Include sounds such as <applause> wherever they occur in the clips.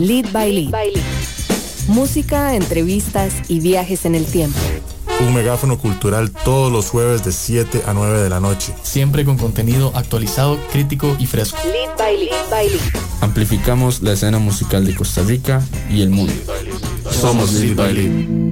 Lead by Lead. Música, entrevistas y viajes en el tiempo. Un megáfono cultural todos los jueves de 7 a 9 de la noche. Siempre con contenido actualizado, crítico y fresco. Lead by Lead. by lead. Amplificamos la escena musical de Costa Rica y el mundo. Somos Lead by Lead.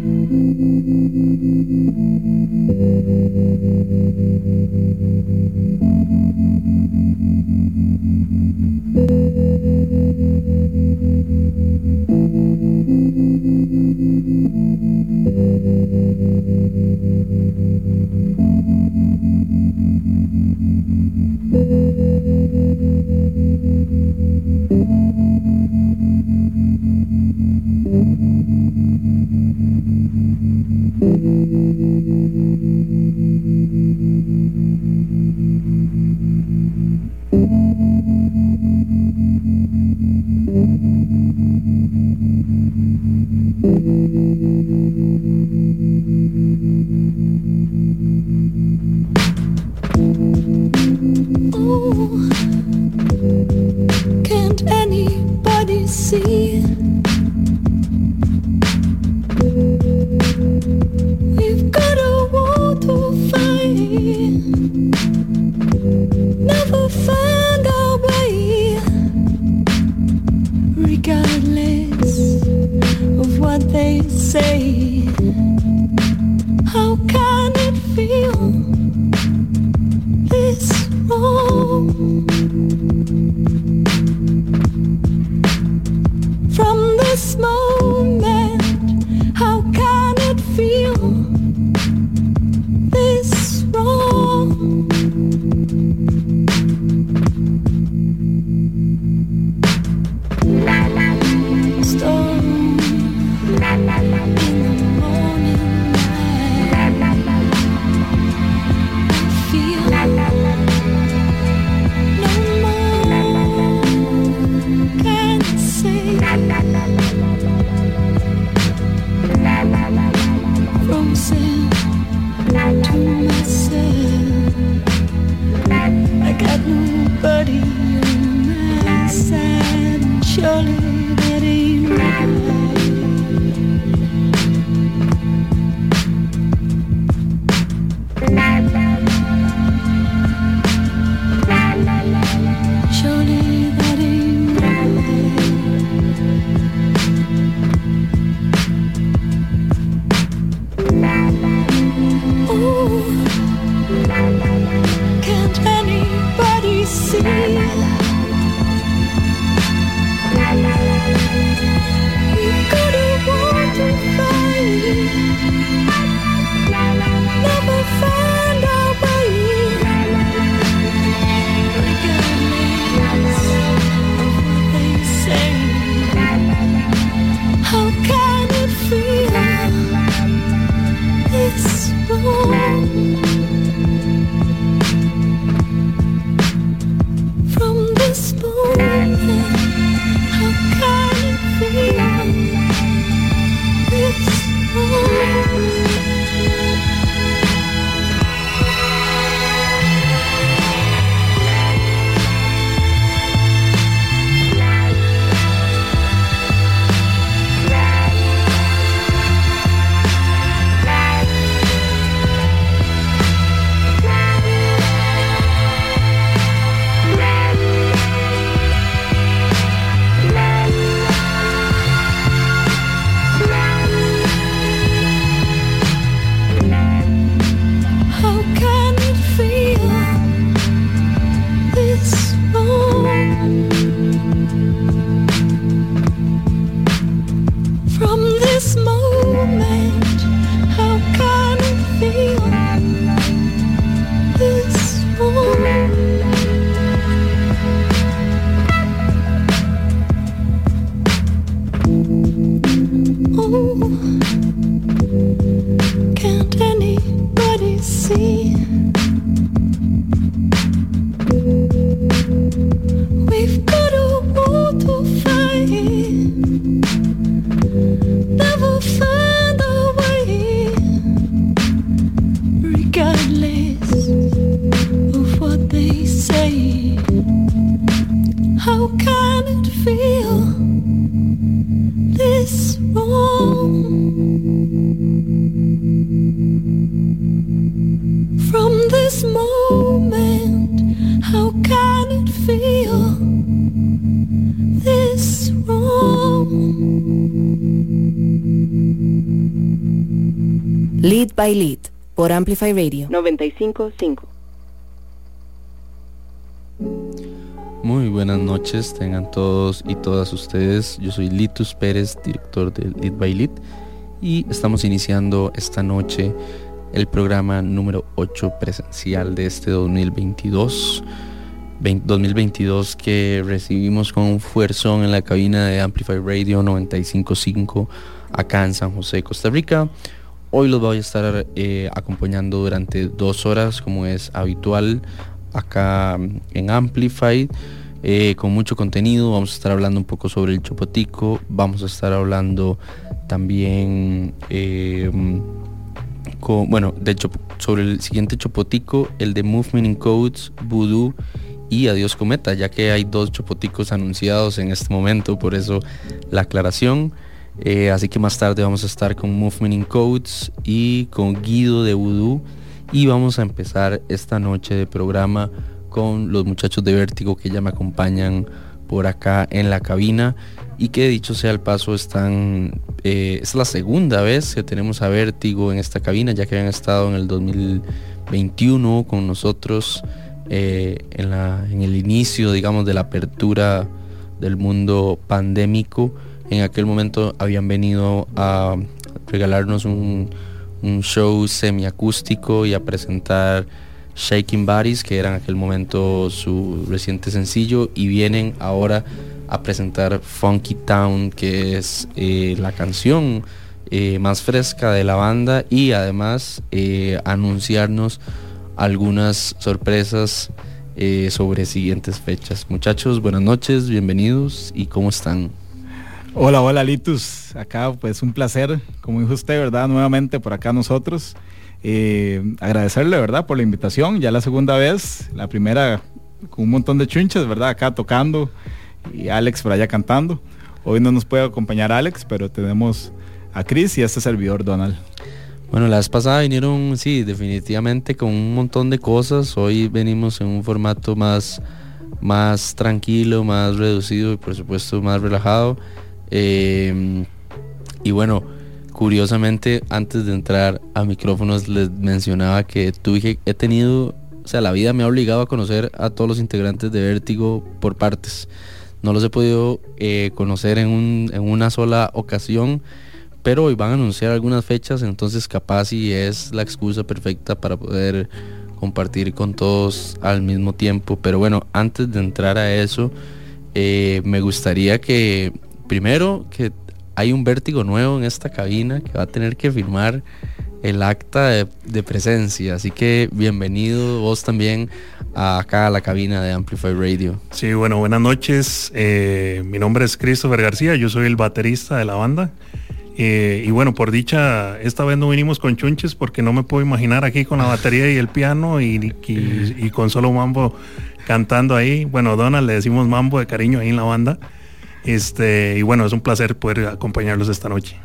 Lead by Lead por Amplify Radio 955. Muy buenas noches, tengan todos y todas ustedes. Yo soy Litus Pérez, director de Lead by Lead, y estamos iniciando esta noche el programa número 8 presencial de este 2022. 2022 que recibimos con un fuerzón en la cabina de Amplify Radio 955 acá en San José, Costa Rica. Hoy los voy a estar eh, acompañando durante dos horas como es habitual acá en Amplify. Eh, con mucho contenido, vamos a estar hablando un poco sobre el Chopotico, vamos a estar hablando también eh, con, bueno, de hecho, sobre el siguiente Chopotico, el de Movement in Codes, Voodoo y Adiós Cometa, ya que hay dos Chopoticos anunciados en este momento, por eso la aclaración. Eh, así que más tarde vamos a estar con Movement in Codes y con Guido de Voodoo y vamos a empezar esta noche de programa con los muchachos de Vértigo que ya me acompañan por acá en la cabina. Y que dicho sea el paso están eh, es la segunda vez que tenemos a Vértigo en esta cabina ya que habían estado en el 2021 con nosotros eh, en, el inicio digamos de la apertura del mundo pandémico en aquel momento habían venido a regalarnos un, un show semiacústico y a presentar Shaking Bodies, que era en aquel momento su reciente sencillo, y vienen ahora a presentar Funky Town, que es eh, la canción eh, más fresca de la banda, y además eh, anunciarnos algunas sorpresas sobre siguientes fechas. Muchachos, buenas noches, bienvenidos y cómo están. Hola, hola Litus. Acá pues un placer, como dijo usted, ¿verdad? Nuevamente por acá nosotros. Eh, agradecerle, ¿verdad? Por la invitación. Ya la segunda vez, la primera con un montón de chunches, ¿verdad? Acá tocando y Alex por allá cantando. Hoy no nos puede acompañar Alex, pero tenemos a Chris y a este servidor Donald. Bueno, la vez pasada vinieron, sí, definitivamente con un montón de cosas. Hoy venimos en un formato más, más tranquilo, más reducido y por supuesto más relajado. Em, y bueno, curiosamente, antes de entrar a micrófonos les mencionaba que tuve, he tenido, o sea, la vida me ha obligado a conocer a todos los integrantes de Vértigo por partes. No los he podido eh, conocer en, un, en una sola ocasión, pero hoy van a anunciar algunas fechas, entonces capaz y es la excusa perfecta para poder compartir con todos al mismo tiempo. Pero bueno, antes de entrar a eso, eh, me gustaría que primero que hay un vértigo nuevo en esta cabina que va a tener que firmar el acta de, presencia. Así que bienvenido vos también acá a la cabina de Amplify Radio. Sí, bueno, buenas noches. Eh, mi nombre es Christopher García, yo soy el baterista de la banda. Eh, y bueno, por dicha, esta vez no vinimos con chunches porque no me puedo imaginar aquí con la batería y el piano y, y con solo mambo cantando ahí. Bueno, Donald le decimos mambo de cariño ahí en la banda. Este, y bueno, es un placer poder acompañarlos esta noche.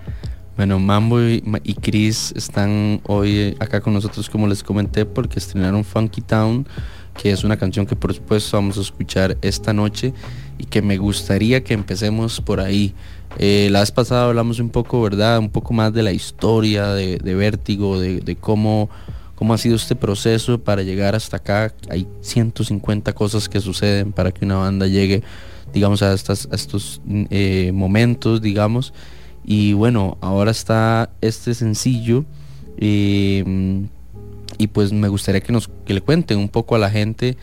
Bueno, Mambo y, Chris están hoy acá con nosotros, como les comenté, porque estrenaron Funky Town, que es una canción que por supuesto vamos a escuchar esta noche y que me gustaría que empecemos por ahí. Eh, la vez pasada hablamos un poco, ¿verdad? Un poco más de la historia de, Vértigo, de, cómo, cómo ha sido este proceso para llegar hasta acá. Hay 150 cosas que suceden para que una banda llegue digamos, a, estas, estos eh, momentos, digamos. Y bueno, ahora está este sencillo. Eh, y pues me gustaría que nos que le cuenten un poco a la gente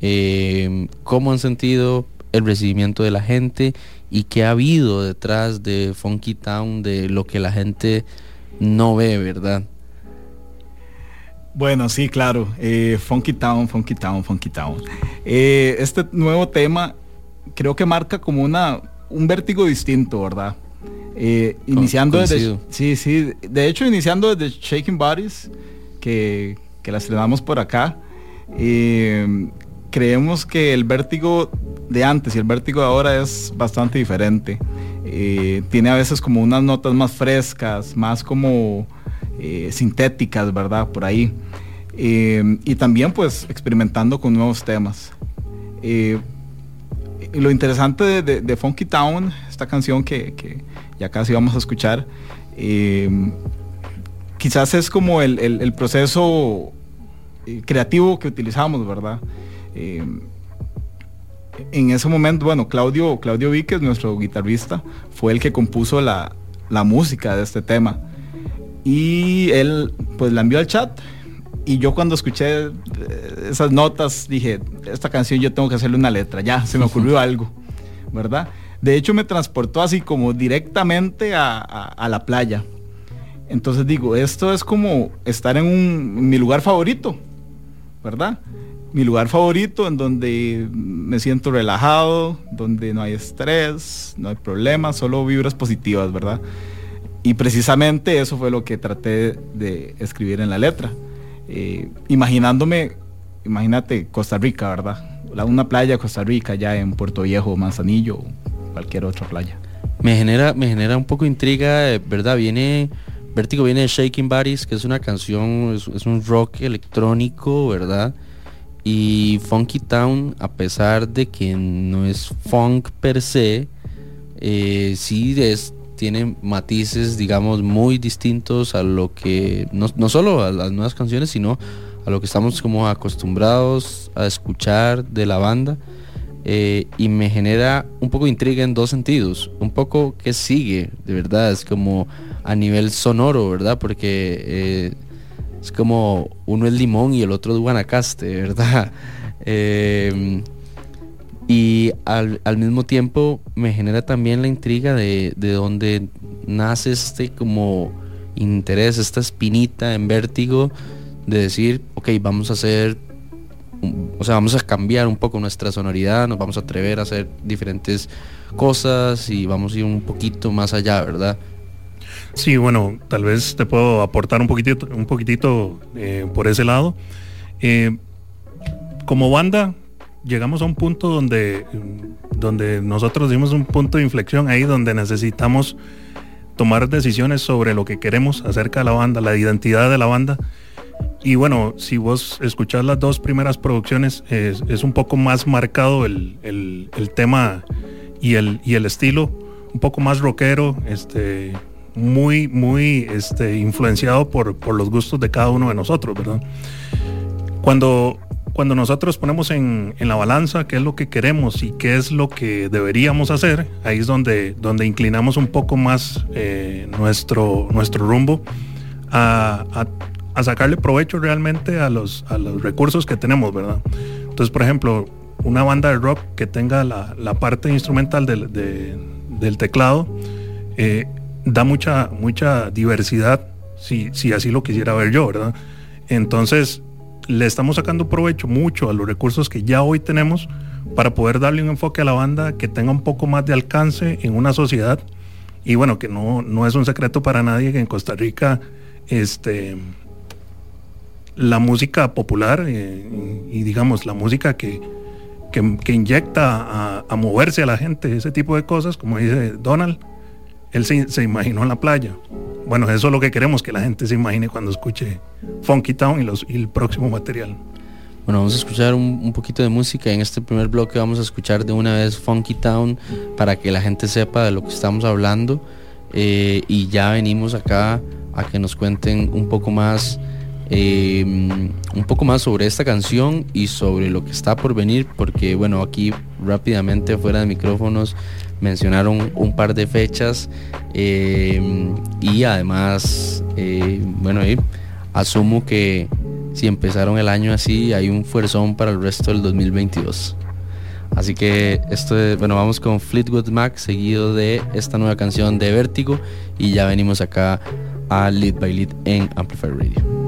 eh, cómo han sentido el recibimiento de la gente y qué ha habido detrás de Funky Town, de lo que la gente no ve, ¿verdad? Bueno, sí, claro. Funky Town, Funky Town, Funky Town. este nuevo tema creo que marca como una, un vértigo distinto, ¿verdad? Eh, iniciando desde... Sí, sí. De hecho, iniciando desde Shaking Bodies, que, que la estrenamos por acá, eh, creemos que el vértigo de antes y el vértigo de ahora es bastante diferente. Eh, tiene a veces como unas notas más frescas, más como sintéticas, ¿verdad? Por ahí. y también pues experimentando con nuevos temas lo interesante de, Funky Town, esta canción que, ya casi vamos a escuchar, eh, quizás es como el, proceso eh, creativo que utilizamos, ¿verdad? Eh, en ese momento, bueno, Claudio, Claudio Víquez, nuestro guitarrista, fue el que compuso la, la música de este tema. Y él pues la envió al chat y yo cuando escuché eh, esas notas dije, esta canción yo tengo que hacerle una letra, ya, se me ocurrió <laughs> algo, ¿verdad? De hecho me transportó así como directamente a, la playa. Entonces digo, esto es como estar en, un, mi lugar favorito, ¿verdad? Mi lugar favorito en donde me siento relajado, donde no hay estrés, no hay problemas, solo vibras positivas, ¿verdad? Y precisamente eso fue lo que traté de escribir en la letra. Eh, imaginándome, imagínate Costa Rica, ¿verdad? una playa Costa Rica, ya en Puerto Viejo, Manzanillo, cualquier otra playa. Me genera, me genera un poco intriga, eh, ¿verdad? Viene, Vértigo viene de Shaking Bodies, que es una canción, es, un rock electrónico, ¿verdad? Y Funky Town, a pesar de que no es funk per se, eh, sí es, tiene matices, digamos, muy distintos a lo que, no, no, solo a las nuevas canciones, sino a lo que estamos como acostumbrados a escuchar de la banda. Eh, y me genera un poco de intriga en dos sentidos. Un poco que sigue, de verdad, es como a nivel sonoro, ¿verdad? Porque eh, es como uno es limón y el otro es guanacaste, <laughs> ¿verdad? Eh, y al, mismo tiempo me genera también la intriga de, de dónde nace este como interés, esta espinita en vértigo de decir, ok, vamos a hacer, o sea, vamos a cambiar un poco nuestra sonoridad, nos vamos a atrever a hacer diferentes cosas y vamos a ir un poquito más allá, ¿verdad? Sí, bueno, tal vez te puedo aportar un poquitito, un poquitito eh, por ese lado. Eh, como banda, llegamos a un punto donde, donde nosotros dimos un punto de inflexión ahí donde necesitamos tomar decisiones sobre lo que queremos acerca de la banda, la identidad de la banda. Y bueno, si vos escuchás las dos primeras producciones, es, un poco más marcado el, tema y el, y el estilo, un poco más rockero, este, muy, muy este, influenciado por, por los gustos de cada uno de nosotros, ¿verdad? Cuando cuando nosotros ponemos en, la balanza qué es lo que queremos y qué es lo que deberíamos hacer, ahí es donde, donde inclinamos un poco más eh, nuestro, nuestro rumbo a, sacarle provecho realmente a los, a los recursos que tenemos, ¿verdad? Entonces, por ejemplo, una banda de rock que tenga la, parte instrumental del, del teclado eh, da mucha, mucha diversidad, si, si así lo quisiera ver yo, ¿verdad? Entonces, le estamos sacando provecho mucho a los recursos que ya hoy tenemos para poder darle un enfoque a la banda que tenga un poco más de alcance en una sociedad. Y bueno, que no, no es un secreto para nadie que en Costa Rica este, la música popular eh, y digamos la música que, que, inyecta a, a, moverse a la gente, ese tipo de cosas, como dice Donald, él se, imaginó en la playa. Bueno, eso es lo que queremos, que la gente se imagine cuando escuche Funky Town y, los, el próximo material. Bueno, vamos a escuchar un, poquito de música. En este primer bloque vamos a escuchar de una vez Funky Town para que la gente sepa de lo que estamos hablando. Eh, y ya venimos acá a que nos cuenten un poco más eh, un poco más sobre esta canción y sobre lo que está por venir porque bueno aquí rápidamente fuera de micrófonos mencionaron un par de fechas eh, y además, eh, bueno, asumo que si empezaron el año así, hay un fuerzón para el resto del 2022. Así que esto es, bueno, vamos con Fleetwood Mac seguido de esta nueva canción de Vértigo y ya venimos acá a Lead by Lead en Amplifier Radio.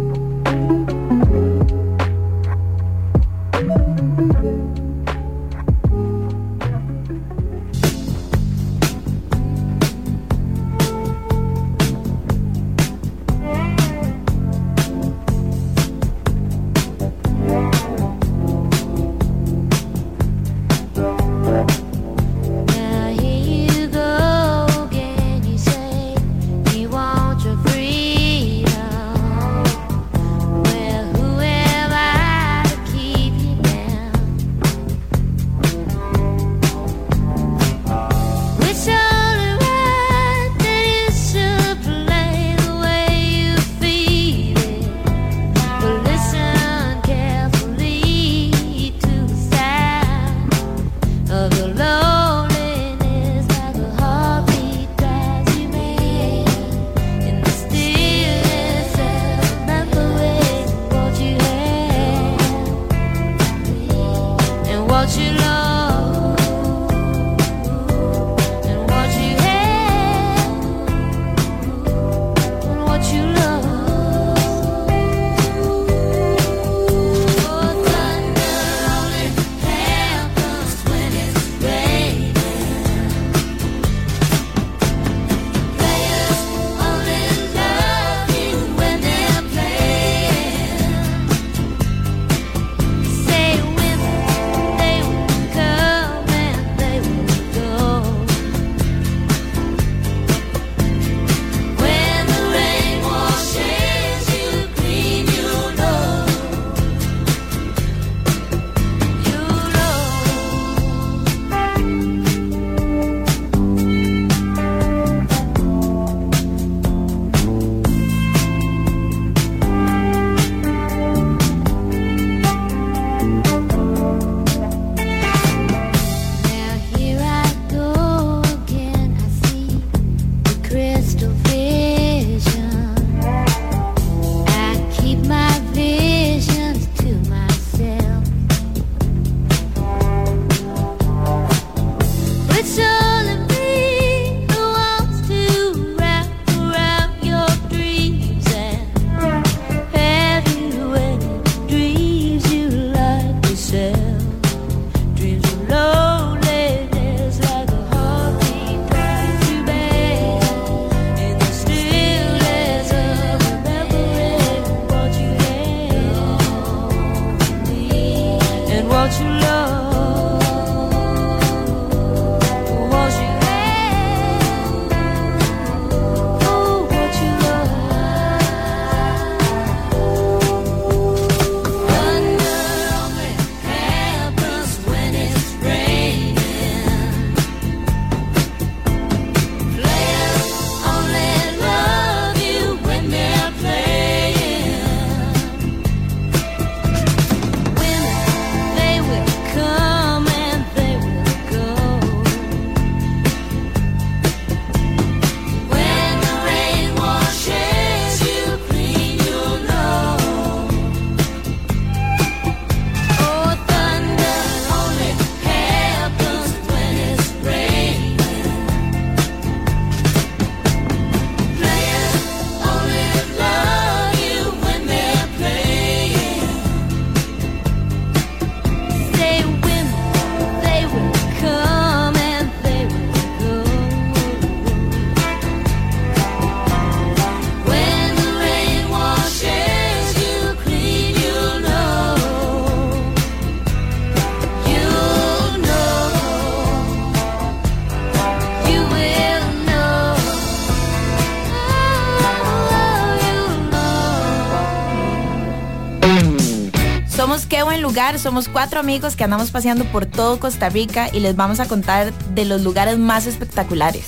Lugar somos cuatro amigos que andamos paseando por todo Costa Rica y les vamos a contar de los lugares más espectaculares.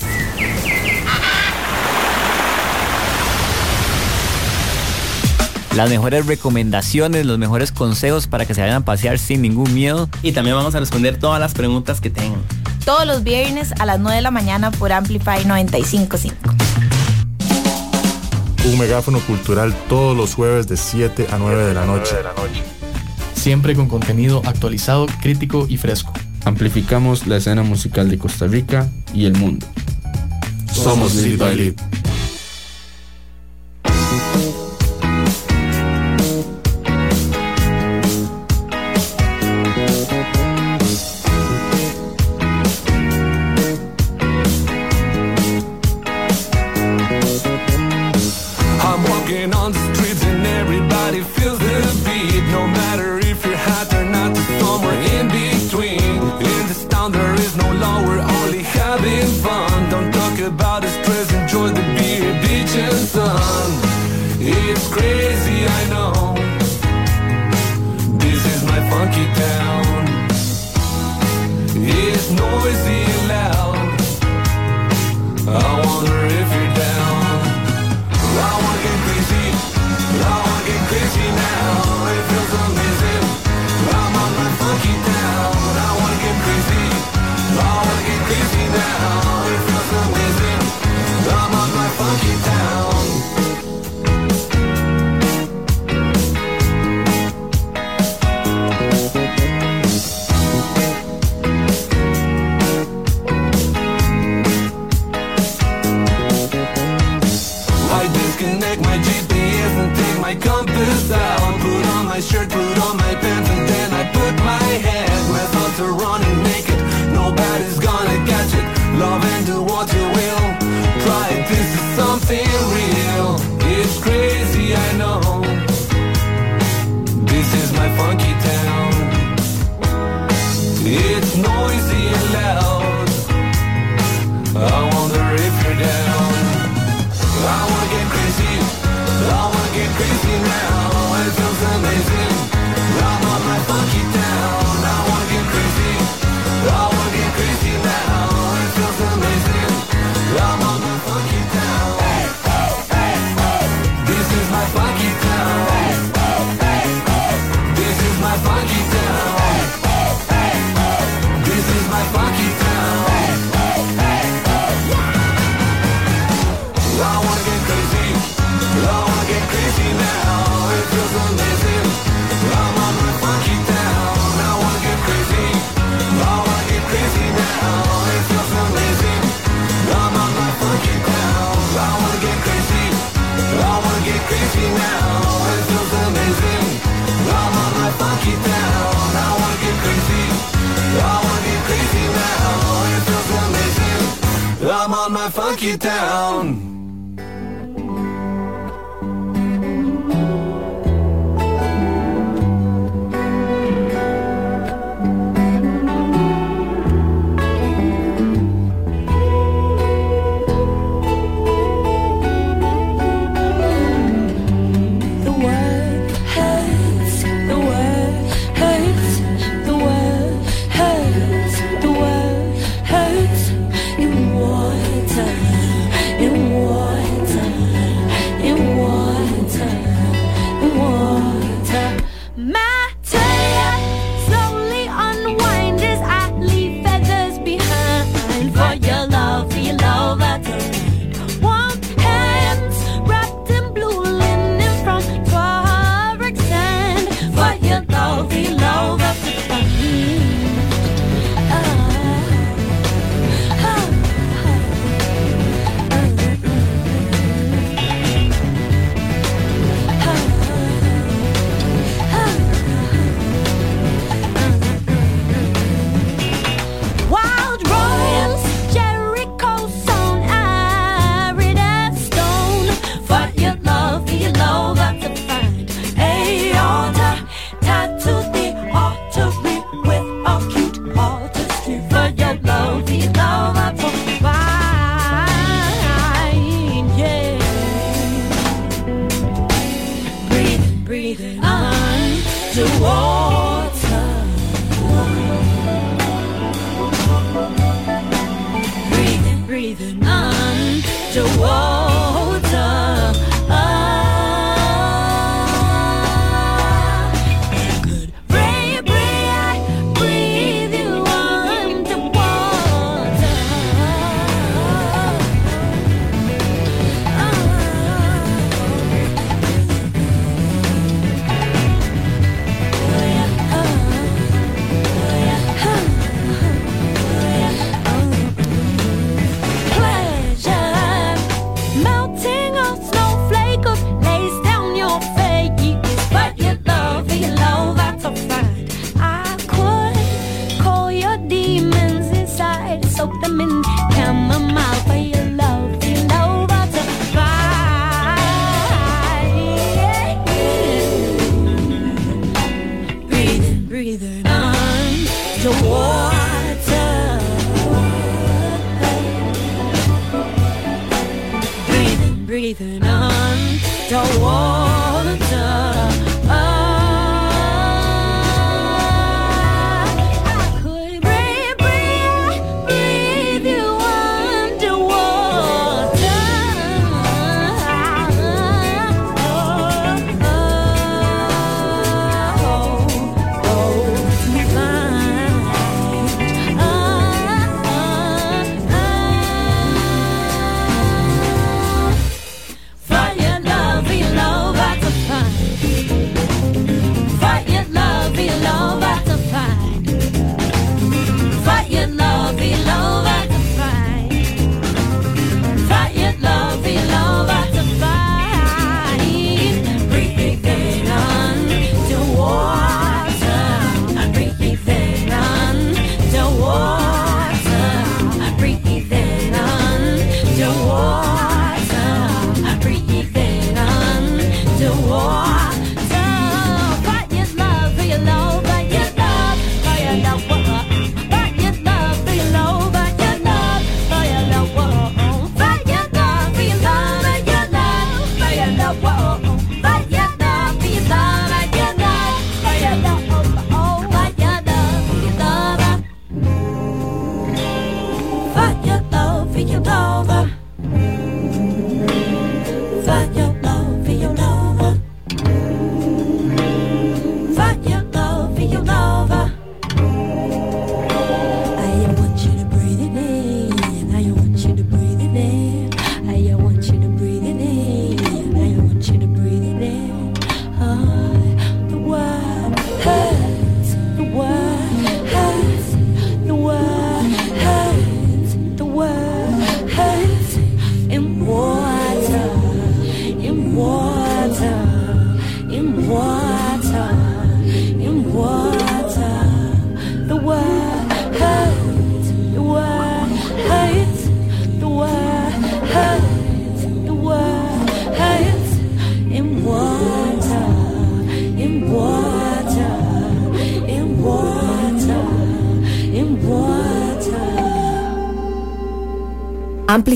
las mejores recomendaciones, los mejores consejos para que se vayan a pasear sin ningún miedo. Y también vamos a responder todas las preguntas que tengan. Todos los viernes a las 9 de la mañana por Amplify 955. Un megáfono cultural todos los jueves de 7 a 9 de la noche. Siempre con contenido actualizado, crítico y fresco. Amplificamos la escena musical de Costa Rica y el mundo. Somos Lead by Lead.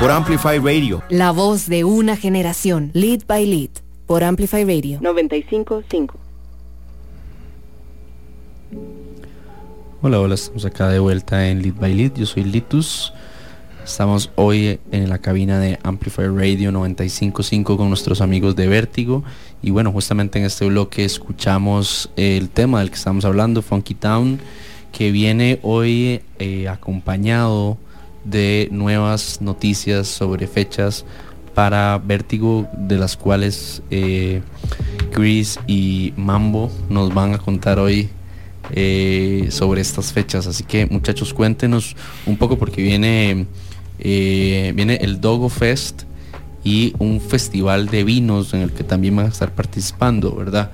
por Amplify Radio. La voz de una generación. Lead by Lead. Por Amplify Radio. 95.5. Hola, hola, estamos acá de vuelta en Lead by Lead. Yo soy Litus. Estamos hoy en la cabina de Amplify Radio 95.5 con nuestros amigos de Vértigo. Y bueno, justamente en este bloque escuchamos el tema del que estamos hablando, Funky Town, que viene hoy eh, acompañado de nuevas noticias sobre fechas para Vértigo, de las cuales eh, Chris y Mambo nos van a contar hoy eh, sobre estas fechas. Así que muchachos, cuéntenos un poco porque viene, eh, viene el Dogo Fest y un festival de vinos en el que también van a estar participando, ¿verdad?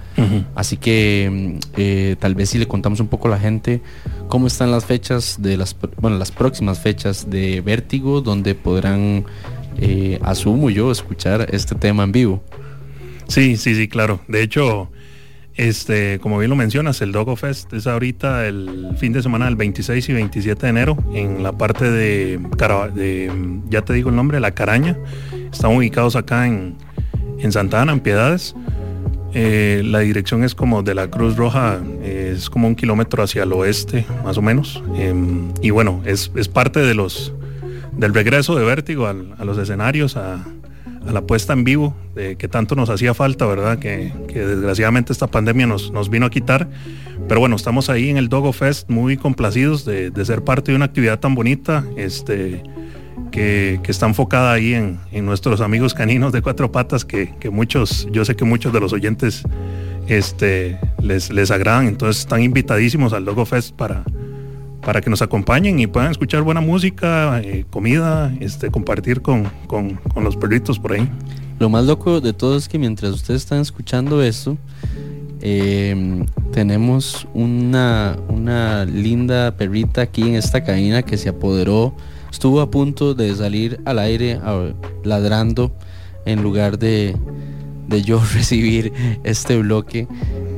Así que eh, tal vez si le contamos un poco a la gente cómo están las fechas de las, bueno, las próximas fechas de Vértigo, donde podrán eh, asumo yo, escuchar este tema en vivo. Sí, sí, sí, claro. De hecho, este, como bien lo mencionas, el Dogo Fest es ahorita el fin de semana del 26 y 27 de enero en la parte de, de ya te digo el nombre, La Caraña. Estamos ubicados acá en, en Santa Ana, en Piedades. Eh, la dirección es como de la Cruz Roja, es como un kilómetro hacia el oeste, más o menos. Em, y bueno, es, parte de los del regreso de Vértigo a los escenarios, a, la puesta en vivo, de que tanto nos hacía falta, ¿verdad? Que, desgraciadamente esta pandemia nos, nos, vino a quitar. Pero bueno, estamos ahí en el Dogo Fest muy complacidos de, de ser parte de una actividad tan bonita. Este, que, está enfocada ahí en, nuestros amigos caninos de cuatro patas, que, muchos, yo sé que muchos de los oyentes este, les, les agradan, entonces están invitadísimos al Logo Fest para, para que nos acompañen y puedan escuchar buena música, eh, comida, este, compartir con, los perritos por ahí. Lo más loco de todo es que mientras ustedes están escuchando esto, em, tenemos una, una linda perrita aquí en esta cabina que se apoderó estuvo a punto de salir al aire ladrando en lugar de, yo <laughs> recibir este bloque.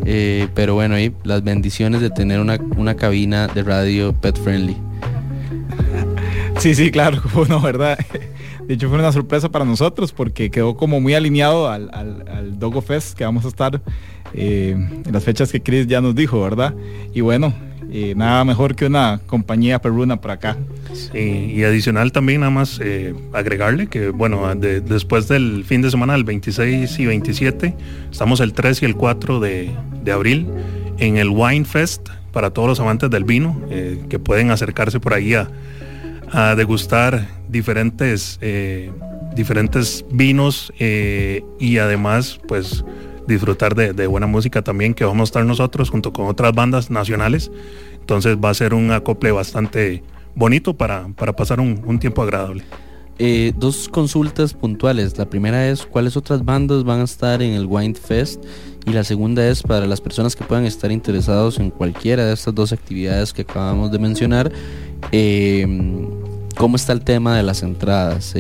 Eh, pero bueno, ahí las bendiciones de tener una, cabina de radio pet friendly. <laughs> Sí, sí, claro, <laughs> no, ¿verdad? De hecho fue una sorpresa para nosotros porque quedó como muy alineado al, al, Dogo Fest que vamos a estar eh, en las fechas que Chris ya nos dijo, ¿verdad? Y bueno, eh, nada mejor que una compañía perruna por acá. Sí, y adicional también nada más eh, agregarle que bueno, después del fin de semana del 26 y 27, estamos el 3 y el 4 de, abril en el Wine Fest para todos los amantes del vino eh, que pueden acercarse por ahí a, degustar diferentes, diferentes vinos y además pues disfrutar de, de, buena música también que vamos a estar nosotros junto con otras bandas nacionales. Entonces va a ser un acople bastante bonito para, para pasar un, tiempo agradable. Eh, dos consultas puntuales. La primera es cuáles otras bandas van a estar en el Wine Fest y la segunda es para las personas que puedan estar interesados en cualquiera de estas dos actividades que acabamos de mencionar. Eh, ¿Cómo está el tema de las entradas?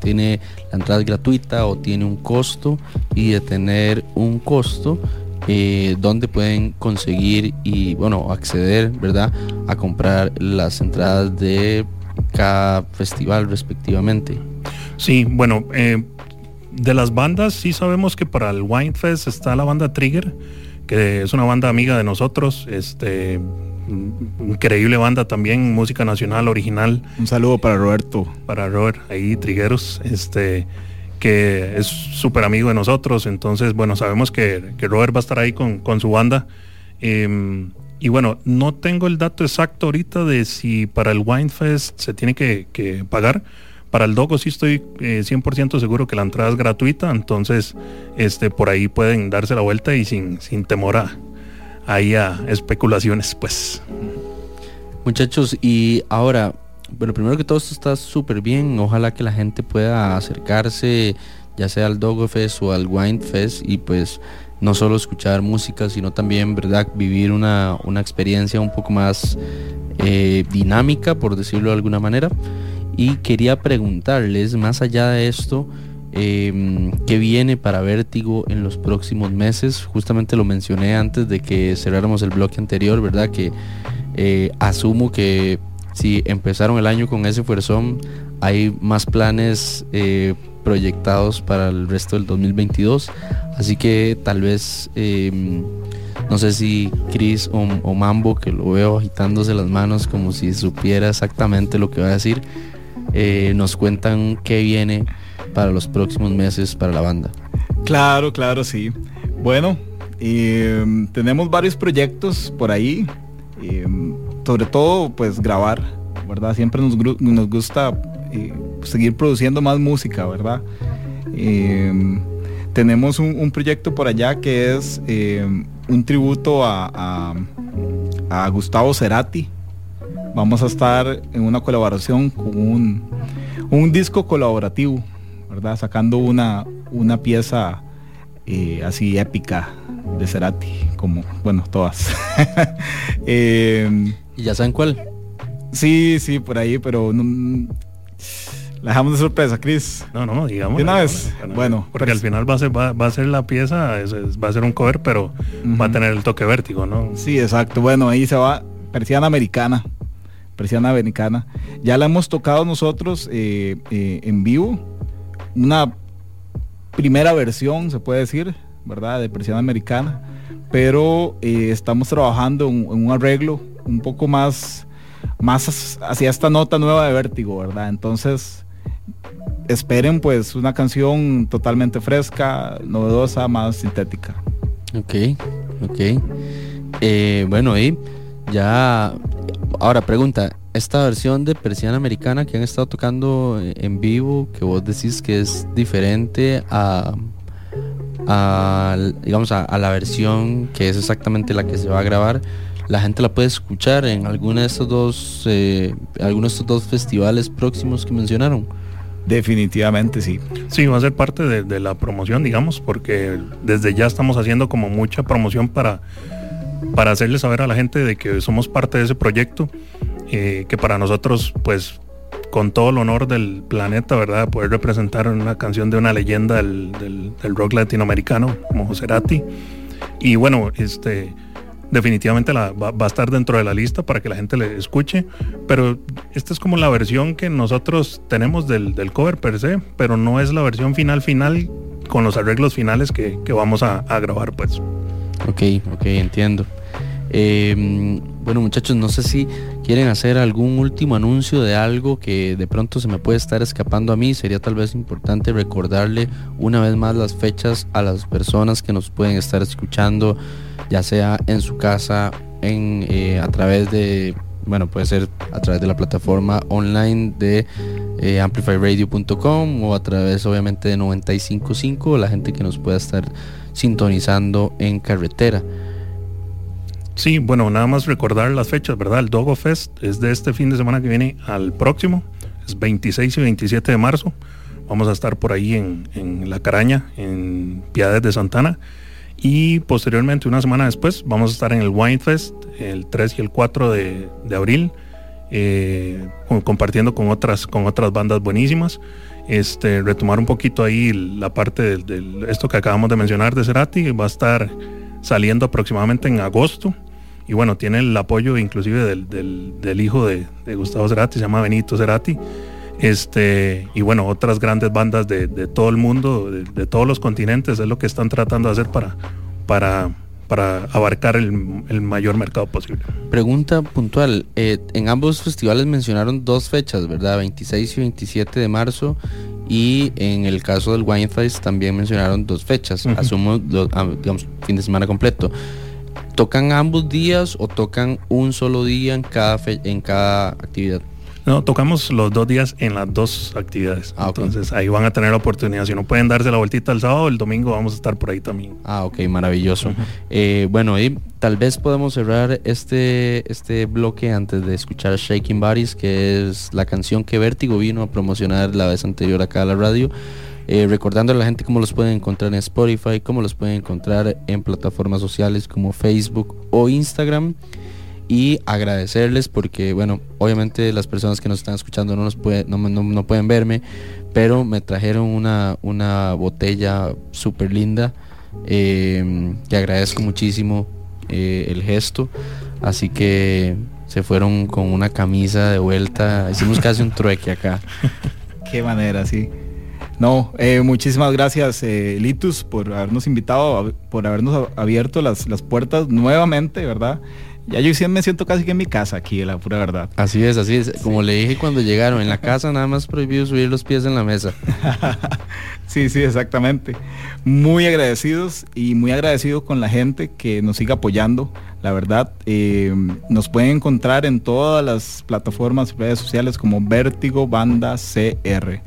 ¿Tiene la entrada gratuita o tiene un costo? Y de tener un costo, eh, ¿dónde pueden conseguir y, bueno, acceder, ¿verdad? A comprar las entradas de cada festival respectivamente. Sí, bueno, eh, de las bandas sí sabemos que para el Wine Fest está la banda Trigger, que es una banda amiga de nosotros, este increíble banda también, música nacional original. Un saludo para Roberto. Para Robert, ahí Trigueros, este que es súper amigo de nosotros, entonces bueno, sabemos que, Robert va a estar ahí con, su banda. Em, y bueno, no tengo el dato exacto ahorita de si para el Wine Fest se tiene que, pagar. Para el Dogo sí estoy 100% eh, seguro que la entrada es gratuita, entonces este, por ahí pueden darse la vuelta y sin, sin temor a, ahí a especulaciones, pues. Muchachos, y ahora, bueno, primero que todo esto está súper bien. Ojalá que la gente pueda acercarse, ya sea al Dogo Fest o al Wine Fest, y pues no solo escuchar música, sino también, ¿verdad?, vivir una, experiencia un poco más eh, dinámica, por decirlo de alguna manera. Y quería preguntarles, más allá de esto, eh, qué viene para Vértigo en los próximos meses. Justamente lo mencioné antes de que cerráramos el bloque anterior, ¿verdad? Que eh, asumo que si empezaron el año con ese fuerzón, hay más planes eh, proyectados para el resto del 2022. Así que tal vez, em, no sé si Chris o, Mambo, que lo veo agitándose las manos como si supiera exactamente lo que va a decir, eh, nos cuentan qué viene para los próximos meses para la banda. Claro, claro, sí. Bueno, em, tenemos varios proyectos por ahí, em, sobre todo pues grabar, ¿verdad? Siempre nos, gusta eh, seguir produciendo más música, ¿verdad? Em, tenemos un, proyecto por allá que es un tributo a, a Gustavo Cerati, vamos a estar en una colaboración con un, un disco colaborativo ¿verdad? Sacando una, una pieza eh, así épica de Cerati, como, bueno, todas. <laughs> Em, ¿Y ya saben cuál? Sí, sí, por ahí, pero La dejamos de sorpresa, Chris. No, no, digamos. De una vez. Bueno. Porque al final va a ser, va, a ser la pieza, va a ser un cover, pero va a tener el toque vértigo, ¿no? Sí, exacto. Bueno, ahí se va persiana americana. Persiana americana. Ya la hemos tocado nosotros eh, eh, en vivo. Una primera versión, se puede decir, ¿verdad? De persiana americana. Pero eh, estamos trabajando en, un arreglo un poco más, más hacia esta nota nueva de vértigo, ¿verdad? Entonces, esperen pues una canción totalmente fresca, novedosa, más sintética. Ok, ok. bueno, y ya, ahora pregunta, esta versión de Persiana Americana que han estado tocando en vivo, que vos decís que es diferente a, digamos, a, la versión que es exactamente la que se va a grabar, la gente la puede escuchar en alguno de estos dos, eh, algunos de estos dos festivales próximos que mencionaron. Definitivamente sí. Sí, va a ser parte de, de, la promoción, digamos, porque desde ya estamos haciendo como mucha promoción para, para hacerle saber a la gente de que somos parte de ese proyecto eh, que para nosotros, pues, con todo el honor del planeta, ¿verdad? Poder representar una canción de una leyenda del, rock latinoamericano, como Cerati. Y bueno, este, definitivamente va, a estar dentro de la lista para que la gente le escuche, pero esta es como la versión que nosotros tenemos del, cover per se, pero no es la versión final final con los arreglos finales que, vamos a, grabar, pues. Ok, ok, entiendo. Eh, bueno muchachos, no sé si quieren hacer algún último anuncio de algo que de pronto se me puede estar escapando a mí. Sería tal vez importante recordarle una vez más las fechas a las personas que nos pueden estar escuchando, ya sea en su casa, en, eh, a través de, bueno, puede ser a través de la plataforma online de eh, amplifyradio.com o a través obviamente de 955, la gente que nos pueda estar sintonizando en carretera. Sí, bueno, nada más recordar las fechas, ¿verdad? El Dogo Fest es de este fin de semana que viene al próximo, es 26 y 27 de marzo. Vamos a estar por ahí en, La Caraña, en Piedades de Santana. Y posteriormente, una semana después, vamos a estar en el Wine Fest, el 3 y el 4 de, abril, eh, compartiendo con otras, con otras bandas buenísimas. Este, retomar un poquito ahí la parte de, esto que acabamos de mencionar de Cerati, va a estar saliendo aproximadamente en agosto. Y bueno, tiene el apoyo inclusive del, hijo de, Gustavo Cerati, se llama Benito Cerati. Este, y bueno, otras grandes bandas de, todo el mundo, de, todos los continentes, es lo que están tratando de hacer para, para, para abarcar el, mayor mercado posible. Pregunta puntual, eh, en ambos festivales mencionaron dos fechas, ¿verdad? 26 y 27 de marzo y en el caso del Wine Fest también mencionaron dos fechas, asumo, ah, digamos, fin de semana completo. ¿Tocan ambos días o tocan un solo día en cada, en cada actividad? No, tocamos los dos días en las dos actividades. Ah, Entonces ahí van a tener la oportunidad. Si no pueden darse la vueltita el sábado, el domingo vamos a estar por ahí también. Ah, ok, maravilloso. Eh, bueno, y tal vez podemos cerrar este, este bloque antes de escuchar Shaking Bodies, que es la canción que Vértigo vino a promocionar la vez anterior acá a la radio. Eh, recordando a la gente cómo los pueden encontrar en Spotify, cómo los pueden encontrar en plataformas sociales como Facebook o Instagram y agradecerles porque, bueno, obviamente las personas que nos están escuchando no, nos puede, no, pueden verme, pero me trajeron una, una botella súper linda eh, que agradezco muchísimo eh, el gesto, así que se fueron con una camisa de vuelta, hicimos casi un trueque acá. <laughs> Qué manera, sí. No, eh, muchísimas gracias Litus por habernos invitado, por habernos abierto las, las puertas nuevamente, ¿verdad? Ya yo sí me siento casi que en mi casa aquí, la pura verdad. Así es, así es. Como le dije cuando llegaron, en la casa nada más prohibido subir los pies en la mesa. <laughs> sí, sí, exactamente. Muy agradecidos y muy agradecidos con la gente que nos sigue apoyando. La verdad, eh, nos pueden encontrar en todas las plataformas y redes sociales como Vértigo Banda CR.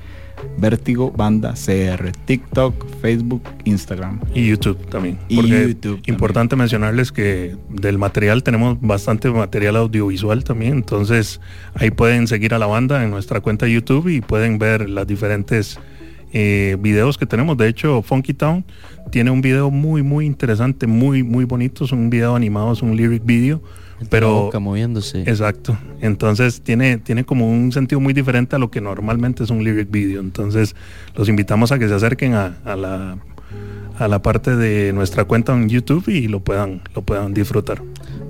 Vértigo Banda CR, TikTok, Facebook, Instagram. Y YouTube también. Y YouTube. Importante mencionarles que del material tenemos bastante material audiovisual también, entonces ahí pueden seguir a la banda en nuestra cuenta YouTube y pueden ver las diferentes eh, videos que tenemos. De hecho, Funky Town tiene un video muy, muy interesante, muy, muy bonito. Es un video animado, es un lyric video. Pero moviéndose. Exacto. Entonces tiene, tiene como un sentido muy diferente a lo que normalmente es un lyric video. Entonces los invitamos a que se acerquen a, a la a la parte de nuestra cuenta en YouTube y lo puedan, lo puedan disfrutar.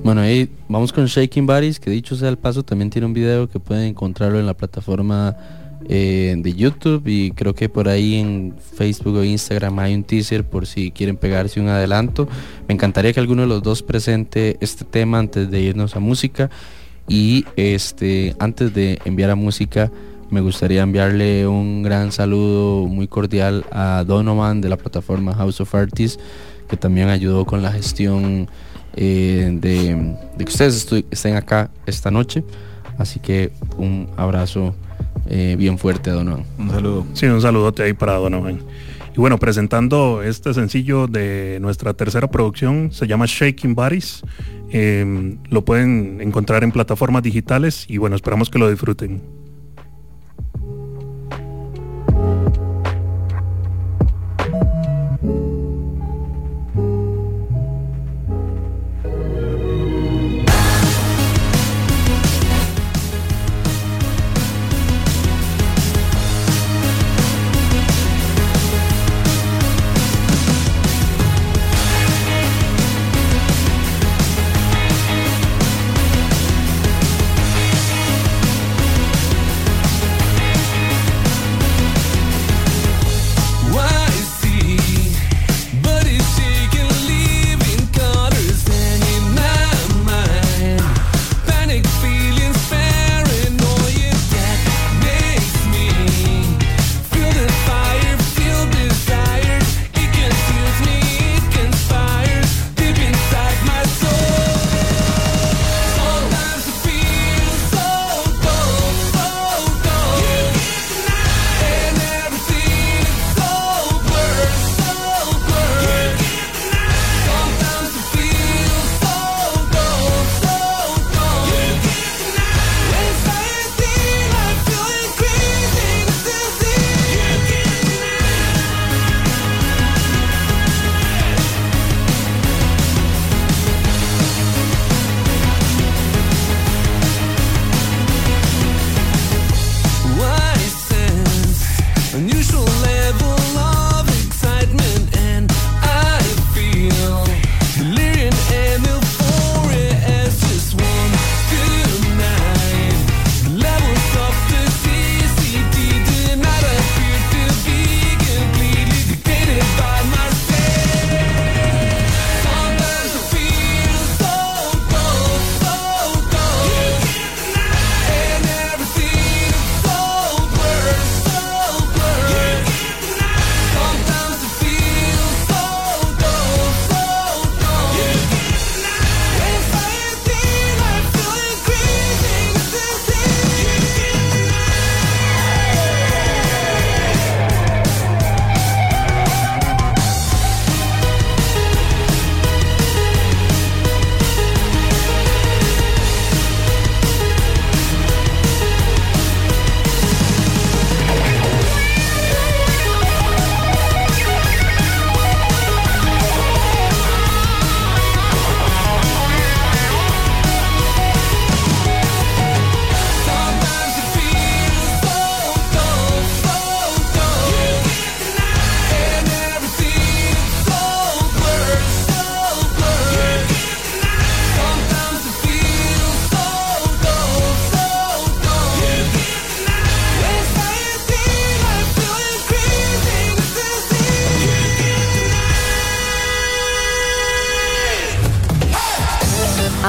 Bueno, ahí vamos con Shaking Bodies, que dicho sea el paso, también tiene un video que pueden encontrarlo en la plataforma eh, de YouTube y creo que por ahí en Facebook o Instagram hay un teaser por si quieren pegarse un adelanto. Me encantaría que alguno de los dos presente este tema antes de irnos a música y este antes de enviar a música me gustaría enviarle un gran saludo muy cordial a Donovan de la plataforma House of Artists que también ayudó con la gestión eh, de, de, que ustedes estén acá esta noche. Así que un abrazo eh, bien fuerte, Donovan. Un saludo. Sí, un saludote ahí para Donovan. Y bueno, presentando este sencillo de nuestra tercera producción, se llama Shaking Bodies. Em, lo pueden encontrar en plataformas digitales y bueno, esperamos que lo disfruten.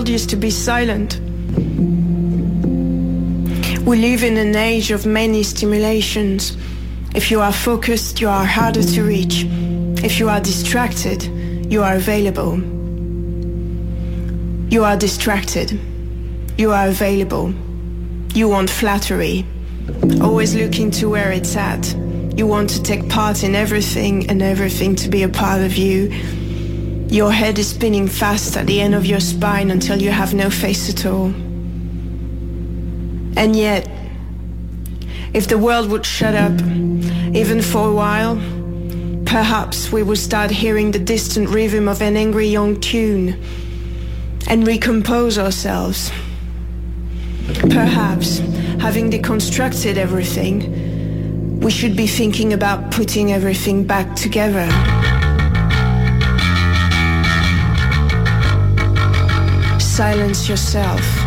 World used to be silent. We live in an age of many stimulations. If you are focused, you are harder to reach. If you are distracted, you are available. You are distracted. You are available. You want flattery. Always looking to where it's at. You want to take part in everything and everything to be a part of you. Your head is spinning fast at the end of your spine until you have no face at all. And yet, if the world would shut up, even for a while, perhaps we would start hearing the distant rhythm of an angry young tune and recompose ourselves. Perhaps, having deconstructed everything, we should be thinking about putting everything back together. Silence yourself.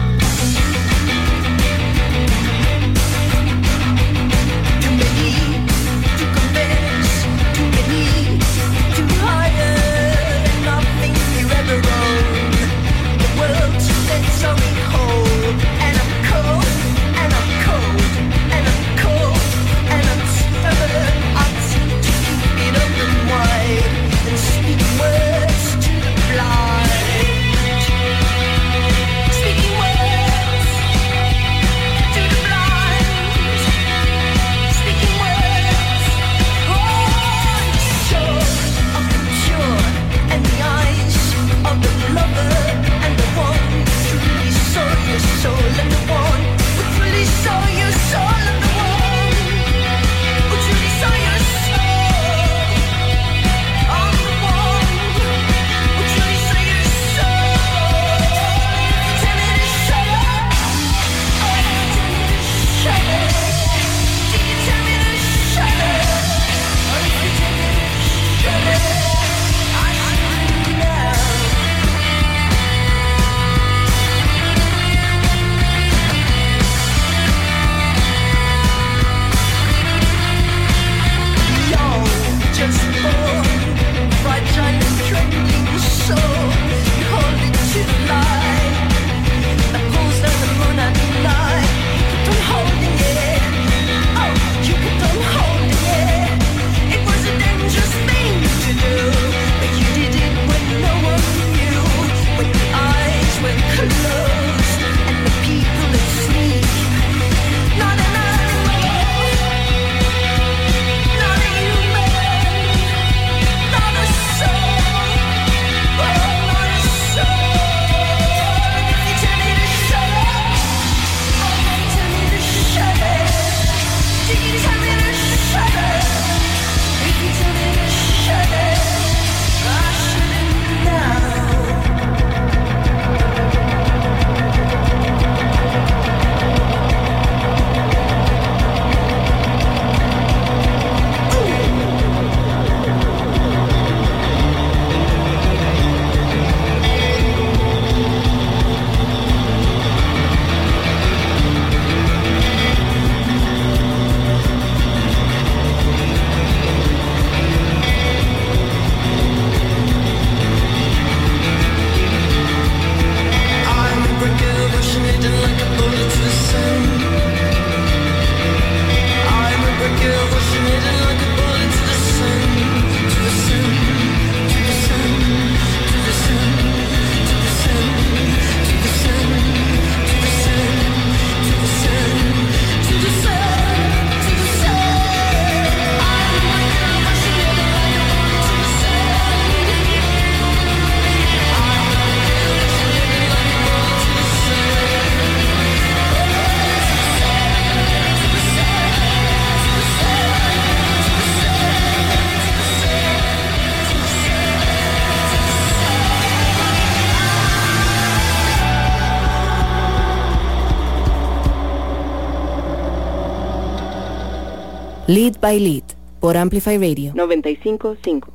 By Lead por Amplify Radio 955.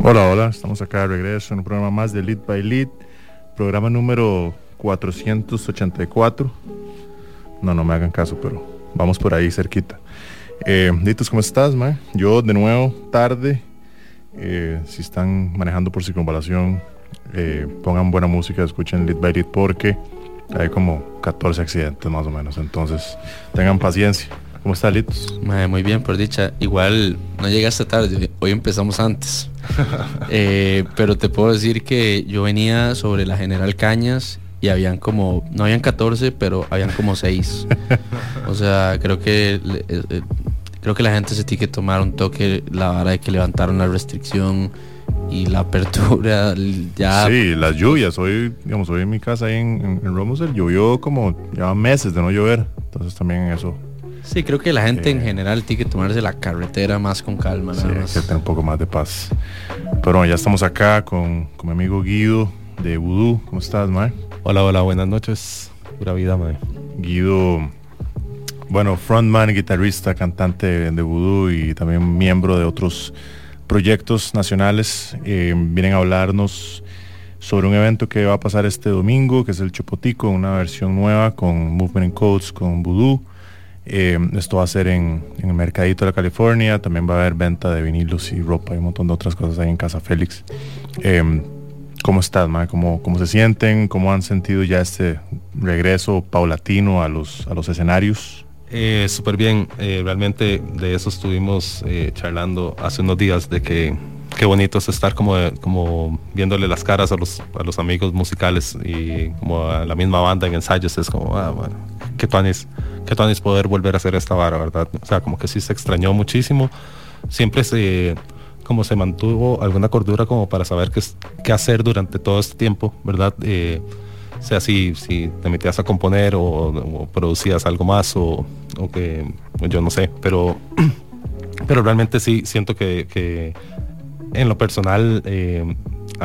Hola, hola, estamos acá de regreso en un programa más de Lead by Lead, programa número 484. No, no me hagan caso, pero vamos por ahí cerquita. Eh, Ditos, ¿cómo estás, ma? Yo de nuevo, tarde. Eh, si están manejando por circunvalación, eh, pongan buena música, escuchen Lead by Lead porque hay como 14 accidentes más o menos. Entonces, tengan paciencia. ¿Cómo está, Litos? Muy bien, por dicha. Igual no llegaste tarde, hoy empezamos antes. <laughs> Eh, pero te puedo decir que yo venía sobre la General Cañas y habían como, no habían 14, pero habían como 6. o sea, creo que eh, eh, creo que la gente se tiene que tomar un toque la vara de que levantaron la restricción y la apertura <laughs> ya Sí, las lluvias. Hoy, digamos, hoy en mi casa ahí en, en, en Romusel llovió como ya meses de no llover. Entonces también eso Sí, creo que la gente en general tiene que tomarse la carretera más con calma. sí, nada hay más. que tener un poco más de paz. Pero bueno, ya estamos acá con, con mi amigo Guido de Voodoo. ¿Cómo estás, Mar? Hola, hola, buenas noches. Pura vida, mae. Guido, bueno, frontman, guitarrista, cantante de Voodoo y también miembro de otros proyectos nacionales. Eh, vienen a hablarnos sobre un evento que va a pasar este domingo, que es el Chopotico, una versión nueva con Movement Codes, con Voodoo. Eh, esto va a ser en, el Mercadito de la California, también va a haber venta de vinilos y ropa y un montón de otras cosas ahí en Casa Félix. Eh, ¿Cómo estás, ma? ¿Cómo, ¿Cómo se sienten? ¿Cómo han sentido ya este regreso paulatino a los, a los escenarios? Eh, Súper bien, eh, realmente de eso estuvimos eh, charlando hace unos días, de que qué bonito es estar como, como viéndole las caras a los, a los amigos musicales y como a la misma banda en ensayos, es como, ah, bueno, qué tuanis, qué tuanis poder volver a hacer esta vara, ¿verdad? O sea, como que sí se extrañó muchísimo, siempre se, como se mantuvo alguna cordura como para saber qué, es- qué hacer durante todo este tiempo, ¿verdad? Eh, sea si, si te metías a componer o, producías algo más o, o que yo no sé, pero, <clears throat> pero realmente sí siento que, que en lo personal eh,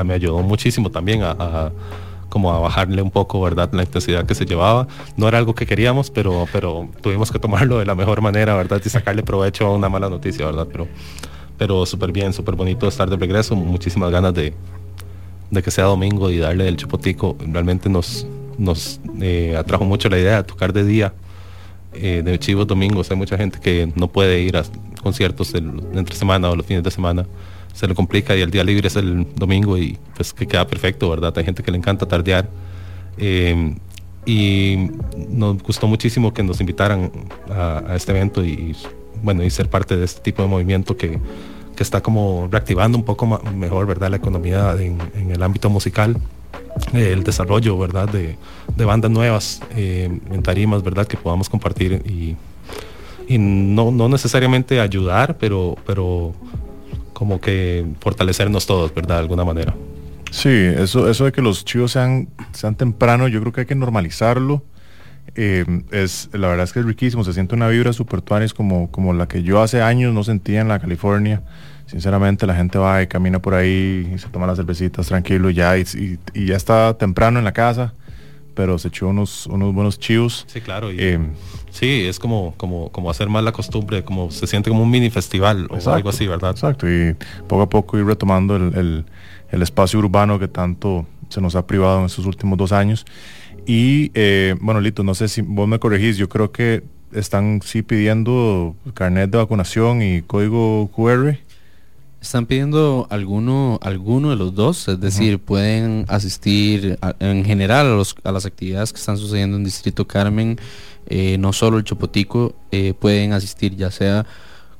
me ayudó muchísimo también a, a- como a bajarle un poco, ¿verdad? La intensidad que se llevaba. No era algo que queríamos, pero, pero tuvimos que tomarlo de la mejor manera, ¿verdad? Y sacarle provecho a una mala noticia, ¿verdad? Pero, pero súper bien, súper bonito estar de regreso. Muchísimas ganas de, de que sea domingo y darle el chupotico. Realmente nos, nos eh, atrajo mucho la idea de tocar de día, eh, de chivos domingos. Hay mucha gente que no puede ir a conciertos entre semana o los fines de semana. Se le complica y el día libre es el domingo y pues que queda perfecto, ¿verdad? Hay gente que le encanta tardear. Eh, y nos gustó muchísimo que nos invitaran a, a este evento y bueno y ser parte de este tipo de movimiento que, que está como reactivando un poco mejor verdad la economía en, el ámbito musical el desarrollo verdad de, bandas nuevas eh, en tarimas verdad que podamos compartir y, no necesariamente ayudar pero pero como que fortalecernos todos verdad de alguna manera. Sí, eso, eso de que los chivos sean, sean temprano, yo creo que hay que normalizarlo. Eh, es, la verdad es que es riquísimo, se siente una vibra super tuanis como, como la que yo hace años no sentía en la California. Sinceramente la gente va y camina por ahí y se toma las cervecitas tranquilo y ya, y, y- y ya está temprano en la casa, pero se echó unos, unos buenos chivos. Sí, claro. y- Eh, sí, es como, como, como hacer más la costumbre, como se siente como un mini festival o Exacto, algo así, ¿verdad? Exacto, y poco a poco ir retomando el, el- el espacio urbano que tanto se nos ha privado en estos últimos dos años. Y eh, bueno, Lito, no sé si vos me corregís, yo creo que están sí pidiendo carnet de vacunación y código QR. Están pidiendo alguno, alguno de los dos, es decir, pueden asistir a- en general a, los- a las actividades que están sucediendo en Distrito Carmen, eh, no solo el Chopotico, eh, pueden asistir ya sea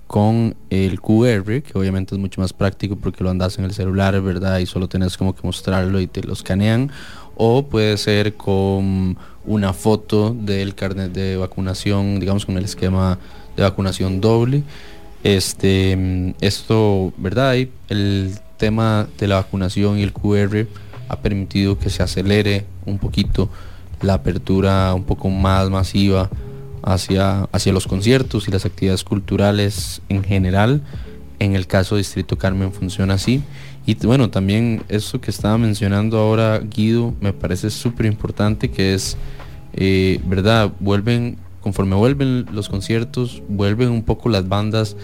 con el QR, que obviamente es mucho más práctico porque lo andas en el celular, ¿verdad? Y solo tenés como que mostrarlo y te lo escanean, o puede ser con una foto del carnet de vacunación, digamos con el esquema de vacunación doble. Este, esto, ¿verdad? Y el tema de la vacunación y el QR ha permitido que se acelere un poquito la apertura un poco más masiva hacia, hacia los conciertos y las actividades culturales en general. En el caso de Distrito Carmen funciona así. Y bueno, también eso que estaba mencionando ahora Guido me parece súper importante que es, eh, ¿verdad? Vuelven, conforme vuelven los conciertos, vuelven un poco las bandas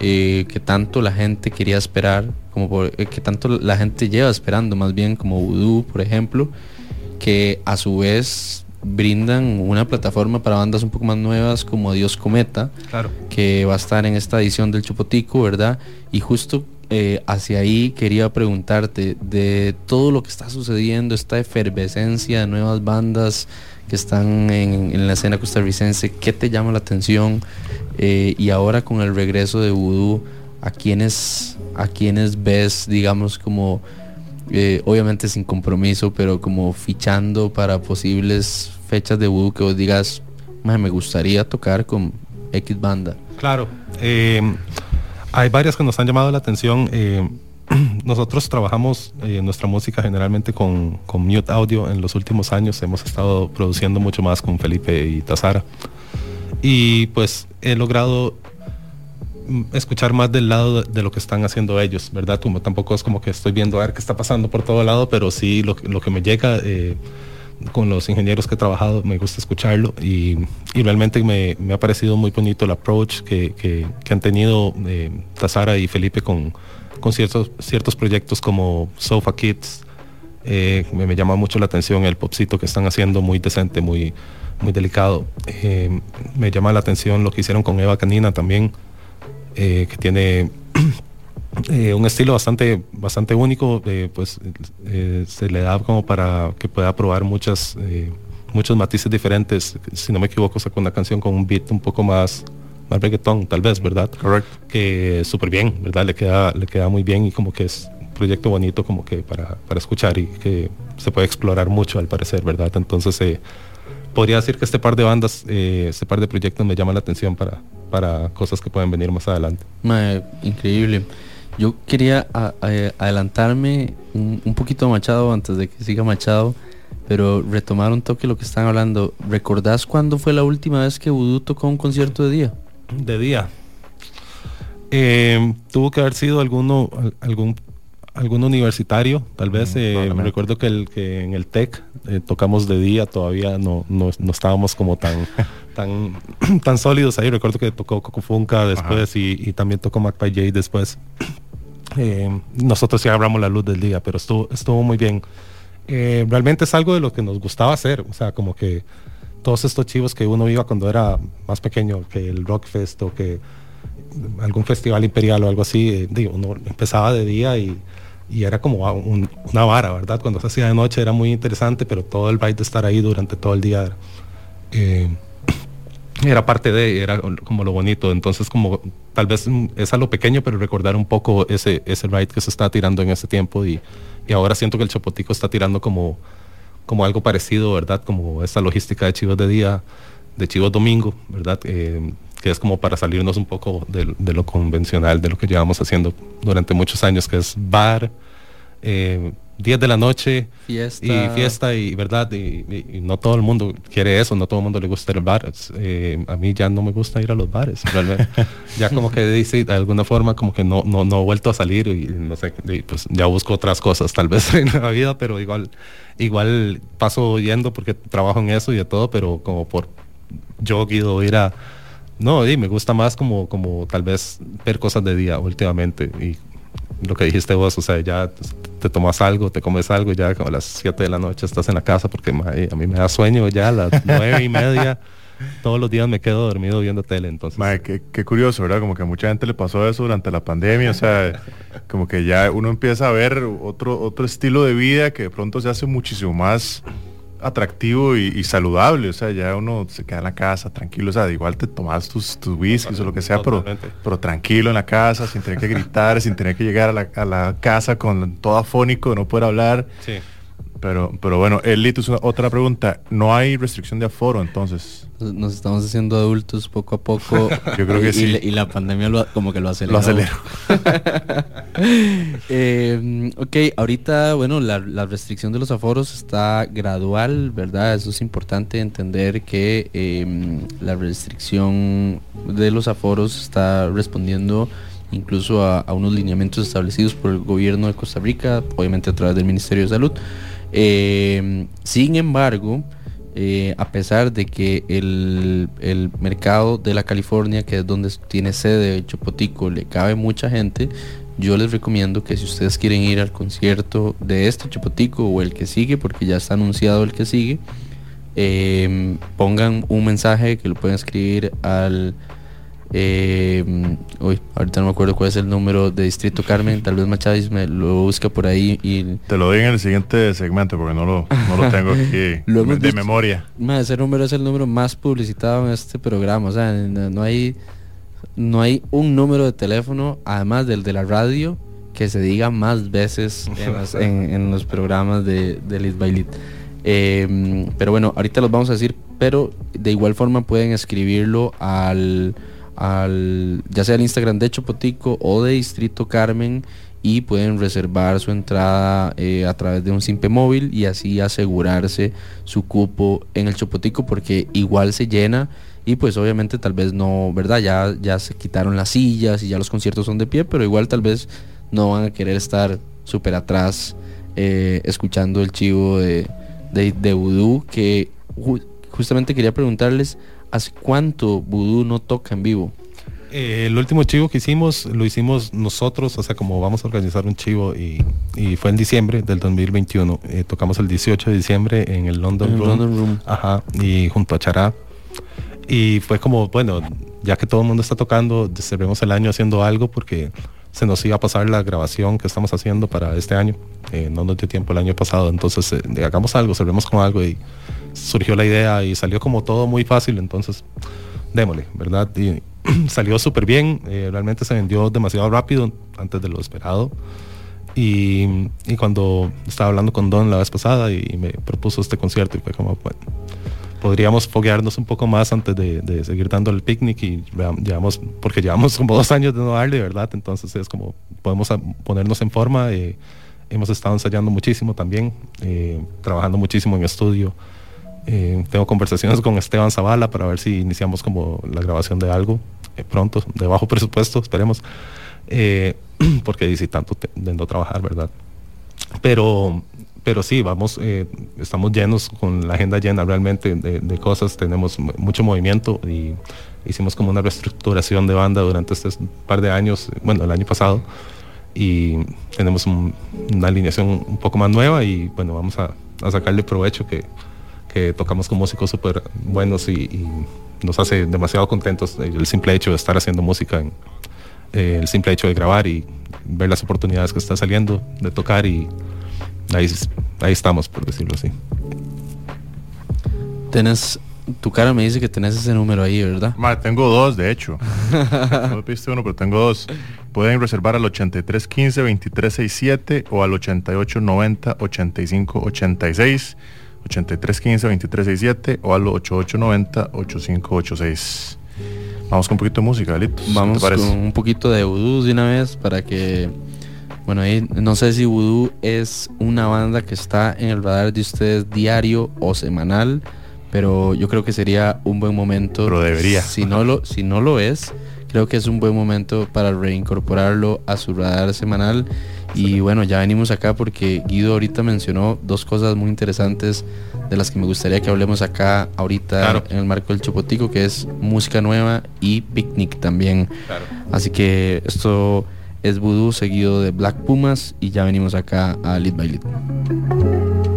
eh, que tanto la gente quería esperar, como por- eh, que tanto la gente lleva esperando, más bien como Voodoo, por ejemplo, que a su vez brindan una plataforma para bandas un poco más nuevas como Dios Cometa, Claro. que va a estar en esta edición del Chupotico, ¿verdad? Y justo eh, hacia ahí quería preguntarte de todo lo que está sucediendo, esta efervescencia de nuevas bandas que están en, la escena costarricense, ¿qué te llama la atención? Eh, y ahora con el regreso de Voodoo, ¿a quiénes, a quiénes ves, digamos, como, eh, obviamente sin compromiso, pero como fichando para posibles fechas de Voodoo que vos digas, "Mae, me gustaría tocar con X banda? Claro. Hay varias que nos han llamado la atención. eh, <clears throat> nosotros trabajamos eh, nuestra música generalmente con, Mute Audio. En los últimos años hemos estado produciendo mucho más con Felipe y Tazara. Y pues he logrado mm, escuchar más del lado de, lo que están haciendo ellos, ¿verdad? Tampoco es como que estoy viendo a ver qué está pasando por todo lado, pero sí lo que me llega eh, con los ingenieros que he trabajado, me gusta escucharlo y, realmente me, me ha parecido muy bonito el approach que, que- han tenido eh, Tazara y Felipe con, con ciertos, ciertos proyectos como Sofa Kids. Eh, me, me llama mucho la atención el popcito que están haciendo, muy decente, muy, muy delicado. Eh, me llama la atención lo que hicieron con Eva Canina también, eh, que tiene <clears throat> eh, un estilo bastante, bastante único, eh, pues eh, se le da como para que pueda probar muchas, muchos matices diferentes. Si no me equivoco, sacó una canción con un beat un poco más, más reggaetón, tal vez, ¿verdad? Correcto. Que súper bien, ¿verdad? Le queda, le queda muy bien y como que es un proyecto bonito como que para, para escuchar y que se puede explorar mucho al parecer, ¿verdad? Entonces, podría decir que este par de bandas, este par de proyectos me llama la atención para, para cosas que pueden venir más adelante. Increíble. Yo quería a- a- adelantarme un, un poquito a Machado antes de que siga Machado, pero retomar un toque lo que están hablando. ¿Recordás cuándo fue la última vez que Voodoo tocó un concierto de día? De día. Eh, tuvo que haber sido alguno, al- algún, algún universitario, tal vez. eh, me recuerdo que, el, que en el TEC eh, tocamos de día, todavía no, no, no estábamos como tan, <laughs> tan, <clears throat> tan sólidos ahí. Recuerdo que tocó Coco Funka después y, y también tocó Magpie J después. Eh, nosotros sí agarramos la luz del día, pero estuvo, estuvo muy bien. Eh, realmente es algo de lo que nos gustaba hacer, o sea, como que todos estos chivos que uno iba cuando era más pequeño, que el Rockfest o que algún festival imperial o algo así, eh, digo, uno empezaba de día y, y era como a- un- una vara, ¿verdad? Cuando se hacía de noche era muy interesante, pero todo el vibe de estar ahí durante todo el día eh, <clears throat> era parte de, era como lo bonito. Entonces, como tal vez mm, es a lo pequeño, pero recordar un poco ese, ese ride que se está tirando en ese tiempo y, y ahora siento que el Chopotico está tirando como, como algo parecido, ¿verdad? Como esta logística de chivos de día, de chivos domingo, ¿verdad? Eh, que es como para salirnos un poco de, de lo convencional, de lo que llevamos haciendo durante muchos años, que es bar, eh, 10 de la noche Fiesta. y fiesta. y verdad y, y- y no todo el mundo quiere eso no todo el mundo le gusta ir al bar. Es, eh, a mí ya no me gusta ir a los bares realmente. <laughs> Ya como que dice de alguna forma como que no no no he vuelto a salir y no sé y pues ya busco otras cosas tal vez <laughs> en la vida pero igual igual paso yendo porque trabajo en eso y de todo pero como por yo quiero ir a no y me gusta más como como tal vez ver cosas de día últimamente y lo que dijiste vos, o sea, ya te tomas algo, te comes algo, ya como a las 7 de la noche estás en la casa porque a mí me da sueño ya a las <laughs> nueve y media. Todos los días me quedo dormido viendo tele, entonces. Qué, qué curioso, ¿verdad? Como que a mucha gente le pasó eso durante la pandemia, o sea, <laughs> como que ya uno empieza a ver otro, otro estilo de vida que de pronto se hace muchísimo más atractivo y, y saludable, o sea, ya uno se queda en la casa tranquilo, o sea, igual te tomas tus, tus whiskies o lo que sea, pero, pero tranquilo en la casa, sin tener que gritar, sin tener que llegar a la, a la casa con todo afónico, no poder hablar. Sí. Pero, pero bueno, una- otra pregunta. No hay restricción de aforo, entonces. Nos estamos haciendo adultos poco a poco. <laughs> Yo creo que y, sí. Y, la- y la pandemia lo- como que lo aceleró. Lo aceleró. <laughs> Eh, ok, ahorita, bueno, la, la restricción de los aforos está gradual, ¿verdad? Eso es importante entender que eh, la restricción de los aforos está respondiendo incluso a, a unos lineamientos establecidos por el gobierno de Costa Rica, obviamente a través del Ministerio de Salud. Eh, sin embargo, eh, a pesar de que el, el mercado de la California, que es donde tiene sede Chopotico, le cabe mucha gente, yo les recomiendo que si ustedes quieren ir al concierto de este Chopotico o el que sigue, porque ya está anunciado el que sigue, eh, pongan un mensaje que lo pueden escribir al eh, uy, ahorita no me acuerdo cuál es el número de Distrito Carmen. Tal vez Machavis me lo busca por ahí y. Te lo doy en el siguiente segmento porque no lo, no lo tengo <laughs> aquí de memoria. Ese número es el número más publicitado en este programa. O sea, no, no hay no hay un número de teléfono, además del de la radio, que se diga más veces en, las- en- en los programas de, de Lead. Eh, pero bueno, ahorita los vamos a decir, pero de igual forma pueden escribirlo al, al ya sea el Instagram de Chopotico o de Distrito Carmen y pueden reservar su entrada eh, a través de un simple móvil y así asegurarse su cupo en el Chopotico porque igual se llena y pues obviamente tal vez no, ¿verdad? Ya, ya se quitaron las sillas y ya los conciertos son de pie, pero igual tal vez no van a querer estar súper atrás eh, escuchando el chivo de, de, Voodoo que ju- justamente quería preguntarles, ¿hace cuánto Voodoo no toca en vivo? Eh, el último chivo que hicimos lo hicimos nosotros, o sea, como vamos a organizar un chivo y, y fue en diciembre del 2021. Eh, tocamos el 18 de diciembre en el London, En el Room, London Room. Ajá, y junto a Chará. Y fue como, bueno, ya que todo el mundo está tocando, cerremos el año haciendo algo porque se nos iba a pasar la grabación que estamos haciendo para este año. Eh, no nos dio tiempo el año pasado, entonces hagamos algo, cerremos con algo y surgió la idea y salió como todo muy fácil, entonces démosle, ¿verdad? Y <clears throat> salió súper bien, eh, realmente se vendió demasiado rápido antes de lo esperado. Y, y cuando estaba hablando con Don la vez pasada y, y me propuso este concierto y fue como, bueno, podríamos foguearnos un poco más antes de, de seguir dando el picnic y llevamos, porque llevamos como dos años de no darle, ¿verdad? Entonces es como, podemos ponernos en forma. eh, hemos estado ensayando muchísimo también, eh, trabajando muchísimo en estudio. Eh, tengo conversaciones con Esteban Zavala para ver si iniciamos como la grabación de algo eh, pronto, de bajo <laughs> presupuesto, esperemos. Eh, <clears throat> porque dice tanto no trabajar, ¿verdad? Pero, pero sí, vamos, estamos llenos con la agenda llena realmente de, cosas, tenemos mu- mucho movimiento y hicimos como una reestructuración de banda durante este par de años, bueno, el año pasado, y tenemos un- una alineación un poco más nueva y bueno, vamos a sacarle provecho que, que tocamos con músicos súper buenos y, y nos hace demasiado contentos el simple hecho de estar haciendo música, en, eh, el simple hecho de grabar y ver las oportunidades que está saliendo, de tocar y ahí, ahí estamos, por decirlo así. Tenés, tu cara me dice que tenés ese número ahí, ¿verdad? Ma, tengo dos, de hecho. <laughs> no me pediste uno, pero tengo dos. Pueden reservar al 8315-2367 o al 8890-8586. 8315-2367 o al 8890-8586. Vamos con un poquito de música. ¿Qué Vamos con un poquito de Voodoo de una vez para que, bueno, ahí no sé si Voodoo es una banda que está en el radar de ustedes diario o semanal, pero yo creo que sería un buen momento. Pero debería. Si no lo, si no lo es, creo que es un buen momento para reincorporarlo a su radar semanal. Y bueno, ya venimos acá porque Guido ahorita mencionó dos cosas muy interesantes de las que me gustaría que hablemos acá ahorita Claro. en el marco del Chopotico, que es música nueva y picnic también. Claro. Así que esto es Voodoo seguido de Black Pumas y ya venimos acá a Lead by Lead.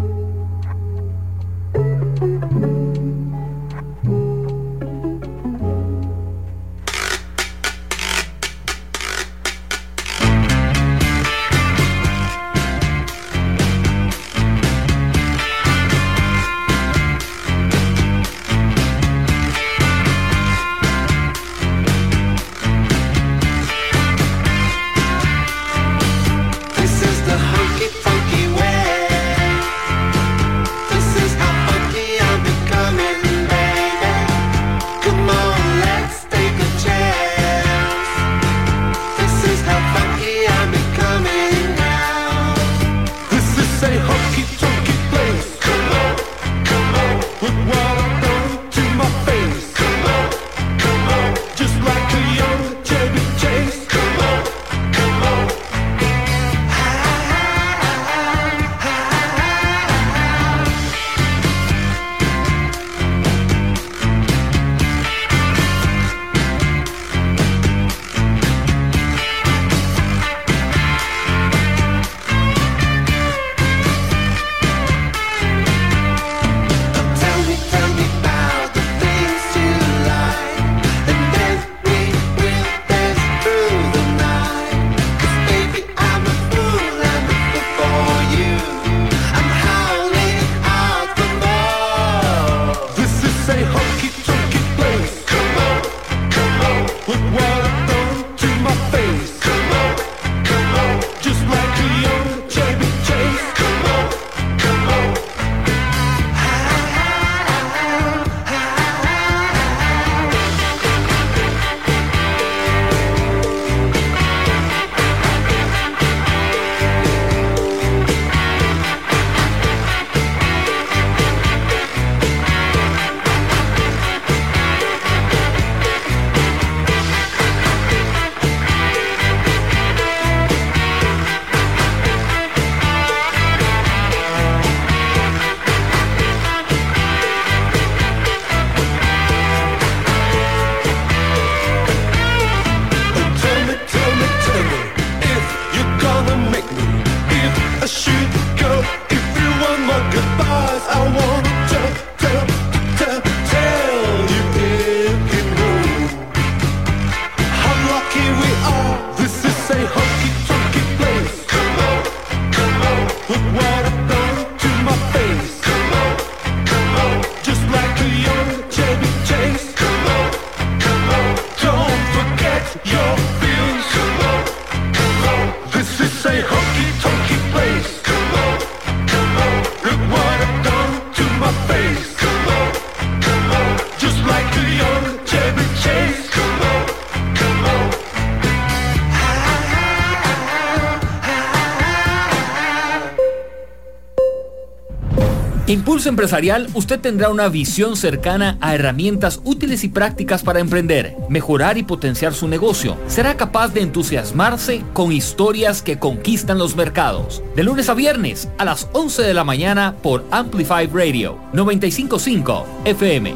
Empresarial, usted tendrá una visión cercana a herramientas útiles y prácticas para emprender, mejorar y potenciar su negocio. Será capaz de entusiasmarse con historias que conquistan los mercados. De lunes a viernes a las 11 de la mañana por Amplify Radio 955 FM.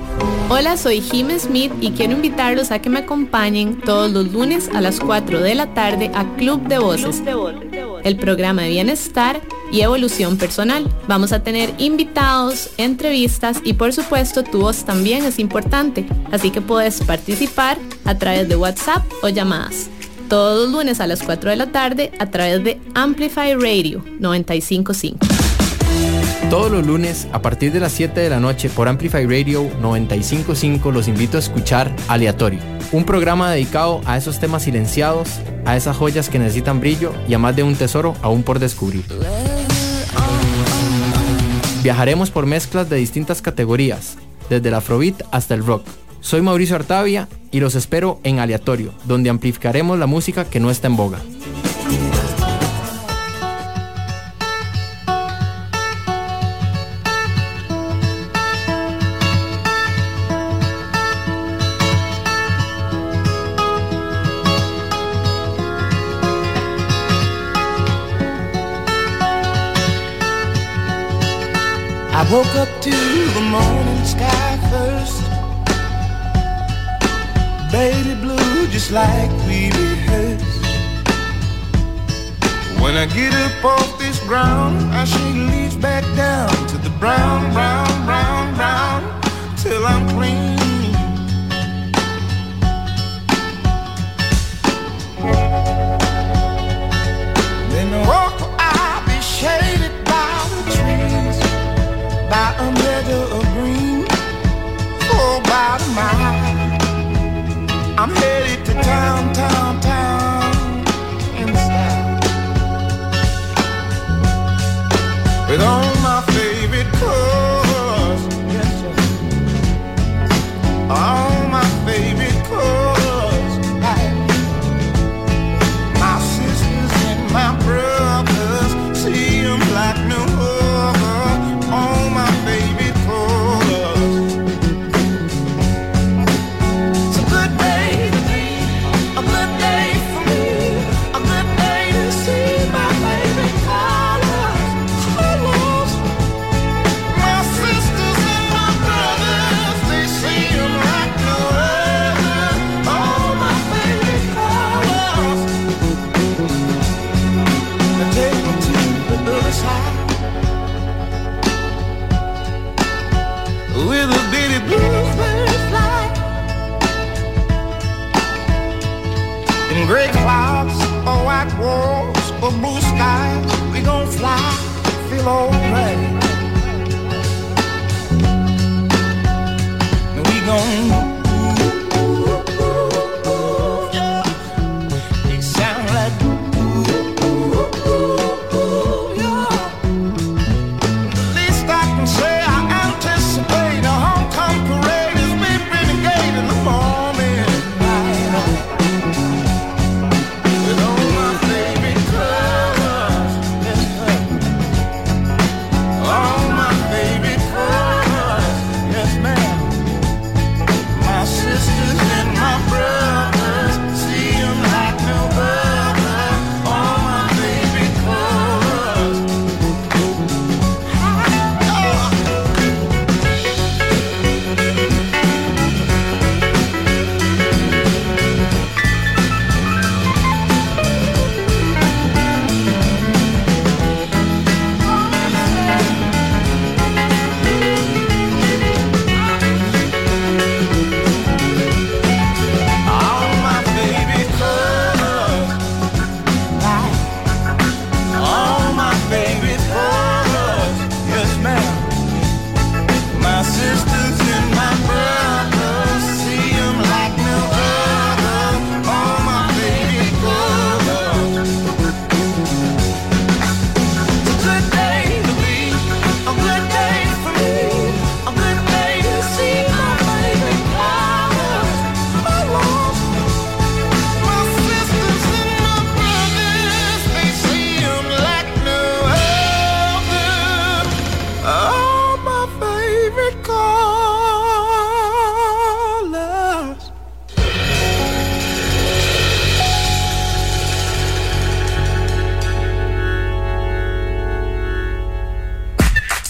Hola, soy Jim Smith y quiero invitarlos a que me acompañen todos los lunes a las 4 de la tarde a Club de Voces, el programa de bienestar y evolución personal. Vamos a tener invitados, entrevistas y por supuesto tu voz también es importante, así que puedes participar a través de WhatsApp o llamadas. Todos los lunes a las 4 de la tarde a través de Amplify Radio 955. Todos los lunes a partir de las 7 de la noche por Amplify Radio 955 los invito a escuchar Aleatorio, un programa dedicado a esos temas silenciados, a esas joyas que necesitan brillo y a más de un tesoro aún por descubrir. Viajaremos por mezclas de distintas categorías, desde el afrobeat hasta el rock. Soy Mauricio Artavia y los espero en Aleatorio, donde amplificaremos la música que no está en boga. Like we rehearsed. When I get up off this ground, I shake leaves back down to the brown, brown, brown, brown, till I'm clean. Then the I'll be shaded by the trees by a meadow of green for about a mile. I'm headed to town,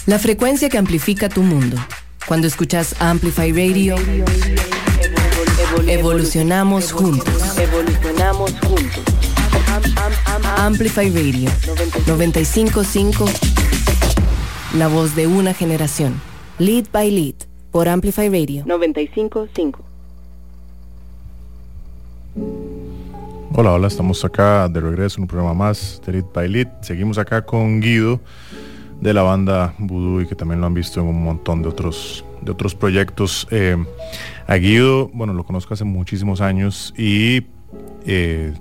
La frecuencia que amplifica tu mundo. Cuando escuchas Amplify Radio, evolucionamos juntos. Evolucionamos juntos. Amplify Radio 955. La voz de una generación. Lead by Lead por Amplify Radio 955. Hola, hola, estamos acá de regreso en un programa más de Lead by Lead. Seguimos acá con Guido de la banda Voodoo y que también lo han visto en un montón de otros, de otros proyectos. Eh, a Guido, bueno, lo conozco hace muchísimos años y eh,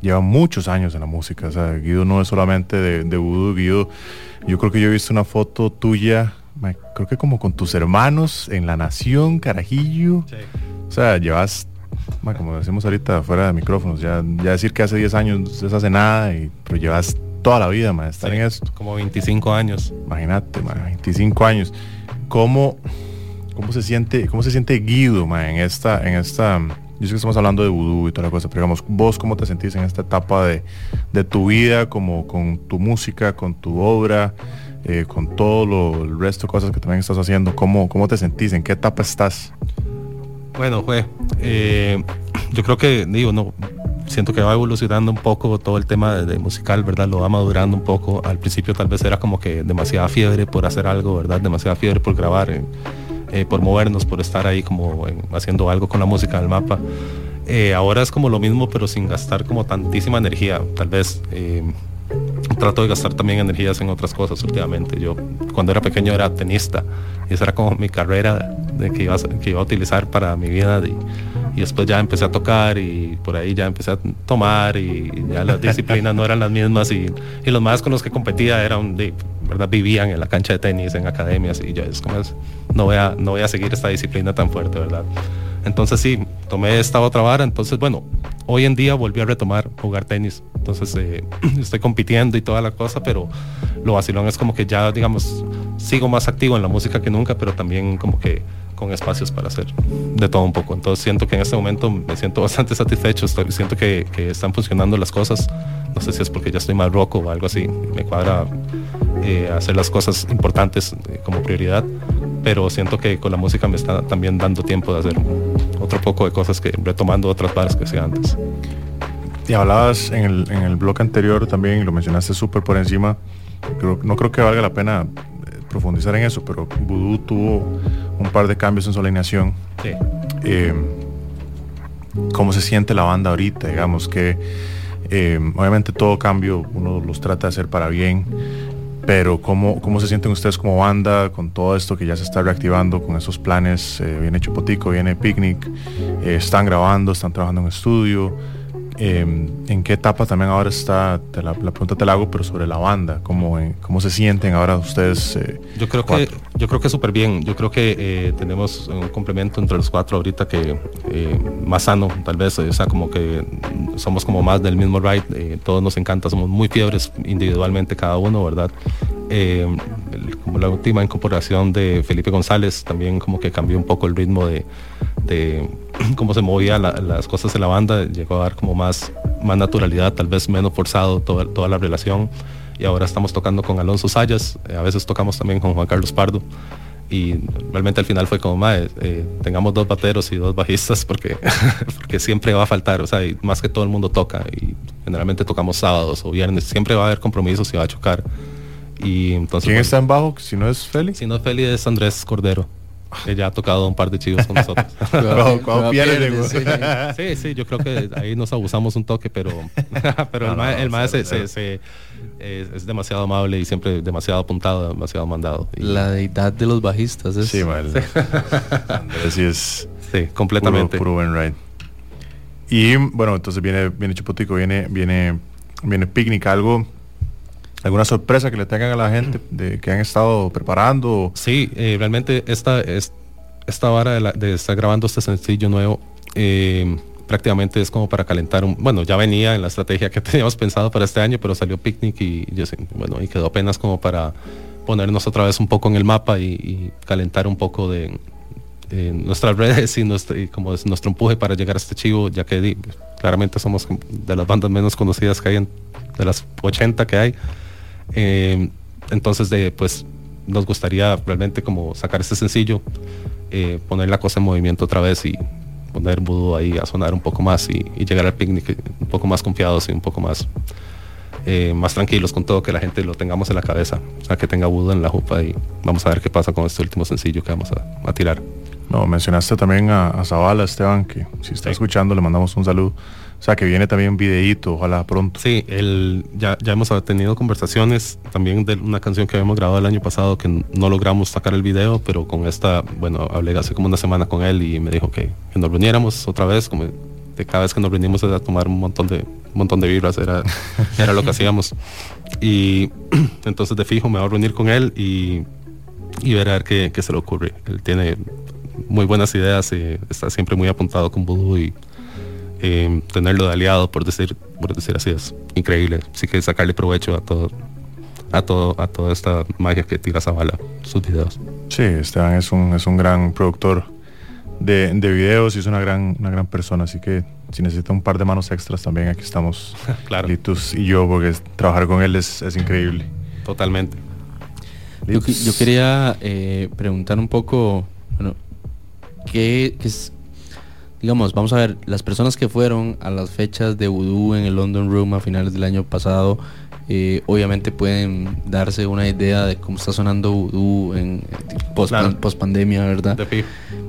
lleva muchos años en la música. O sea, Guido no es solamente de, de Voodoo, Guido, yo creo que yo he visto una foto tuya, creo que como con tus hermanos en La Nación, Carajillo. O sea, llevas, como decimos ahorita, fuera de micrófonos, ya, ya decir que hace 10 años se hace nada, y, pero llevas toda la vida, ma, estar Sí, en esto. Como 25 años. Imagínate, ma, 25 años. ¿Cómo, cómo se siente, cómo se siente Guido, ma, en esta, en esta, yo sé que estamos hablando de vudú y toda la cosa, pero digamos, vos cómo te sentís en esta etapa de, de tu vida, como con tu música, con tu obra, eh, con todo lo, el resto de cosas que también estás haciendo, ¿cómo, cómo te sentís? ¿En qué etapa estás? Bueno, fue. eh, yo creo que, digo, no, siento que va evolucionando un poco todo el tema musical, ¿verdad? Lo va madurando un poco. Al principio tal vez era como que demasiada fiebre por hacer algo, ¿verdad? Demasiada fiebre por grabar, eh, eh, por movernos, por estar ahí como en- haciendo algo con la música del mapa. Eh, ahora es como lo mismo, pero sin gastar como tantísima energía, tal vez. trato de gastar también energías en otras cosas últimamente. Yo cuando era pequeño era tenista y esa era como mi carrera de que iba a, utilizar para mi vida y después ya empecé a tocar y por ahí ya empecé a tomar y ya las disciplinas no eran las mismas y, y los más con los que competía eran de verdad vivían en la cancha de tenis en academias y yo es como es, no voy a no voy a seguir esta disciplina tan fuerte verdad entonces sí tomé esta otra vara entonces bueno hoy en día volví a retomar jugar tenis entonces eh, <clears throat> estoy compitiendo y toda la cosa pero lo vacilón es como que ya digamos sigo más activo en la música que nunca pero también como que con espacios para hacer de todo un poco. Entonces siento que en este momento me siento <laughs> bastante satisfecho estoy, siento que, están funcionando las cosas. No sé si es porque ya estoy más roco o algo así me cuadra eh, hacer las cosas importantes eh, como prioridad pero siento que con la música me está también dando tiempo de hacer otro poco de cosas que retomando otras varas que hacía antes. Y hablabas en el, en el blog anterior también, lo mencionaste súper por encima, no creo que valga la pena eh, profundizar en eso, pero Voodoo tuvo un par de cambios en su alineación. Sí. Eh, ¿Cómo se siente la banda ahorita? Digamos que eh, obviamente todo cambio uno los trata de hacer para bien, pero ¿cómo, ¿cómo se sienten ustedes como banda con todo esto que ya se está reactivando, con esos planes? Eh, viene Chupotico, viene Picnic, están grabando, están trabajando en estudio. Eh, ¿En qué etapa también ahora está? Te la, la pregunta te la hago, pero sobre la banda, ¿cómo, eh, cómo se sienten ahora ustedes? eh, Yo creo que yo creo que súper bien. Yo creo que eh, tenemos un complemento entre los cuatro ahorita que más sano, tal vez. O sea, como que somos como más del mismo ride. todos nos encanta, somos muy fiebres individualmente cada uno, ¿verdad? Eh, como la última incorporación de Felipe González también como que cambió un poco el ritmo de, <clears throat> cómo se movía la- las cosas en la banda. Llegó a dar como más, más naturalidad, tal vez menos forzado toda, toda la relación y ahora estamos tocando con Alonso Sayas, eh, a veces tocamos también con Juan Carlos Pardo y realmente al final fue como, "Mae, eh, tengamos dos bateros y dos bajistas porque, <laughs> porque siempre va a faltar, o sea, más que todo el mundo toca y generalmente tocamos sábados o viernes, siempre va a haber compromisos y va a chocar. Y entonces, ¿Quién bueno, está en bajo? Si no es Félix. Si no es Feli es Andrés Cordero. Que ya ha tocado un par de chivos con nosotros. <laughs> Cuando- cuando pierde, güey. sí, sí, yo creo que ahí nos abusamos un toque, pero, <laughs> pero No, el, ma- no, el maestro se- se- es, es demasiado amable y siempre demasiado apuntado, demasiado mandado. Y- La deidad de los bajistas es. Sí, mal. Andrés sí es Sí, completamente. Puro, puro buen ride. Y bueno, entonces viene, viene Chupotico, viene, viene, viene Picnic, algo, alguna sorpresa que le tengan a la gente de que han estado preparando. Sí, eh, realmente esta, es, esta vara de, la- de estar grabando este sencillo nuevo eh, prácticamente es como para calentar un, bueno, ya venía en la estrategia que <laughs> teníamos pensado para este año, pero salió Picnic y bueno, y quedó apenas como para ponernos otra vez un poco en el mapa y, y calentar un poco de nuestras <laughs> redes y, nuestro, y como es nuestro empuje para llegar a este chivo, ya que claramente somos de las bandas menos conocidas que hay, en- de las 80 que hay. Eh, entonces, de, pues nos gustaría realmente como sacar este sencillo, eh, poner la cosa en movimiento otra vez y poner Voodoo ahí a sonar un poco más y, y llegar al picnic un poco más confiados y un poco más eh, más tranquilos con todo, que la gente lo tengamos en la cabeza, o sea, que tenga Voodoo en la jupa y vamos a ver qué pasa con este último sencillo que vamos a, a tirar. No, mencionaste también a, a Zavala, Esteban, que si está escuchando le mandamos un saludo. O sea, que viene también un videíto, ojalá pronto. Sí, el, ya, ya hemos tenido conversaciones también de una canción que habíamos grabado el año pasado que no logramos sacar el video, pero con esta, bueno, hablé hace como una semana con él y me dijo que, que nos reuniéramos otra vez, como de cada vez que nos reunimos era tomar un montón de, un montón de vibras, era, <laughs> era lo que hacíamos. Y <clears throat> entonces de fijo me voy a reunir con él y, y ver a ver qué, qué se le ocurre. Él tiene muy buenas ideas, y está siempre muy apuntado con Voodoo y eh, tenerlo de aliado, por decir, por decir así, es increíble. Así que sacarle provecho a todo, a todo, a toda esta magia que tira Zavala, sus videos. Sí, Esteban es un, es un gran productor de, de videos y es una gran, una gran persona, así que si necesita un par de manos extras también aquí estamos, <laughs> claro. Litus y yo, porque es- trabajar con él es, es increíble. Totalmente. Yo quería eh, preguntar un poco, bueno, ¿qué, qué es, digamos, vamos a ver, las personas que fueron a las fechas de Voodoo en el London Room a finales del año pasado, eh, obviamente pueden darse una idea de cómo está sonando Voodoo en post, Claro. pandemia, ¿verdad?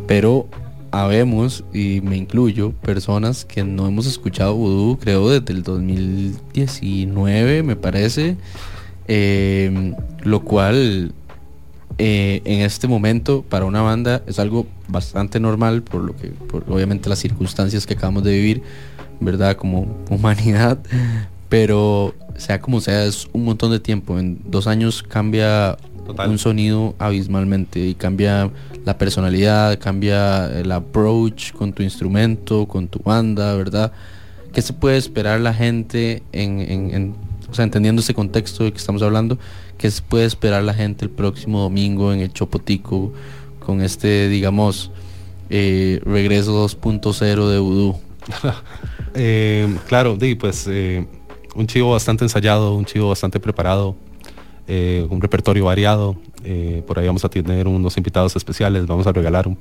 Pero habemos, y me incluyo, personas que no hemos escuchado Voodoo, creo, desde el 2019, me parece. Eh, lo cual eh, en este momento para una banda es algo bastante normal por lo que por obviamente las circunstancias que acabamos de vivir verdad como humanidad. Pero sea como sea es un montón de tiempo. En dos años cambia un sonido abismalmente y cambia la personalidad cambia el approach con tu instrumento con tu banda verdad qué se puede esperar la gente en, en- en- o sea, entendiendo ese contexto de que estamos hablando, qué se puede esperar la gente el próximo domingo en el Chopotico con este, digamos, eh, regreso 2.0 de Voodoo? <laughs> Eh, claro, di, pues eh, un chivo bastante ensayado, un chivo bastante preparado, eh, un repertorio variado. por ahí vamos a tener unos invitados especiales, vamos a regalar un-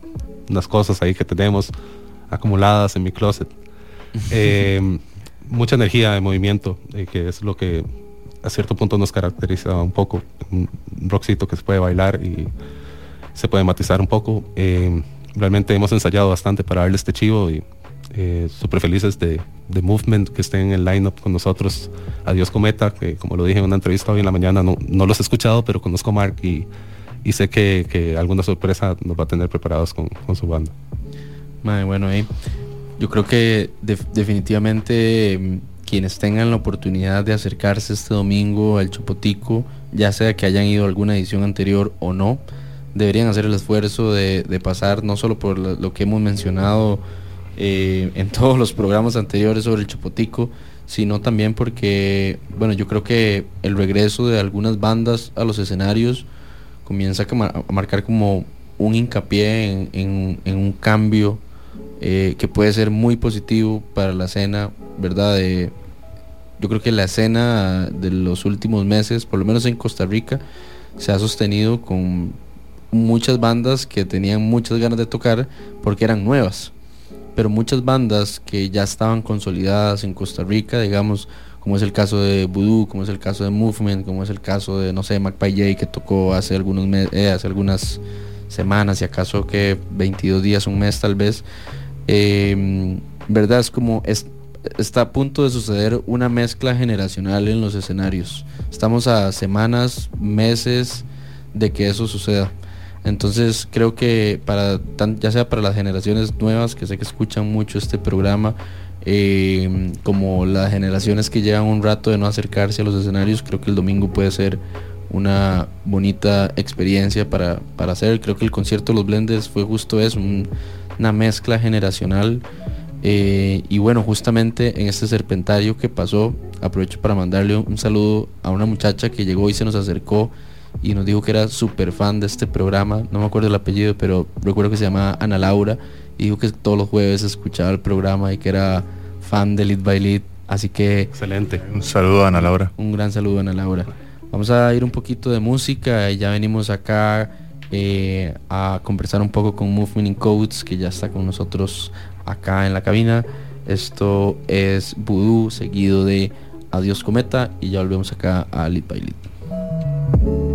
unas cosas ahí que tenemos acumuladas en mi closet. <laughs> Mucha energía de movimiento, que es lo que a cierto punto nos caracteriza un poco. Un rockcito que se puede bailar y se puede matizar un poco. Eh, realmente hemos ensayado bastante para darle este chivo y eh, súper felices de, de Movement que estén en el lineup con nosotros. Adiós Cometa, que como lo dije en una entrevista hoy en la mañana, no, no los he escuchado, pero conozco a Mark y, y sé que, que alguna sorpresa nos va a tener preparados con, con su banda. Bueno, ahí yo creo que def- definitivamente quienes tengan la oportunidad de acercarse este domingo al Chopotico, ya sea que hayan ido a alguna edición anterior o no, deberían hacer el esfuerzo de, pasar no solo por lo, que hemos mencionado eh, en <laughs> todos los programas anteriores sobre el Chopotico, sino también porque, bueno, yo creo que el regreso de algunas bandas a los escenarios comienza a, marcar como un hincapié en, un cambio eh, que puede ser muy positivo para la escena, ¿verdad? Yo creo que la escena de los últimos meses, por lo menos en Costa Rica, se ha sostenido con muchas bandas que tenían muchas ganas de tocar porque eran nuevas. Pero muchas bandas que ya estaban consolidadas en Costa Rica, digamos, como es el caso de Voodoo, como es el caso de Movement, como es el caso de, no sé, Magpie J que tocó hace algunos meses, hace algunas semanas, si acaso que 22 días, un mes tal vez. Eh, verdad es como es, está a punto de suceder una mezcla generacional en los escenarios. Estamos a semanas, meses de que eso suceda. Entonces creo que para ya sea para las generaciones nuevas que sé que escuchan mucho este programa, eh, como las generaciones que llevan un rato de no acercarse a los escenarios, creo que el domingo puede ser una bonita experiencia para, para hacer. Creo que el concierto de los Blendes fue justo eso, un- una mezcla generacional. Eh, y bueno, justamente en este serpentario que pasó, aprovecho para mandarle un saludo a una muchacha que llegó y se nos acercó y nos dijo que era súper fan de este programa, no me acuerdo el apellido, pero recuerdo que se llamaba Ana Laura y dijo que todos los jueves escuchaba el programa y que era fan de Lead by Lead, así que... Excelente. Un saludo a Ana Laura. Un gran saludo a Ana Laura. Vamos a ir un poquito de música, ya venimos acá eh, a conversar un poco con Movement in Codes, que ya está con nosotros acá en la cabina. Esto es Voodoo seguido de Adiós Cometa y ya volvemos acá a Lead by Lead.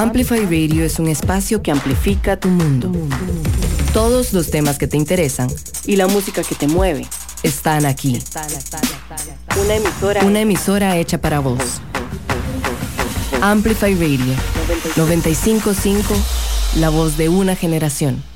Amplify Radio es un espacio que amplifica tu mundo. Todos los temas que te interesan y la música que te mueve están aquí. Una emisora, hecha para vos. Amplify Radio 955, la voz de una generación.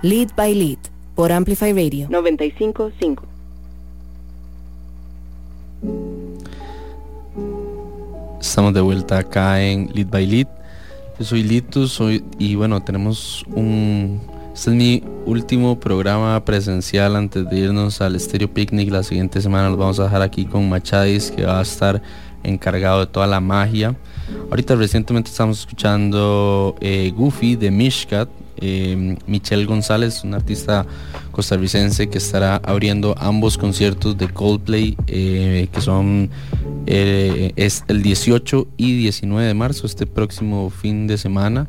Lead by Lead por Amplify Radio 955. Estamos de vuelta acá en Lead by Lead. Yo soy Litus soy, y bueno, tenemos un... Este es mi último programa presencial antes de irnos al Stereo Picnic. La siguiente semana los vamos a dejar aquí con Machadis, que va a estar encargado de toda la magia. Ahorita recientemente estamos escuchando eh, Goofy de Mishkat, eh, Michelle González, un artista costarricense que estará abriendo ambos conciertos de Coldplay, eh, que son eh, es el 18 y 19 de marzo, este próximo fin de semana.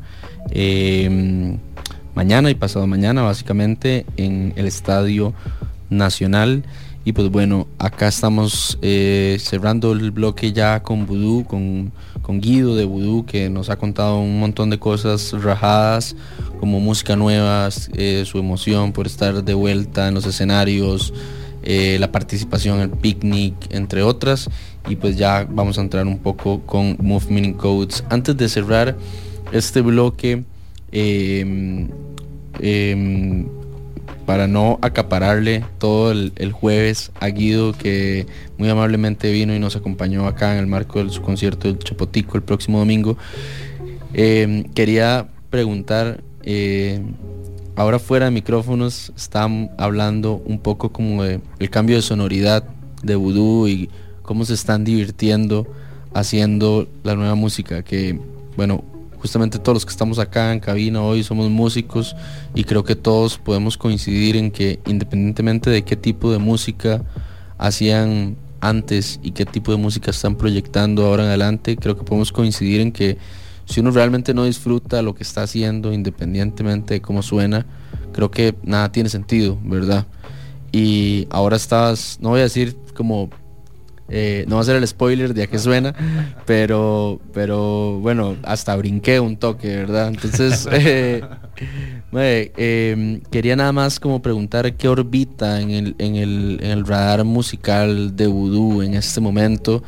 Eh, mañana y pasado mañana, básicamente, en el Estadio Nacional. Y pues bueno, acá estamos eh, cerrando el bloque ya con Voodoo, con, con Guido de Voodoo, que nos ha contado un montón de cosas rajadas, como música nueva, eh, su emoción por estar de vuelta en los escenarios, eh, la participación en el picnic, entre otras. Y pues ya vamos a entrar un poco con Move Meaning Codes. Antes de cerrar este bloque, eh, em, para no acapararle todo el, jueves a Guido que muy amablemente vino y nos acompañó acá en el marco de su concierto del Chapotico el próximo domingo. Eh, quería preguntar, eh, ahora fuera de micrófonos, están hablando un poco como de el cambio de sonoridad de Voodoo y cómo se están divirtiendo haciendo la nueva música que, bueno, justamente todos los que estamos acá en cabina hoy somos músicos y creo que todos podemos coincidir en que independientemente de qué tipo de música hacían antes y qué tipo de música están proyectando ahora en adelante, creo que podemos coincidir en que si uno realmente no disfruta lo que está haciendo, independientemente de cómo suena, creo que nada tiene sentido, ¿verdad? Y ahora estás, no voy a decir como eh, no va a ser el spoiler de a qué suena, pero, pero bueno, hasta brinqué un toque, ¿verdad? Entonces, <laughs> eh, eh, quería nada más como preguntar qué orbita en el, en el, en el radar musical de Voodoo en este momento,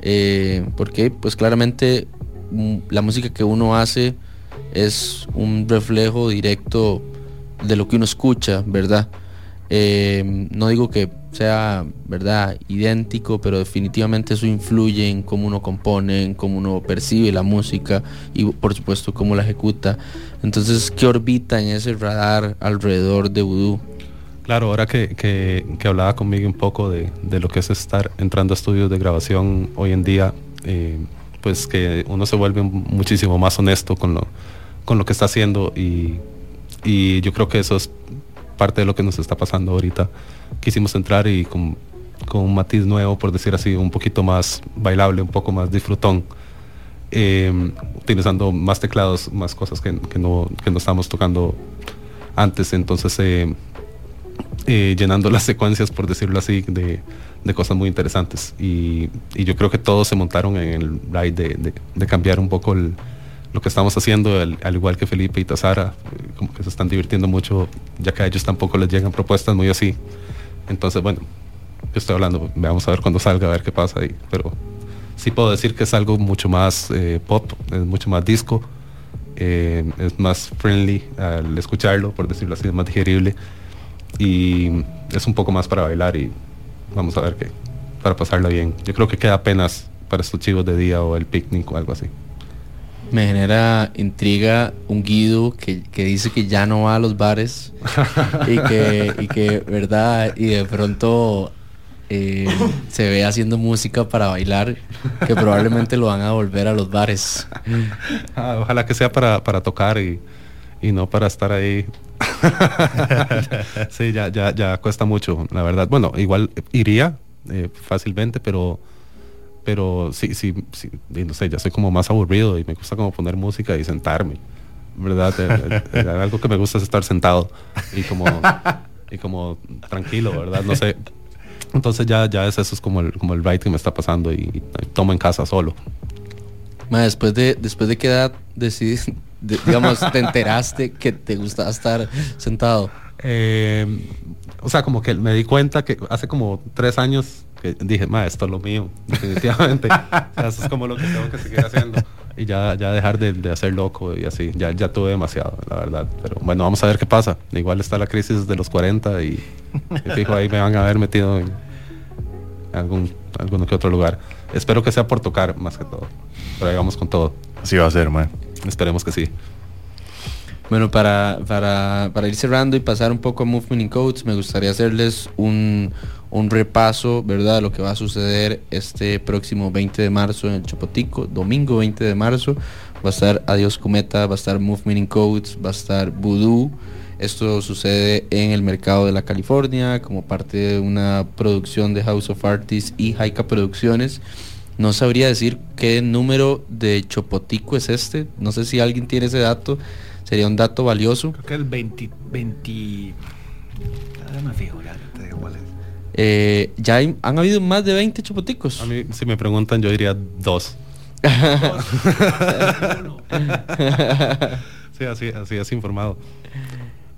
eh, porque pues claramente mm, la música que uno hace es un reflejo directo de lo que uno escucha, ¿verdad? Eh, no digo que sea verdad idéntico, pero definitivamente eso influye en cómo uno compone, en cómo uno percibe la música y por supuesto cómo la ejecuta. Entonces, ¿qué orbita en ese radar alrededor de Voodoo? Claro, ahora que, que- hablaba conmigo un poco de, de lo que es estar entrando a estudios de grabación hoy en día, eh, pues que uno se vuelve muchísimo más honesto con lo, con lo que está haciendo y, y yo creo que eso es parte de lo que nos está pasando ahorita. Quisimos entrar y con, con un matiz nuevo, por decir así, un poquito más bailable, un poco más disfrutón, eh, utilizando más teclados, más cosas que, que no, que no estábamos tocando antes, entonces eh, eh, llenando las secuencias, por decirlo así, de, de cosas muy interesantes. Y, yo creo que todos se montaron en el ride de, de- de cambiar un poco el- lo que estamos haciendo, al, al igual que Felipe y Tazara, eh, como que se están divirtiendo mucho, ya que a ellos tampoco les llegan propuestas muy así. Entonces, bueno, yo estoy hablando, vamos a ver cuando salga, a ver qué pasa ahí. Pero sí puedo decir que es algo mucho más eh, pop, es mucho más disco, eh, es más friendly al escucharlo, por decirlo así, es más digerible y es un poco más para bailar y vamos a ver qué, para pasarla bien. Yo creo que queda apenas para estos chivos de día o el picnic o algo así. Me genera intriga un Guido que, que dice que ya no va a los bares y que, y que, ¿verdad? Y de pronto eh, se ve haciendo música para bailar, que probablemente lo van a volver a los bares. Ah, ojalá que sea para, para tocar y, y no para estar ahí. <laughs> sí, ya, ya, ya cuesta mucho, la verdad. Bueno, igual iría eh, fácilmente, pero pero sí, sí, sí, y no sé, ya soy como más aburrido y me gusta como poner música y sentarme. ¿Verdad? Eh, eh, eh, algo que me gusta es estar sentado y como, <laughs> y como tranquilo, ¿verdad? No sé. Entonces ya, ya es eso es como el, como el ride que me está pasando y, y tomo en casa solo. Ma, después de, después de qué edad decidiste, de- digamos, te enteraste que te gustaba estar sentado. Eh, o sea, como que me di cuenta que hace como tres años que dije, ma, esto es lo mío, definitivamente. <laughs> O sea, eso es como lo que tengo que seguir haciendo. Y ya, ya dejar de, de hacer loco y así. Ya, ya tuve demasiado, la verdad. Pero bueno, vamos a ver qué pasa. Igual está la crisis de los 40 y, y fijo, ahí me van a haber metido en algún, alguno que otro lugar. Espero que sea por tocar más que todo. Pero ahí vamos con todo. Así va a ser, man. Esperemos que sí. Bueno, para, para, para ir cerrando y pasar un poco a Movement in Codes, me gustaría hacerles un, un repaso, ¿verdad? De lo que va a suceder este próximo 20 de marzo en el Chopotico, domingo 20 de marzo. Va a estar Adiós Cometa, va a estar Movement in Codes, va a estar Voodoo. Esto sucede en el mercado de la California como parte de una producción de House of Artists y Haika Producciones. No sabría decir qué número de Chopotico es este. No sé si alguien tiene ese dato. Sería un dato valioso. Creo que el 20... 20 ahora me fijo, ya te digo cuál es. Eh, ya hay- han habido más de 20 Chopoticos. A mí, si me preguntan, yo diría dos. <laughs> sí, así, así es informado.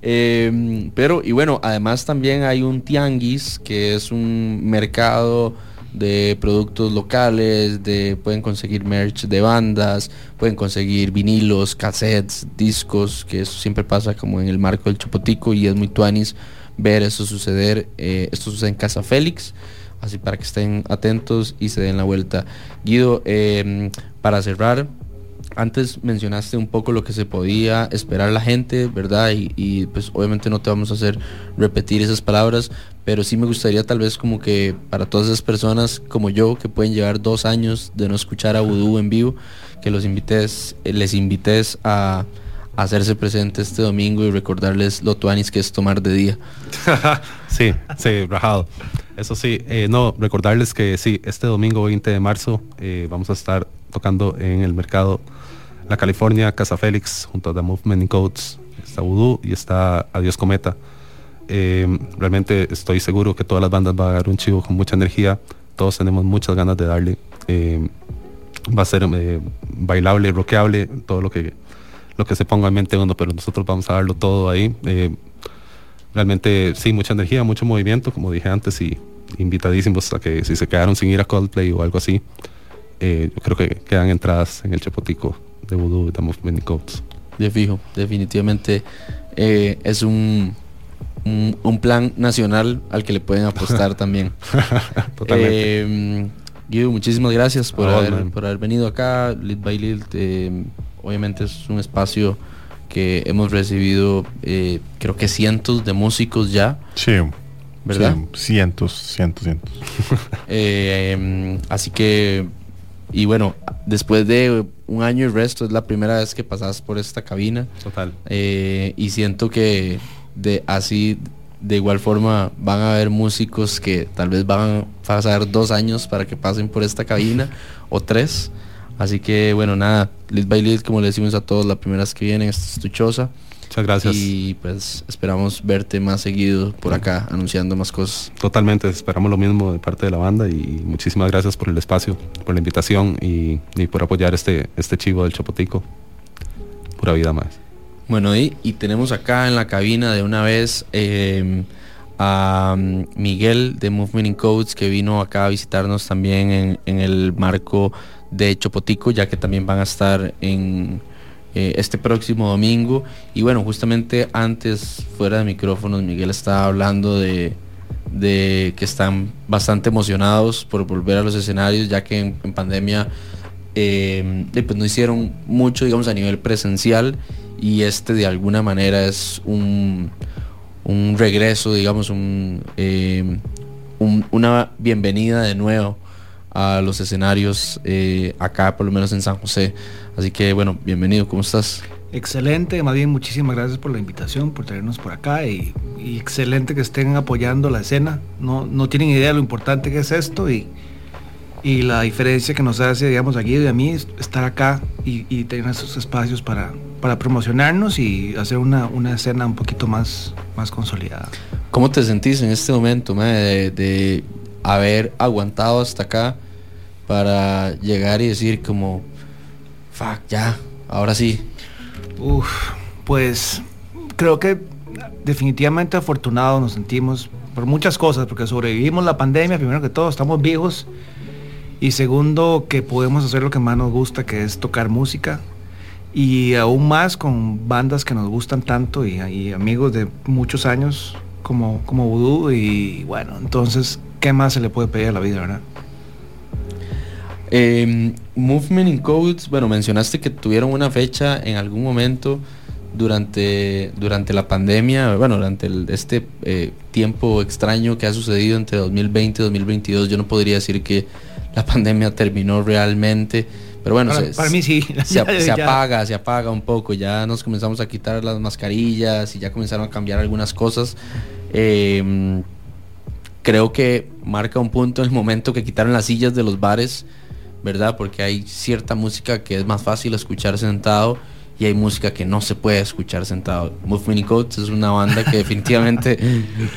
Eh, pero, y bueno, además también hay un tianguis, que es un mercado de productos locales, de pueden conseguir merch de bandas, pueden conseguir vinilos, cassettes, discos, que eso siempre pasa como en el marco del Chopotico y es muy tuanis ver eso suceder. eh, esto sucede en Casa Félix, así para que estén atentos y se den la vuelta. Guido, eh, para cerrar, antes mencionaste un poco lo que se podía esperar la gente, ¿verdad? Y, pues obviamente no te vamos a hacer repetir esas palabras, pero sí me gustaría tal vez como que para todas esas personas como yo que pueden llevar dos años de no escuchar a Voodoo en vivo, que los invites, eh, les invites a hacerse presente este domingo y recordarles lo tuanis que es tomar de día. <laughs> sí, sí, rajado. Eso sí, eh, no, recordarles que sí, este domingo 20 de marzo eh, vamos a estar tocando en el mercado La California, Casa Félix, junto a The Movement in Codes. Está Voodoo y está Adiós Cometa. Eh, realmente estoy seguro que todas las bandas van a dar un chivo con mucha energía. Todos tenemos muchas ganas de darle. Va a ser bailable, rockeable, todo lo que, lo que se ponga en mente uno, pero nosotros vamos a darlo todo ahí. Eh, realmente sí, mucha energía, mucho movimiento, como dije antes, y invitadísimos a que si se quedaron sin ir a Coldplay o algo así, eh, yo creo que quedan entradas en el Chapotico de Voodoo de Movement Codes. De fijo, definitivamente eh, es un, un, un plan nacional al que le pueden apostar <laughs> también. Totalmente. Eh, Guido, muchísimas gracias por, haber, por haber venido acá. Lead by Lead, eh, obviamente es un espacio que hemos recibido, eh, creo que cientos de músicos ya. Sí. ¿Verdad? Sí, cientos, cientos, cientos. <laughs> Eh, em, así que, y bueno, después de un año y resto, es la primera vez que pasas por esta cabina. Total. Eh, y siento que de así, de igual forma, van a haber músicos que tal vez van a pasar dos años para que pasen por esta cabina <laughs> o tres. Así que, bueno, nada, Lead by Lead, como le decimos a todos, la primera vez que vienen, esta es tu choza. Muchas gracias. Y pues esperamos verte más seguido por acá, anunciando más cosas. Totalmente, esperamos lo mismo de parte de la banda y muchísimas gracias por el espacio, por la invitación y, y por apoyar este, este chivo del Chapotico. Pura vida más. Bueno, y, tenemos acá en la cabina de una vez eh, a Miguel de Movement in Codes que vino acá a visitarnos también en, el marco de Chopotico, ya que también van a estar en eh, este próximo domingo. Y bueno, justamente antes, fuera de micrófonos, Miguel estaba hablando de, que están bastante emocionados por volver a los escenarios, ya que en, pandemia eh, pues no hicieron mucho, digamos, a nivel presencial y este de alguna manera es un, un regreso, digamos, un, eh, un- una bienvenida de nuevo a los escenarios eh, acá, por lo menos en San José. Así que bueno, bienvenido, ¿cómo estás? Excelente, más muchísimas gracias por la invitación, por traernos por acá y, y excelente que estén apoyando la escena. No, no tienen idea de lo importante que es esto y, y la diferencia que nos hace, digamos, a Guido y a mí es estar acá y, y tener esos espacios para, para promocionarnos y hacer una, una escena un poquito más, más consolidada. ¿Cómo te sentís en este momento, de, de haber aguantado hasta acá para llegar y decir como, fuck, ya, ahora sí? Uf, pues creo que definitivamente afortunados nos sentimos por muchas cosas, porque sobrevivimos la pandemia, primero que todo, estamos vivos, y segundo, que podemos hacer lo que más nos gusta, que es tocar música, y aún más con bandas que nos gustan tanto y, amigos de muchos años como, como Voodoo, y bueno, entonces, ¿qué más se le puede pedir a la vida, verdad? Eh, Movement in Codes, bueno, mencionaste que tuvieron una fecha en algún momento durante, durante la pandemia, bueno, durante el- este eh, tiempo extraño que ha sucedido entre 2020 y 2022. Yo no podría decir que la pandemia terminó realmente, pero bueno, Para- para mí sí. Se, <laughs> Ya- se apaga, se apaga un poco. Ya nos comenzamos a quitar las mascarillas y ya comenzaron a cambiar algunas cosas. Eh, creo que marca un punto en el momento que quitaron las sillas de los bares, ¿verdad? Porque hay cierta música que es más fácil escuchar sentado y hay música que no se puede escuchar sentado. Movement Codes es una banda que <laughs> definitivamente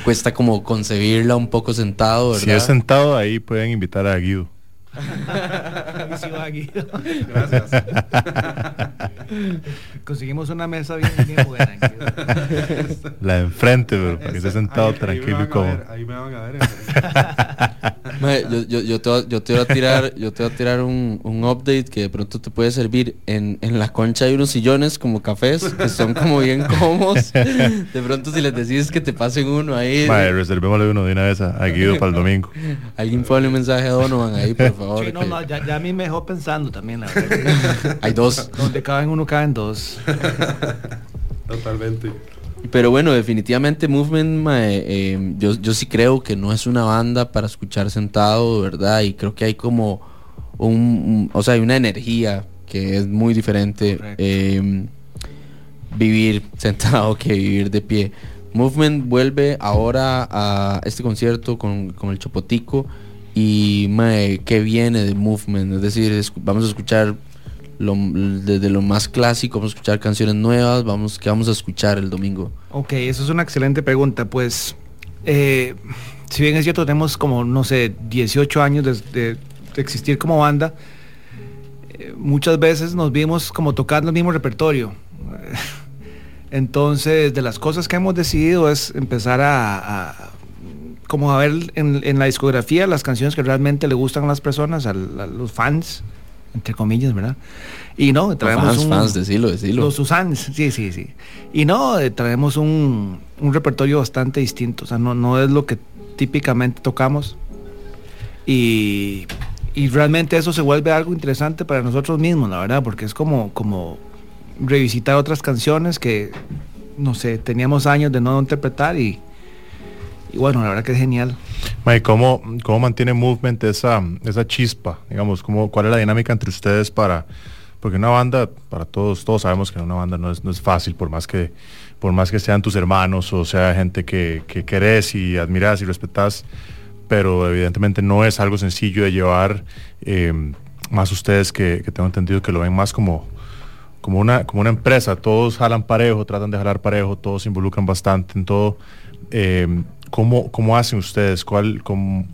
cuesta como concebirla un poco sentado, ¿verdad? Si es sentado ahí pueden invitar a Guido. <laughs> Gracias. Conseguimos una mesa bien, bien buena. La de enfrente, bro, para que esté sentado tranquilo y cómodo. ahí me van a ver. <laughs> Mae, yo, yo, yo te, voy a- yo te voy a tirar, yo te voy a tirar un, un update que de pronto te puede servir. En, en la concha hay unos sillones como cafés que son como bien cómodos. De pronto si les decides que te pasen uno ahí. Madre, reservémosle uno de una vez a Guido para el domingo. Alguien ponle un mensaje a Donovan ahí, por favor. Sí, no, no, ya, ya a mí me dejó pensando también, la verdad. <laughs> Hay dos. Donde caben uno, caben dos. <laughs> Totalmente. Pero bueno, definitivamente Movement, mae, eh, yo, yo sí creo que no es una banda para escuchar sentado, ¿verdad? Y creo que hay como un, un- o sea, hay una energía que es muy diferente eh, vivir <laughs> sentado que vivir de pie. Movement vuelve ahora a este concierto con, con el Chopotico y ¿qué viene de Movement? Es decir, vamos a escuchar desde lo más clásico, vamos a escuchar canciones nuevas, vamos, ¿qué vamos a escuchar el domingo? Ok, eso es una excelente pregunta. Pues, eh, si bien es cierto, tenemos como, no sé, 18 años de, existir como banda, eh, muchas veces nos vimos como tocando el mismo repertorio. <laughs> Entonces, de las cosas que hemos decidido es empezar a- como a ver en, en la discografía las canciones que realmente le gustan a las personas, a, los fans, entre comillas, ¿verdad? Y no, traemos fans, un- fans, decilo, decilo. Los Susans, sí, sí, sí. Y no, eh, traemos un, un repertorio bastante distinto, o sea, no, no es lo que típicamente tocamos. Y, y realmente eso se vuelve algo interesante para nosotros mismos, la verdad, porque es como, como revisitar otras canciones que, no sé, teníamos años de no interpretar y, y bueno, la verdad que es genial. Mae, ¿cómo, ¿Cómo mantiene Movement esa, esa chispa? Digamos, ¿cómo, ¿cuál es la dinámica entre ustedes para... Porque una banda, para todos, todos sabemos que una banda no es, no es fácil, por más que por más que sean tus hermanos o sea gente que, que querés y admiras y respetas, pero evidentemente no es algo sencillo de llevar, eh, más ustedes que, que tengo entendido que lo ven más como, como, una, como una empresa, todos jalan parejo, tratan de jalar parejo, todos se involucran bastante en todo. Eh, ¿cómo, ¿Cómo hacen ustedes? ¿Cuál, cómo-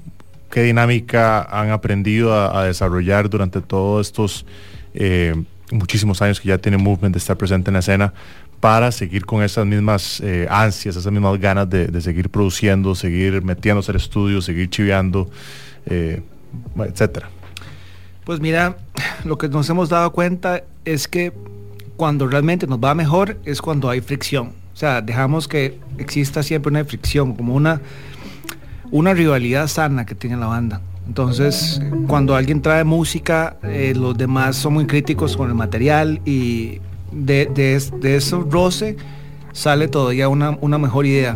¿Qué dinámica han aprendido a, desarrollar durante todos estos eh, muchísimos años que ya tiene Movement de estar presente en la escena para seguir con esas mismas eh, ansias, esas mismas ganas de, de seguir produciendo, seguir metiéndose al estudio, seguir chiveando, eh, etcétera? Pues mira, lo que nos hemos dado cuenta es que cuando realmente nos va mejor es cuando hay fricción. O sea, dejamos que exista siempre una fricción, como una, una rivalidad sana que tiene la banda. Entonces, cuando alguien trae música, eh, los demás son muy críticos con el material y de, de, de eso roce sale todavía una, una mejor idea.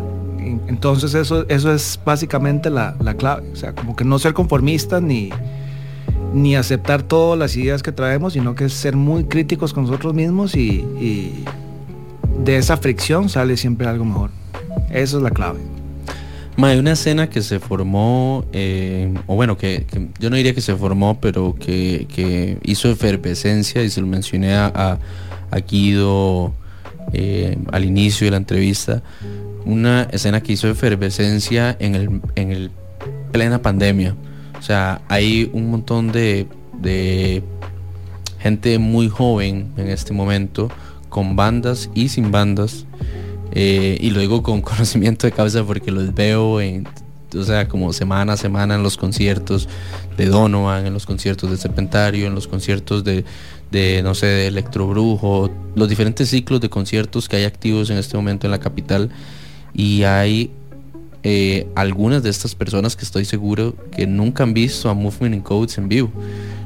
Entonces eso, eso es básicamente la, la clave. O sea, como que no ser conformistas ni, ni aceptar todas las ideas que traemos, sino que ser muy críticos con nosotros mismos y de esa fricción sale siempre algo mejor. Esa es la clave. Ma, hay una escena que se formó, eh, o bueno, que, yo no diría que se formó, pero que, que hizo efervescencia y se lo mencioné a, a- a Guido eh, al inicio de la entrevista. Una escena que hizo efervescencia en el, en el plena pandemia. O sea, hay un montón de, de gente muy joven en este momento, con bandas y sin bandas. eh, y lo digo con <laughs> conocimiento de causa porque los veo en, o sea, como semana a semana en los conciertos de Donovan, en los conciertos de Serpentario, en los conciertos de, de no sé, de Electrobrujo, los diferentes ciclos de conciertos que hay activos en este momento en la capital. Y hay eh, algunas de estas personas que estoy seguro que nunca han visto a Movement in Codes en vivo.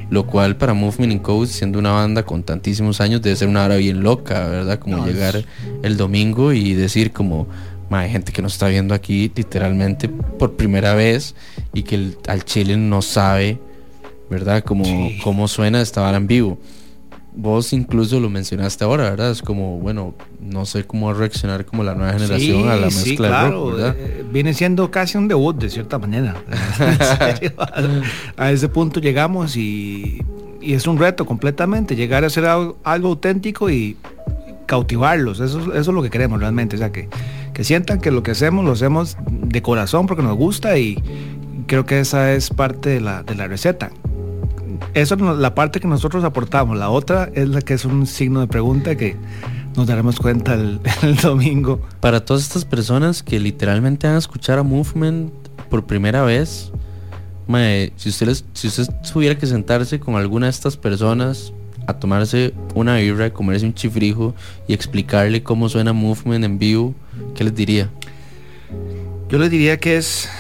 Lo cual para Movement in Codes, siendo una banda con tantísimos años, debe ser una hora bien loca, ¿verdad? Como No, llegar es- el domingo y decir como, "Ma, hay gente que nos está viendo aquí literalmente por primera vez y que el- al Chile no sabe, ¿verdad? Como cómo suena esta banda en vivo. Vos incluso lo mencionaste ahora, ¿verdad? Es como, bueno, no sé cómo reaccionar como la nueva generación Sí, a la sí, mezcla claro, de rock, ¿verdad? eh, viene siendo casi un debut de cierta manera. <laughs> <laughs> Serio, a, a ese punto llegamos y, y es un reto completamente llegar a hacer algo, algo auténtico y cautivarlos. Eso, es- eso es lo que queremos realmente. O sea, que, que sientan que lo que hacemos lo hacemos de corazón porque nos gusta y creo que esa es parte de la, de la receta. Eso es la parte que nosotros aportamos. La otra es la que es un signo de pregunta que nos daremos cuenta el, <laughs> el domingo. Para todas estas personas que literalmente van a escuchar a Movement por primera vez, mae, si ustedes, si usted tuviera que sentarse con alguna de estas personas a tomarse una birra, comerse un chifrijo y explicarle cómo suena Movement en vivo, ¿qué les diría? Yo les diría que es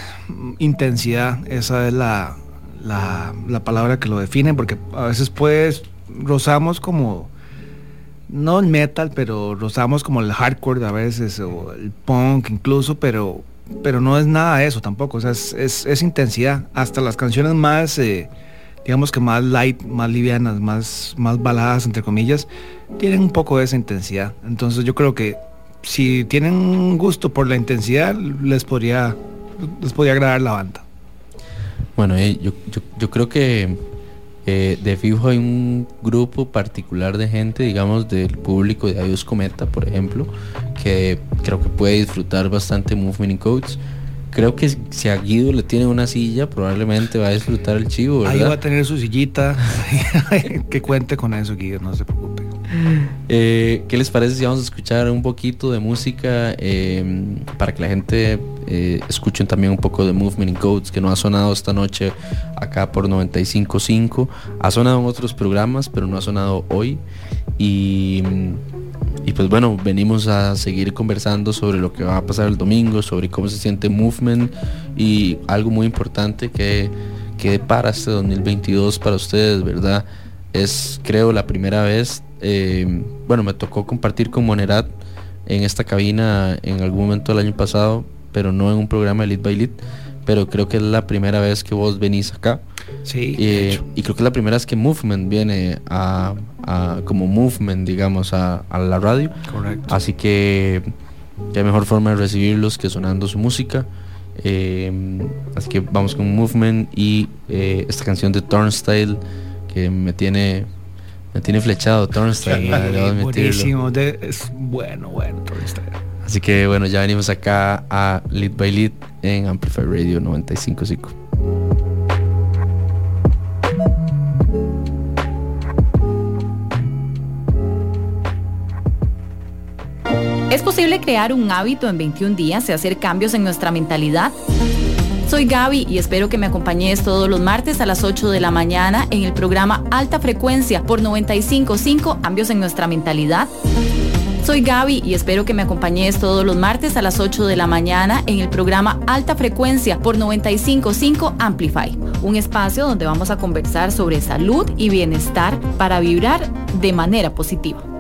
intensidad, esa es la, la, la palabra que lo define, porque a veces pues rozamos como, no el metal, pero rozamos como el hardcore a veces, o el punk incluso, pero, pero no es nada eso tampoco, o sea, es, intensidad. Hasta las canciones más, eh, digamos que más light, más livianas, más, más baladas, entre comillas, tienen un poco de esa intensidad. Entonces yo creo que si tienen gusto por la intensidad, les podría, les podría agradar la banda. Bueno, eh, yo, yo, yo creo que eh, de fijo hay un grupo particular de gente, digamos, del público de Adiós Cometa, por ejemplo, que creo que puede disfrutar bastante Movement in Codes. Creo que si a Guido le tiene una silla, probablemente va a disfrutar el chivo, Ahí ¿verdad? va a tener su sillita, <laughs> que cuente con eso, Guido, no se preocupe. Eh, ¿Qué les parece si vamos a escuchar un poquito de música eh, para que la gente eh, escuchen también un poco de Movement in Codes que no ha sonado esta noche acá por 95.5? Ha sonado en otros programas, pero no ha sonado hoy. Y, y pues bueno, venimos a seguir conversando sobre lo que va a pasar el domingo, sobre cómo se siente Movement y algo muy importante que, que para este 2022 para ustedes, ¿verdad? Es creo la primera vez, eh, bueno, me tocó compartir con Monerat en esta cabina en algún momento del año pasado, pero no en un programa de Lead by Lead, pero creo que es la primera vez que vos venís acá. Sí, Eh, y creo que es la primera vez que Movement viene a, a- como Movement, digamos, a, a la radio. Correcto. Así que qué mejor forma de recibirlos que sonando su música. Eh, así que vamos con Movement y eh, esta canción de Turnstile que me tiene me tiene flechado Turnstile. admitirlo. buenísimo, de- es bueno, bueno, esto. Así que bueno, ya venimos acá a Lead by Lead en Amplify Radio 955. ¿Es posible crear un hábito en 21 días y hacer cambios en nuestra mentalidad? Soy Gaby y espero que me acompañes todos los martes a las 8 de la mañana en el programa Alta Frecuencia por 955 Cambios en nuestra mentalidad. Soy Gaby y espero que me acompañes todos los martes a las 8 de la mañana en el programa Alta Frecuencia por 955 Amplify, un espacio donde vamos a conversar sobre salud y bienestar para vibrar de manera positiva.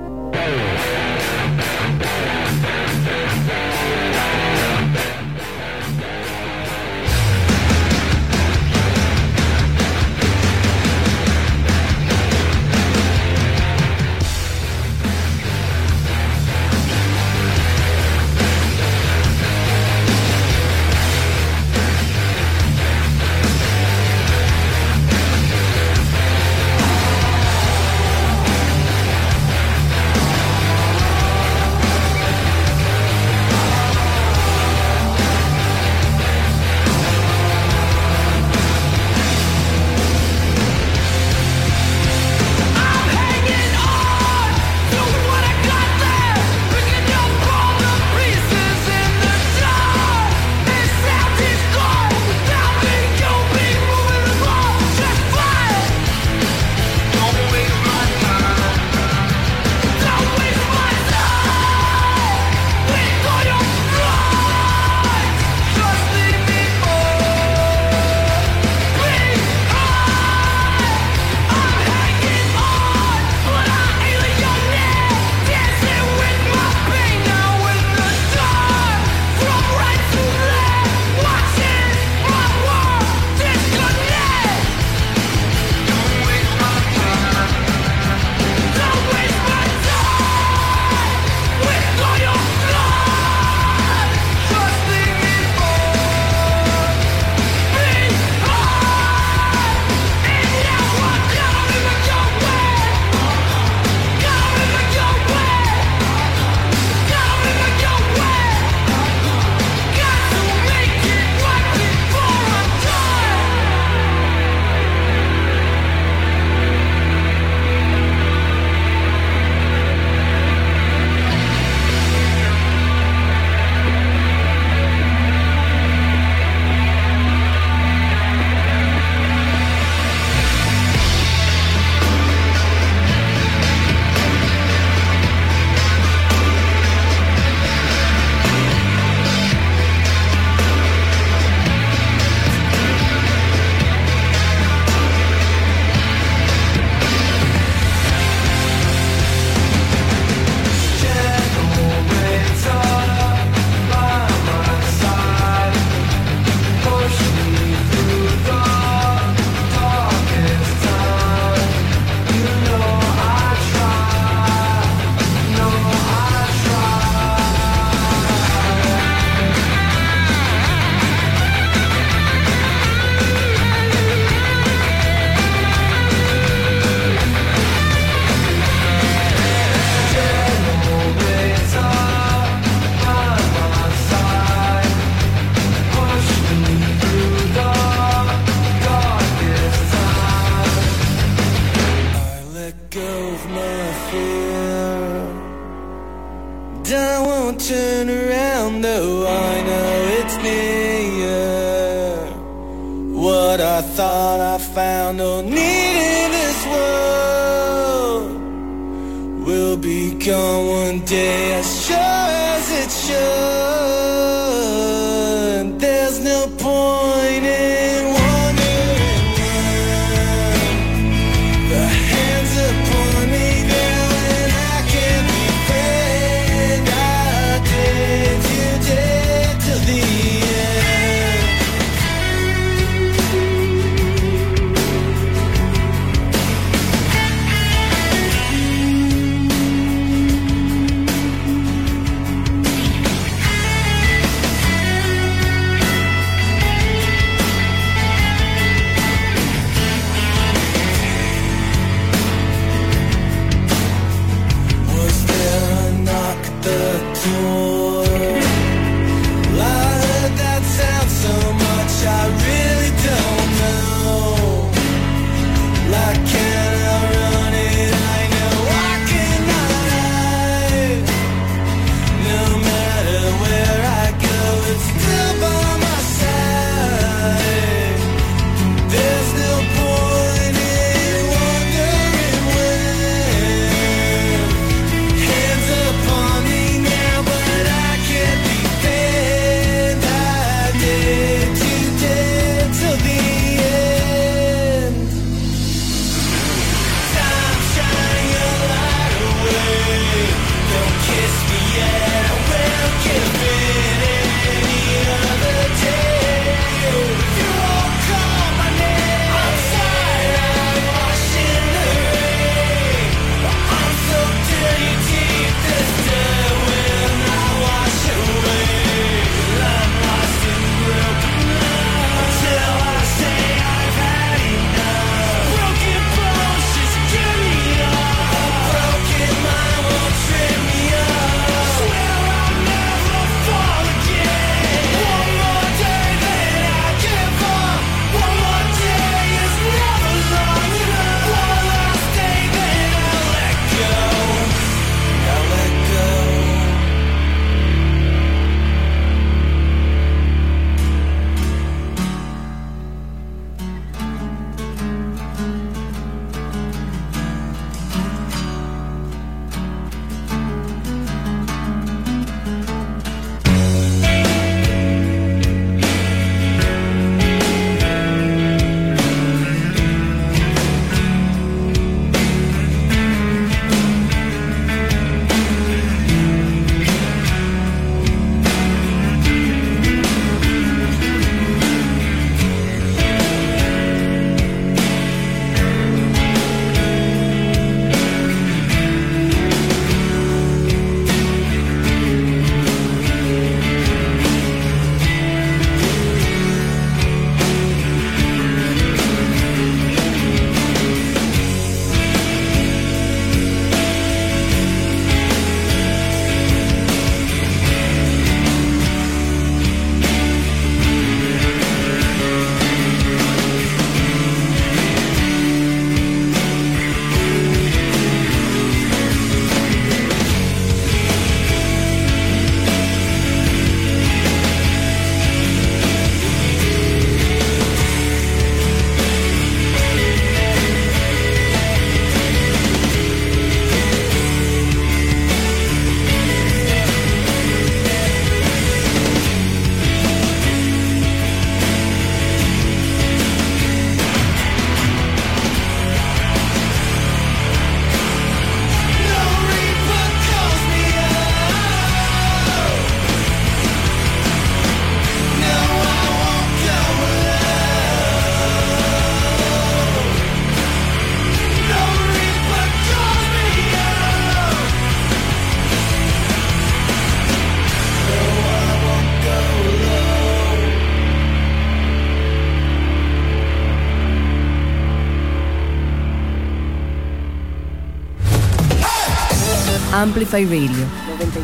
Amplify Radio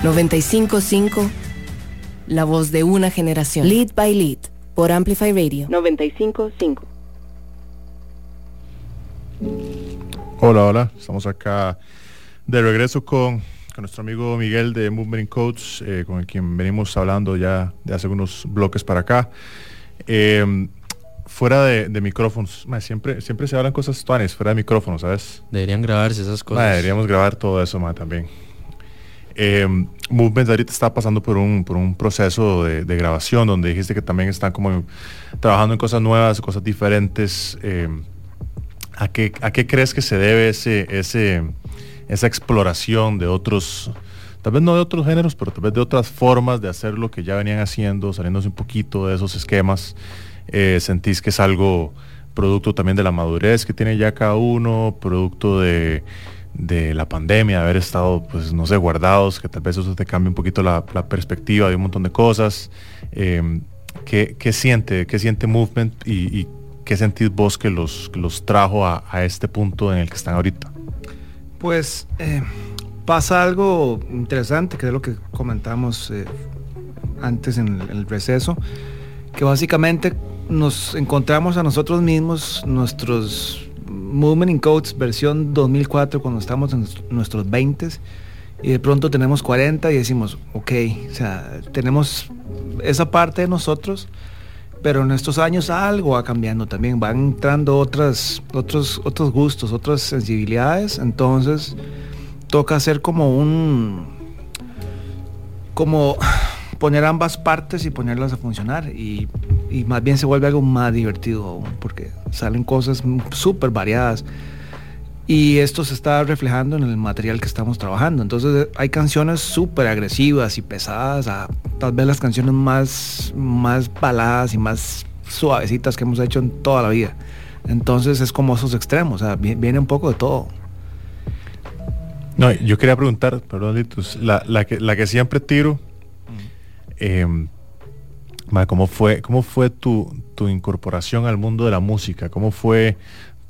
955, la voz de una generación. Lead by Lead por Amplify Radio 955. Hola, hola, estamos acá de regreso con, con nuestro amigo Miguel de Movement Coach, eh, con quien venimos hablando ya de hace unos bloques para acá. Eh, fuera de, de micrófonos. Siempre, siempre se hablan cosas tuanes fuera de micrófonos, ¿sabes? Deberían grabarse esas cosas. Deberíamos grabar todo eso, más también. Eh, Movement ahorita está pasando por un, por un proceso de, grabación donde dijiste que también están como trabajando en cosas nuevas, cosas diferentes. eh, ¿a, qué, ¿A qué crees que se debe ese, ese, esa exploración de otros, tal vez no de otros géneros, pero tal vez de otras formas de hacer lo que ya venían haciendo, saliéndose un poquito de esos esquemas? Eh, ¿Sentís que es algo producto también de la madurez que tiene ya cada uno, producto de, de la pandemia, de haber estado, pues, no sé, guardados, que tal vez eso te cambie un poquito la, perspectiva de un montón de cosas? Eh, ¿qué, qué siente, qué siente Movement y, qué sentís vos que los, que los trajo a, a este punto en el que están ahorita? Pues eh, pasa algo interesante, que es lo que comentamos eh, antes en el, en el receso, que básicamente nos encontramos a nosotros mismos, nuestros Movement in Codes versión 2004, cuando estamos en nuestros- nuestros 20 y de pronto tenemos 40 y decimos, ok, o sea, tenemos esa parte de nosotros, pero en estos años algo va cambiando también, van entrando otras, otros, otros gustos, otras sensibilidades, entonces toca hacer como un, como poner ambas partes y ponerlas a funcionar y, y más bien se vuelve algo más divertido aún, porque salen cosas súper variadas y esto se está reflejando en el material que estamos trabajando. Entonces hay canciones súper agresivas y pesadas, tal vez las canciones más, más baladas y más suavecitas que hemos hecho en toda la vida. Entonces es como esos extremos, o sea, vi- viene un poco de todo. No, yo quería preguntar, perdón, Litus, la, la que siempre tiro, ma, ¿cómo fue, cómo fue tu, tu incorporación al mundo de la música? ¿Cómo fue,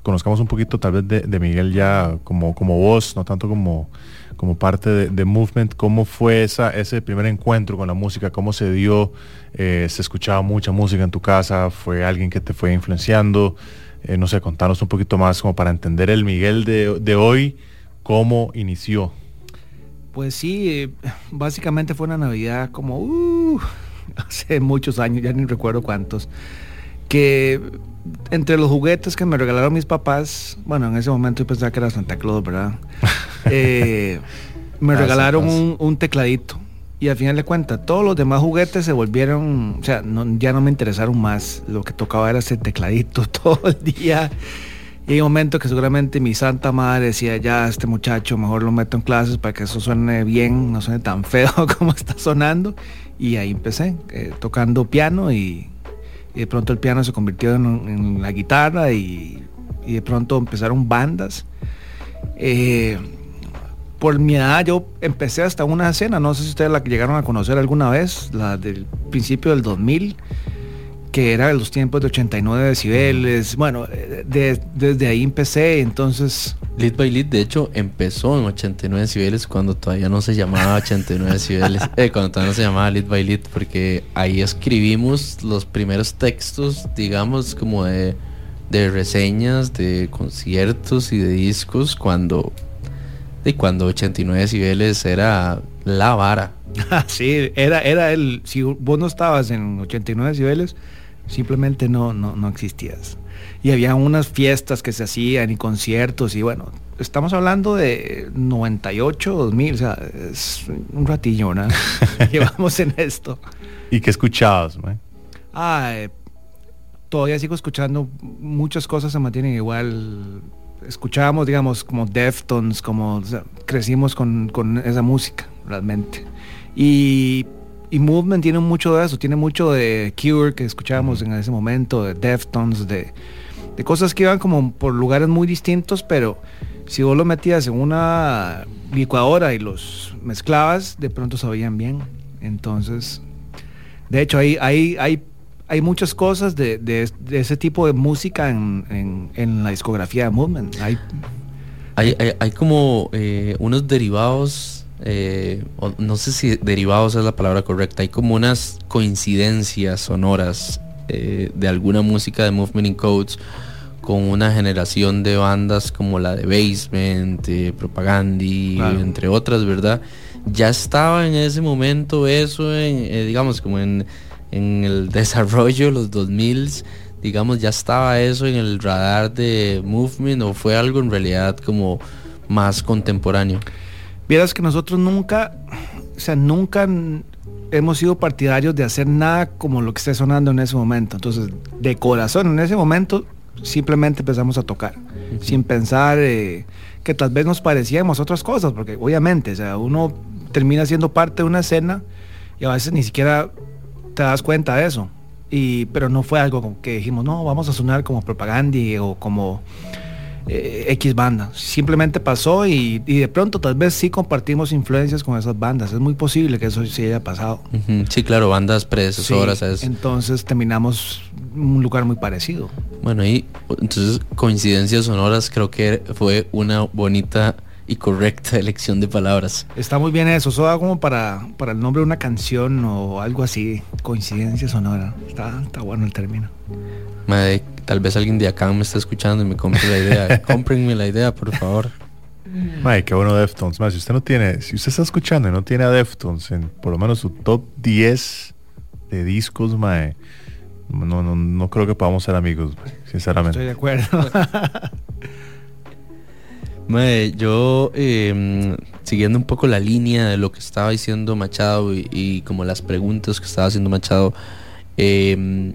conozcamos un poquito tal vez de, de Miguel ya como, como voz, no tanto como, como parte de, de Movement, ¿cómo fue esa, ese primer encuentro con la música? ¿Cómo se dio? Eh, ¿Se escuchaba mucha música en tu casa? ¿Fue alguien que te fue influenciando? Eh, no sé, contanos un poquito más como para entender el Miguel de, de hoy, cómo inició. Pues sí, eh, básicamente fue una Navidad como uh, <laughs> hace muchos años, ya ni recuerdo cuántos, que entre los juguetes que me regalaron mis papás, bueno, en ese momento yo pensaba que era Santa Claus, ¿verdad? <laughs> Eh, me regalaron un, un tecladito. Y al final de cuentas, todos los demás juguetes se volvieron, o sea, no- ya no me interesaron más. Lo que tocaba era ese tecladito <laughs> todo el día. Y hay un momento que seguramente mi santa madre decía, ya este muchacho mejor lo meto en clases para que eso suene bien, no suene tan feo <laughs> como está sonando. Y ahí empecé, eh, tocando piano y, de pronto el piano se convirtió en, en la guitarra y, y de pronto empezaron bandas. Eh, por mi edad yo empecé hasta una escena, no sé si ustedes la llegaron a conocer alguna vez, la del principio del 2000, que era de los tiempos de 89 decibeles. Bueno, de- desde ahí empecé, entonces... Lead by Lead, de hecho, empezó en 89 decibeles cuando todavía no se llamaba 89 decibeles. <laughs> eh, cuando todavía no se llamaba Lead by Lead, porque ahí escribimos los primeros textos, digamos, como de, de reseñas, de conciertos y de discos, cuando, de cuando 89 decibeles era la vara. <laughs> sí, era, era el... Si vos no estabas en 89 decibeles, simplemente no, no, no existías. Y había unas fiestas que se hacían y conciertos y bueno, estamos hablando de 98, 2000, o sea, es un ratillo, ¿verdad? <laughs> Llevamos en esto. ¿Y qué escuchabas, man? Ah, eh, todavía sigo escuchando muchas cosas se mantienen igual. Escuchábamos, digamos, como Deftones, como o sea, crecimos con, con esa música, realmente. Y, y Movement tiene mucho de eso, tiene mucho de Cure que escuchábamos en ese momento, de Deftones, de, de cosas que iban como por lugares muy distintos, pero si vos lo metías en una licuadora y los mezclabas, de pronto sabían bien. Entonces, de hecho, hay, hay, hay, hay muchas cosas de, de- de ese tipo de música en, en- en la discografía de Movement. Hay, Hay, hay, hay como eh, unos derivados, eh, no sé si derivados es la palabra correcta, hay como unas coincidencias sonoras eh, de alguna música de Movement in Codes con una generación de bandas como la de Basement, eh, Propagandi, Claro. entre otras, ¿verdad? Ya estaba en ese momento eso, en, eh, digamos, como en, en el <laughs> desarrollo de los 2000 digamos, ya estaba eso en el radar de Movement o fue algo en realidad como más contemporáneo? Vieras que nosotros nunca, o sea, nunca hemos sido partidarios de hacer nada como lo que esté sonando en ese momento. Entonces, de corazón, en ese momento, simplemente empezamos a tocar, sin pensar eh, que tal vez nos parecíamos otras cosas, porque obviamente, o sea, uno termina siendo parte de una escena y a veces ni siquiera te das cuenta de eso. Y, pero no fue algo como que dijimos, no, vamos a sonar como propaganda o como eh, X banda. Simplemente pasó y, y de pronto tal vez sí compartimos influencias con esas bandas. Es muy posible que eso sí haya pasado. Sí, claro, bandas predecesoras Sí, entonces terminamos un lugar muy parecido. Bueno, y entonces coincidencias sonoras creo que fue una bonita y correcta <laughs> elección de palabras. Está muy bien eso. Eso da como para, para el nombre de una canción o algo así. Coincidencia sonora. Está, está bueno el término. Madre, tal vez alguien de acá me está escuchando y me compre la idea. <laughs> Cómprenme la idea, por favor. Mae, qué bueno Deftones. Mae, si usted no tiene, si usted está escuchando y no tiene a Deftones en por lo menos su top 10 de discos, mae, no, no, no creo que podamos ser amigos, sinceramente. Estoy de acuerdo. <laughs> Mae, yo eh, siguiendo un poco la línea de lo que estaba diciendo Machado y, y como las preguntas que estaba haciendo Machado, eh,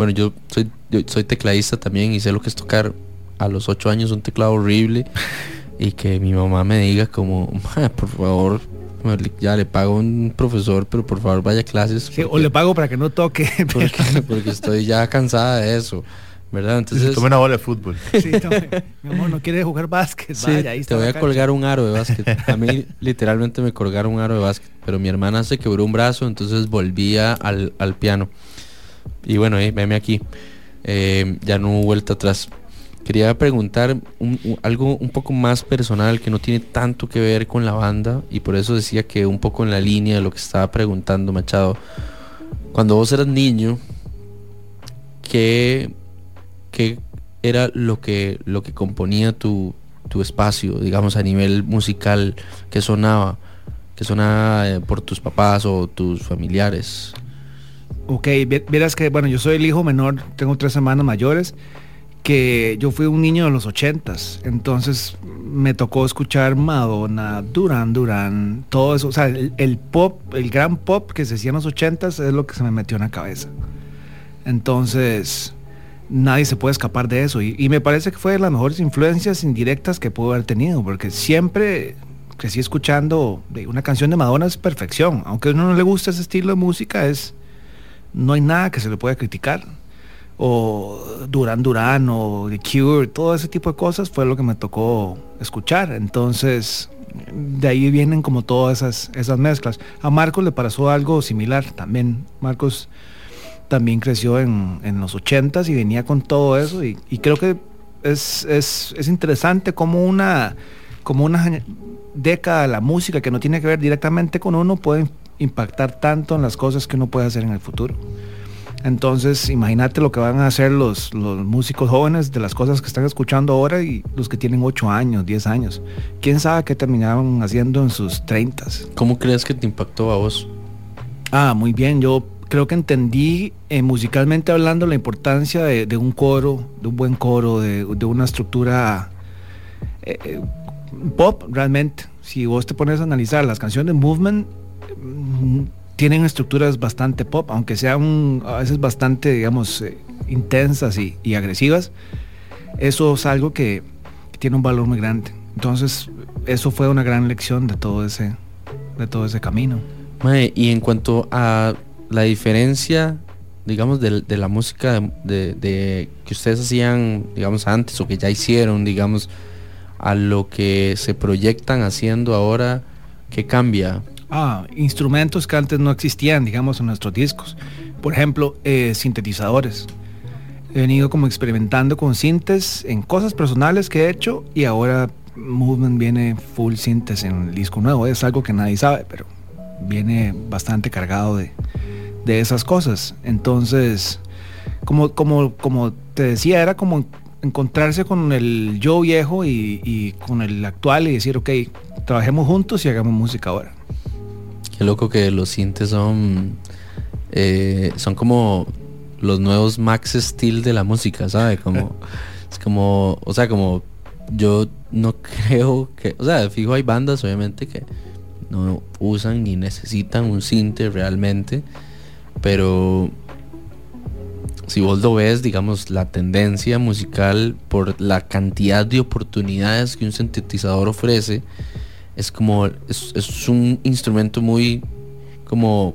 bueno, yo soy, yo soy tecladista también y sé lo que es tocar a los ocho años un teclado horrible y que mi mamá me diga como, "Ma, por favor, ya le pago a un profesor, pero por favor vaya a clases. Sí, o le pago para que no toque. <laughs> porque, porque estoy ya cansada de eso, ¿verdad? Entonces... tome una bola de fútbol. Sí, tome. Mi amor, no quiere jugar básquet. Sí, Vaya, ahí está te voy a colgar un aro de básquet. A mí <laughs> literalmente me colgaron un aro de básquet, pero mi hermana se quebró un brazo, entonces volvía al, al piano. Y bueno, eh, veme aquí. Eh, ya no hubo vuelta atrás. Quería preguntar un- un- algo un poco más personal que no tiene tanto que ver con la banda y por eso decía que un poco en la línea de lo que estaba preguntando Machado. Cuando vos eras niño, ¿qué, qué era lo que, lo que componía tu, tu espacio, digamos, a nivel musical? ¿Qué sonaba? ¿Qué sonaba eh, por tus papás o tus familiares? Ok, vieras que, bueno, yo soy el hijo menor, tengo tres hermanos mayores, que yo fui un niño de los ochentas, entonces me tocó escuchar Madonna, Duran Duran, todo eso, o sea, el, pop, el gran pop que se hacía en los ochentas es lo que se me metió en la cabeza. Entonces, nadie se puede escapar de eso, y, me parece que fue de las mejores influencias indirectas que puedo haber tenido, porque siempre crecí escuchando una canción de Madonna es perfección, aunque a uno no le gusta ese estilo de música, es no hay nada que se le pueda criticar. O Duran Duran o The Cure, todo ese tipo de cosas fue lo que me tocó escuchar. Entonces, de ahí vienen como todas esas, esas mezclas. A Marcos le pasó algo similar también. Marcos también creció en, en los ochentas y venía con todo eso. Y, creo que es, es, es interesante como una, como una década la música que no tiene que ver directamente con uno puede impactar tanto en las cosas que uno puede hacer en el futuro. Entonces, imagínate lo que van a hacer los, los músicos jóvenes de las cosas que están escuchando ahora y los que tienen 8 años, 10 años. ¿Quién sabe qué terminaron haciendo en sus 30? ¿Cómo crees que te impactó a vos? Ah, muy bien. Yo creo que entendí eh, musicalmente hablando la importancia de, de un coro, de un buen coro, de, de una estructura eh, eh, pop realmente. Si vos te pones a analizar las canciones de Movement, tienen estructuras bastante pop, aunque sean a veces bastante, digamos, eh, intensas y, agresivas. Eso es algo que, tiene un valor muy grande. Entonces, eso fue una gran lección de todo ese, de todo ese camino. Y en cuanto a la diferencia, digamos, de, la música de que ustedes hacían, digamos, antes o que ya hicieron, digamos, a lo que se proyectan haciendo ahora, ¿qué cambia? Ah, instrumentos que antes no existían, digamos, en nuestros discos. Por ejemplo, eh, sintetizadores. He venido como experimentando con sintes en cosas personales que he hecho y ahora Movement viene full sintes en el disco nuevo. Es algo que nadie sabe, pero viene bastante cargado de, de esas cosas. Entonces, como, como, como te decía, era como encontrarse con el yo viejo y, y con el actual y decir, ok, trabajemos juntos y hagamos música ahora. Qué loco que los sintes son, eh, son como los nuevos Max Steel de la música, ¿sabe? Como, es como, o sea, como yo no <laughs> creo que, o sea, fijo hay bandas obviamente que no usan ni necesitan un cinte realmente, pero si vos lo ves, digamos, la tendencia musical por la cantidad de oportunidades que un sintetizador ofrece, es como, es, es un instrumento muy, como,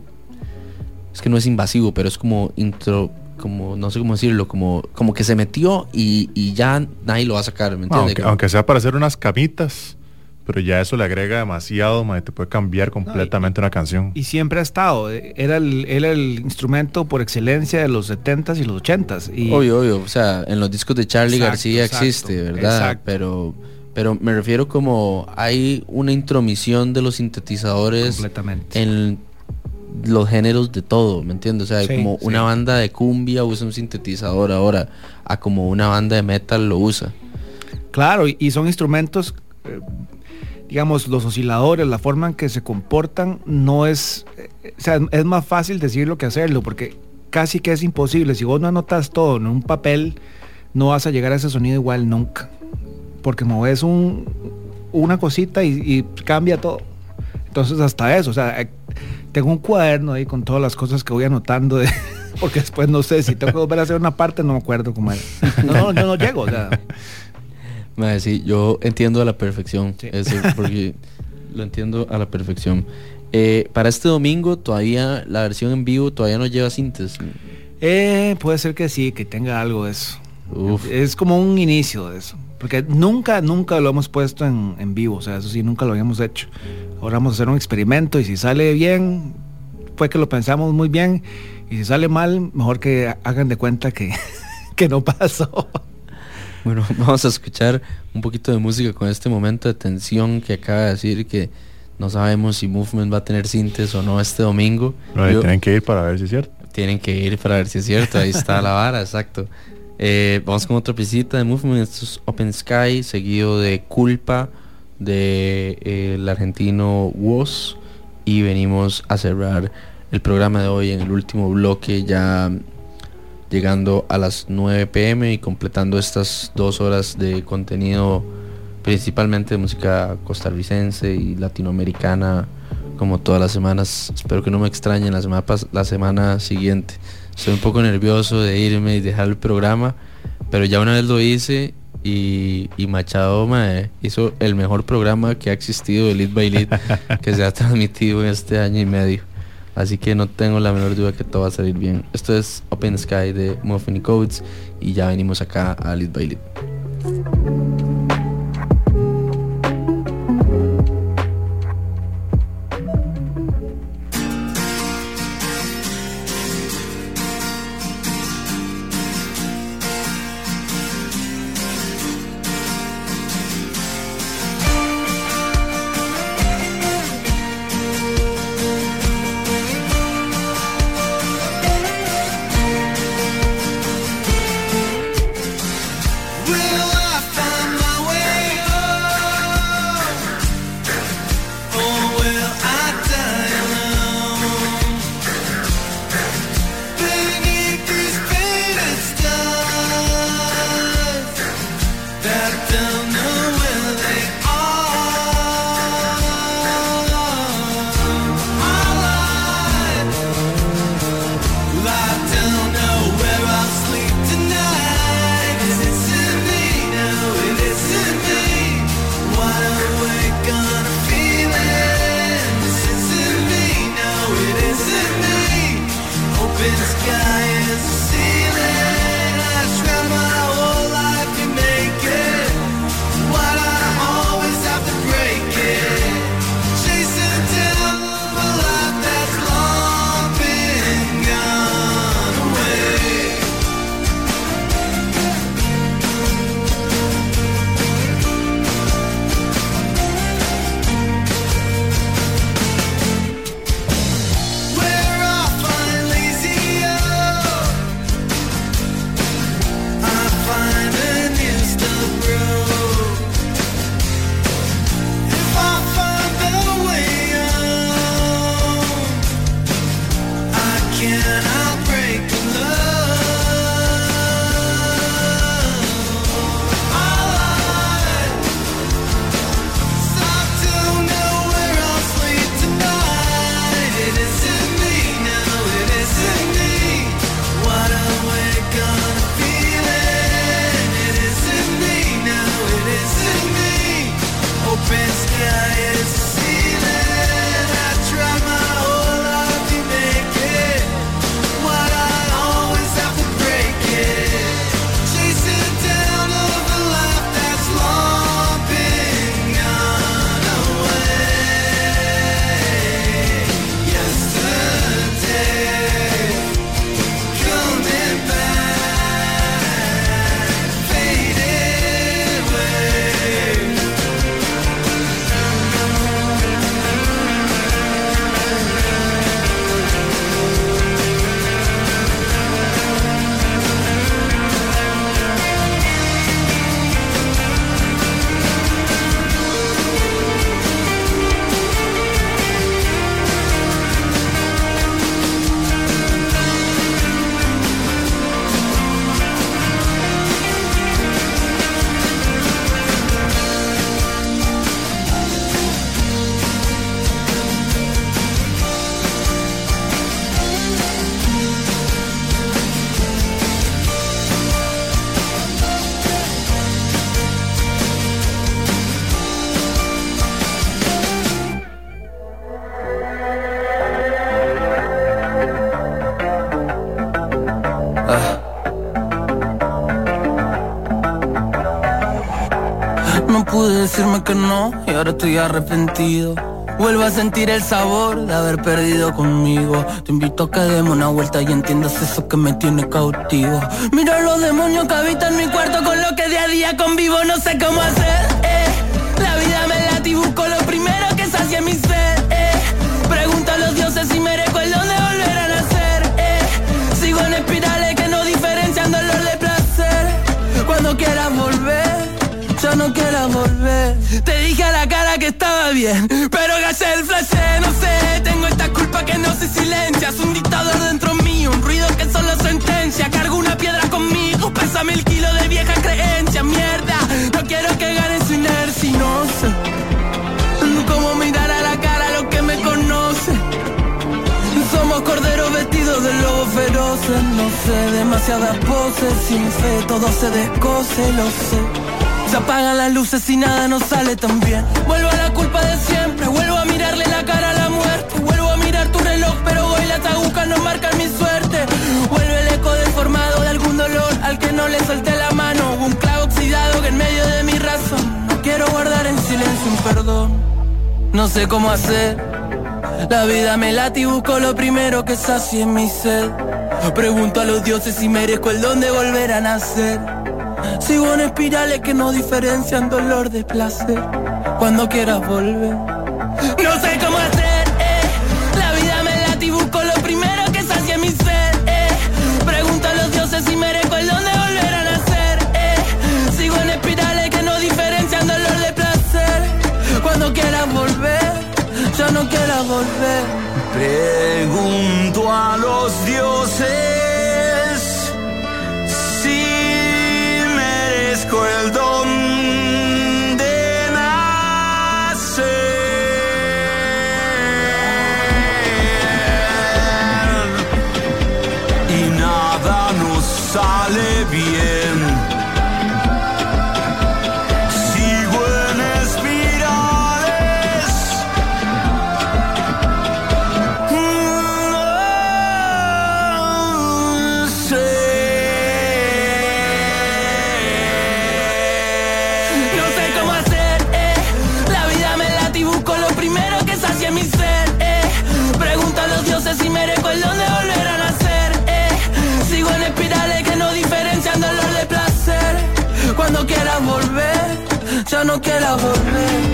es que no es invasivo, pero es como intro, como, no sé cómo decirlo, como, como que se metió y, y ya nadie lo va a sacar, ¿me entiendes? Aunque, aunque sea para hacer unas camitas, pero ya eso le agrega demasiado, mae, te puede cambiar completamente una canción. Y siempre ha estado. Era el, era el instrumento por excelencia de los 70s y los 80s. Y Obvio, obvio. O sea, en los discos de Charlie Exacto, García exacto, existe, ¿verdad? exacto. Pero, pero me refiero como hay una intromisión de los sintetizadores Completamente. en los géneros de todo, ¿me entiendes? O sea, Sí, como sí. una banda de cumbia usa un sintetizador ahora, a como una banda de metal lo usa. Claro, y, y son instrumentos, eh, digamos, los osciladores, la forma en que se comportan, no es, eh, o sea, es más fácil decirlo que hacerlo, porque casi que es imposible. Si vos no anotas todo en un papel, no vas a llegar a ese sonido igual nunca, porque moves un, una cosita y, y cambia todo. Entonces hasta eso, o sea, eh, tengo un cuaderno ahí con todas las cosas que voy anotando de... <laughs> Porque después no sé, si tengo que volver a hacer una parte, no me acuerdo cómo era. No, no, yo no llego, o sea, sí, yo entiendo a la perfección eso, porque lo entiendo a la perfección. Eh, para este domingo todavía la versión en vivo todavía no lleva síntesis. Eh, puede ser que sí, que tenga algo de eso. Es como un inicio de eso. Porque nunca, nunca lo hemos puesto en, en vivo. O sea, eso sí, nunca lo habíamos hecho. Ahora vamos a hacer un experimento y si sale bien, fue que lo pensamos muy bien. Y si sale mal, mejor que hagan de cuenta que, <laughs> que no pasó. Bueno, <laughs> vamos a escuchar un poquito de música con este momento de tensión que acaba de decir que no sabemos si Movement va a tener síntesis o no este domingo. Yo- tienen que ir para ver si es cierto. Tienen que ir para ver si es cierto. Ahí está la vara, exacto. Eh, vamos con otra pisita de Movement. Open Sky, seguido de Culpa, de eh, el argentino Woz. Y venimos a cerrar el programa de hoy en el último bloque, ya llegando a las 9 pm y completando estas dos horas de contenido, principalmente de música costarricense y latinoamericana como todas las semanas. Espero que no me extrañen la semana, la semana siguiente. Estoy un poco nervioso de irme y dejar el programa, pero ya una vez lo hice y, y Machado mae, hizo el mejor programa que ha existido de Lead by Lead <laughs> que se ha transmitido en este año y medio. Así que no tengo la menor duda que todo va a salir bien. Esto es Open Sky de Muffin Codes y ya venimos acá a Lead by Lead. Que no y ahora estoy arrepentido. Vuelvo a sentir el sabor de haber perdido conmigo. Te invito a que demos una vuelta y entiendas eso que me tiene cautivo. Mira los demonios que habitan mi cuarto con lo que día a día convivo, no sé cómo hacer. eh. La vida me late y Te dije a la cara que estaba bien, pero gasté el flash, no sé. Tengo esta culpa que no se silencia. Es un dictador dentro mío, un ruido que solo sentencia. Cargo una piedra conmigo, pesa mil kilos de vieja creencia. Mierda, no quiero que gane su inercia no sé cómo mirar a la cara a lo que me conoce. Somos corderos vestidos de lobos feroces, no sé, demasiadas poses, sin fe todo se descoce, lo sé. Se apagan las luces y nada nos sale tan bien. Vuelvo a la culpa de siempre, vuelvo a mirarle la cara a la muerte, vuelvo a mirar tu reloj, pero hoy las agujas no marcan mi suerte. Vuelve el eco deformado de algún dolor al que no le solté la mano. Un clavo oxidado que en medio de mi razón quiero guardar en silencio un perdón. No sé cómo hacer. La vida me late y busco lo primero que sacie mi sed. Pregunto a los dioses si merezco el don de volver a nacer. Sigo en espirales que no diferencian dolor de placer. Cuando quieras volver. No sé cómo hacer, eh. La vida me late y busco lo primero que sacie mi sed, eh. Pregunto a los dioses si merezco el don de volver a nacer, eh. Sigo en espirales que no diferencian dolor de placer. Cuando quieras volver, ya no quieras volver. Pregunto a los dioses ya no quieras volver.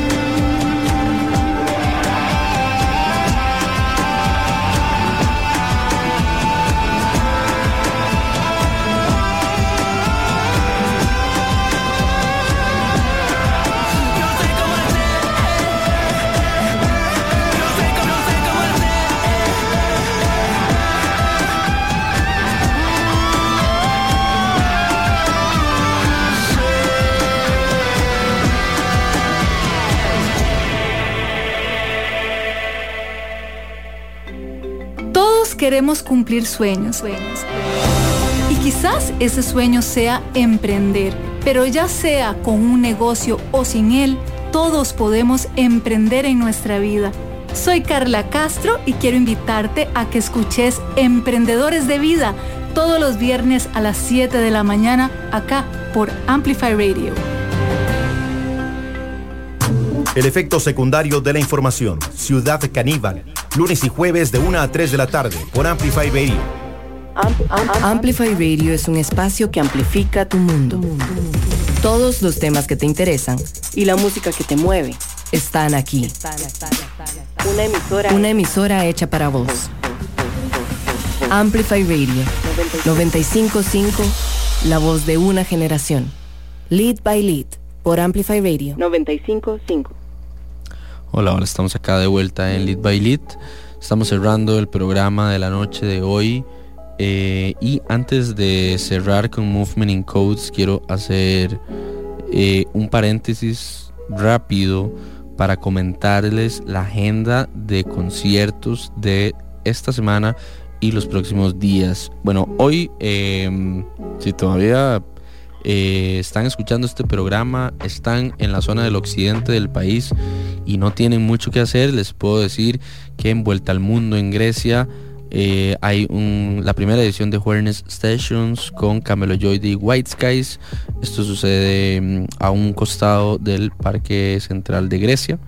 Queremos cumplir sueños. Y quizás ese sueño sea emprender, pero ya sea con un negocio o sin él, todos podemos emprender en nuestra vida. Soy Carla Castro y quiero invitarte a que escuches Emprendedores de Vida todos los viernes a las 7 de la mañana acá por Amplify Radio. El efecto secundario de la información. Ciudad Caníbal. Lunes y jueves de 1 a 3 de la tarde por Amplify Radio. Amplify Radio es un espacio que amplifica tu mundo. Todos los temas que te interesan y la música que te mueve están aquí. Una emisora, una emisora hecha para vos. Amplify Radio 955, la voz de una generación. Lead by Lead por Amplify Radio 955. Hola, hola, estamos acá de vuelta en Lead by Lead. Estamos cerrando el programa de la noche de hoy. eh, y antes de cerrar con Movement in Codes, quiero hacer eh, un paréntesis rápido para comentarles la agenda de conciertos de esta semana y los próximos días. Bueno, hoy, eh, si todavía eh, están escuchando este programa, están en la zona del occidente del país y no tienen mucho que hacer, les puedo decir que en Vuelta al Mundo en Grecia Eh, hay un- la primera edición de Awareness Stations con Camelo Joy y White Skies. Esto sucede mm, a un costado del Parque Central de Grecia.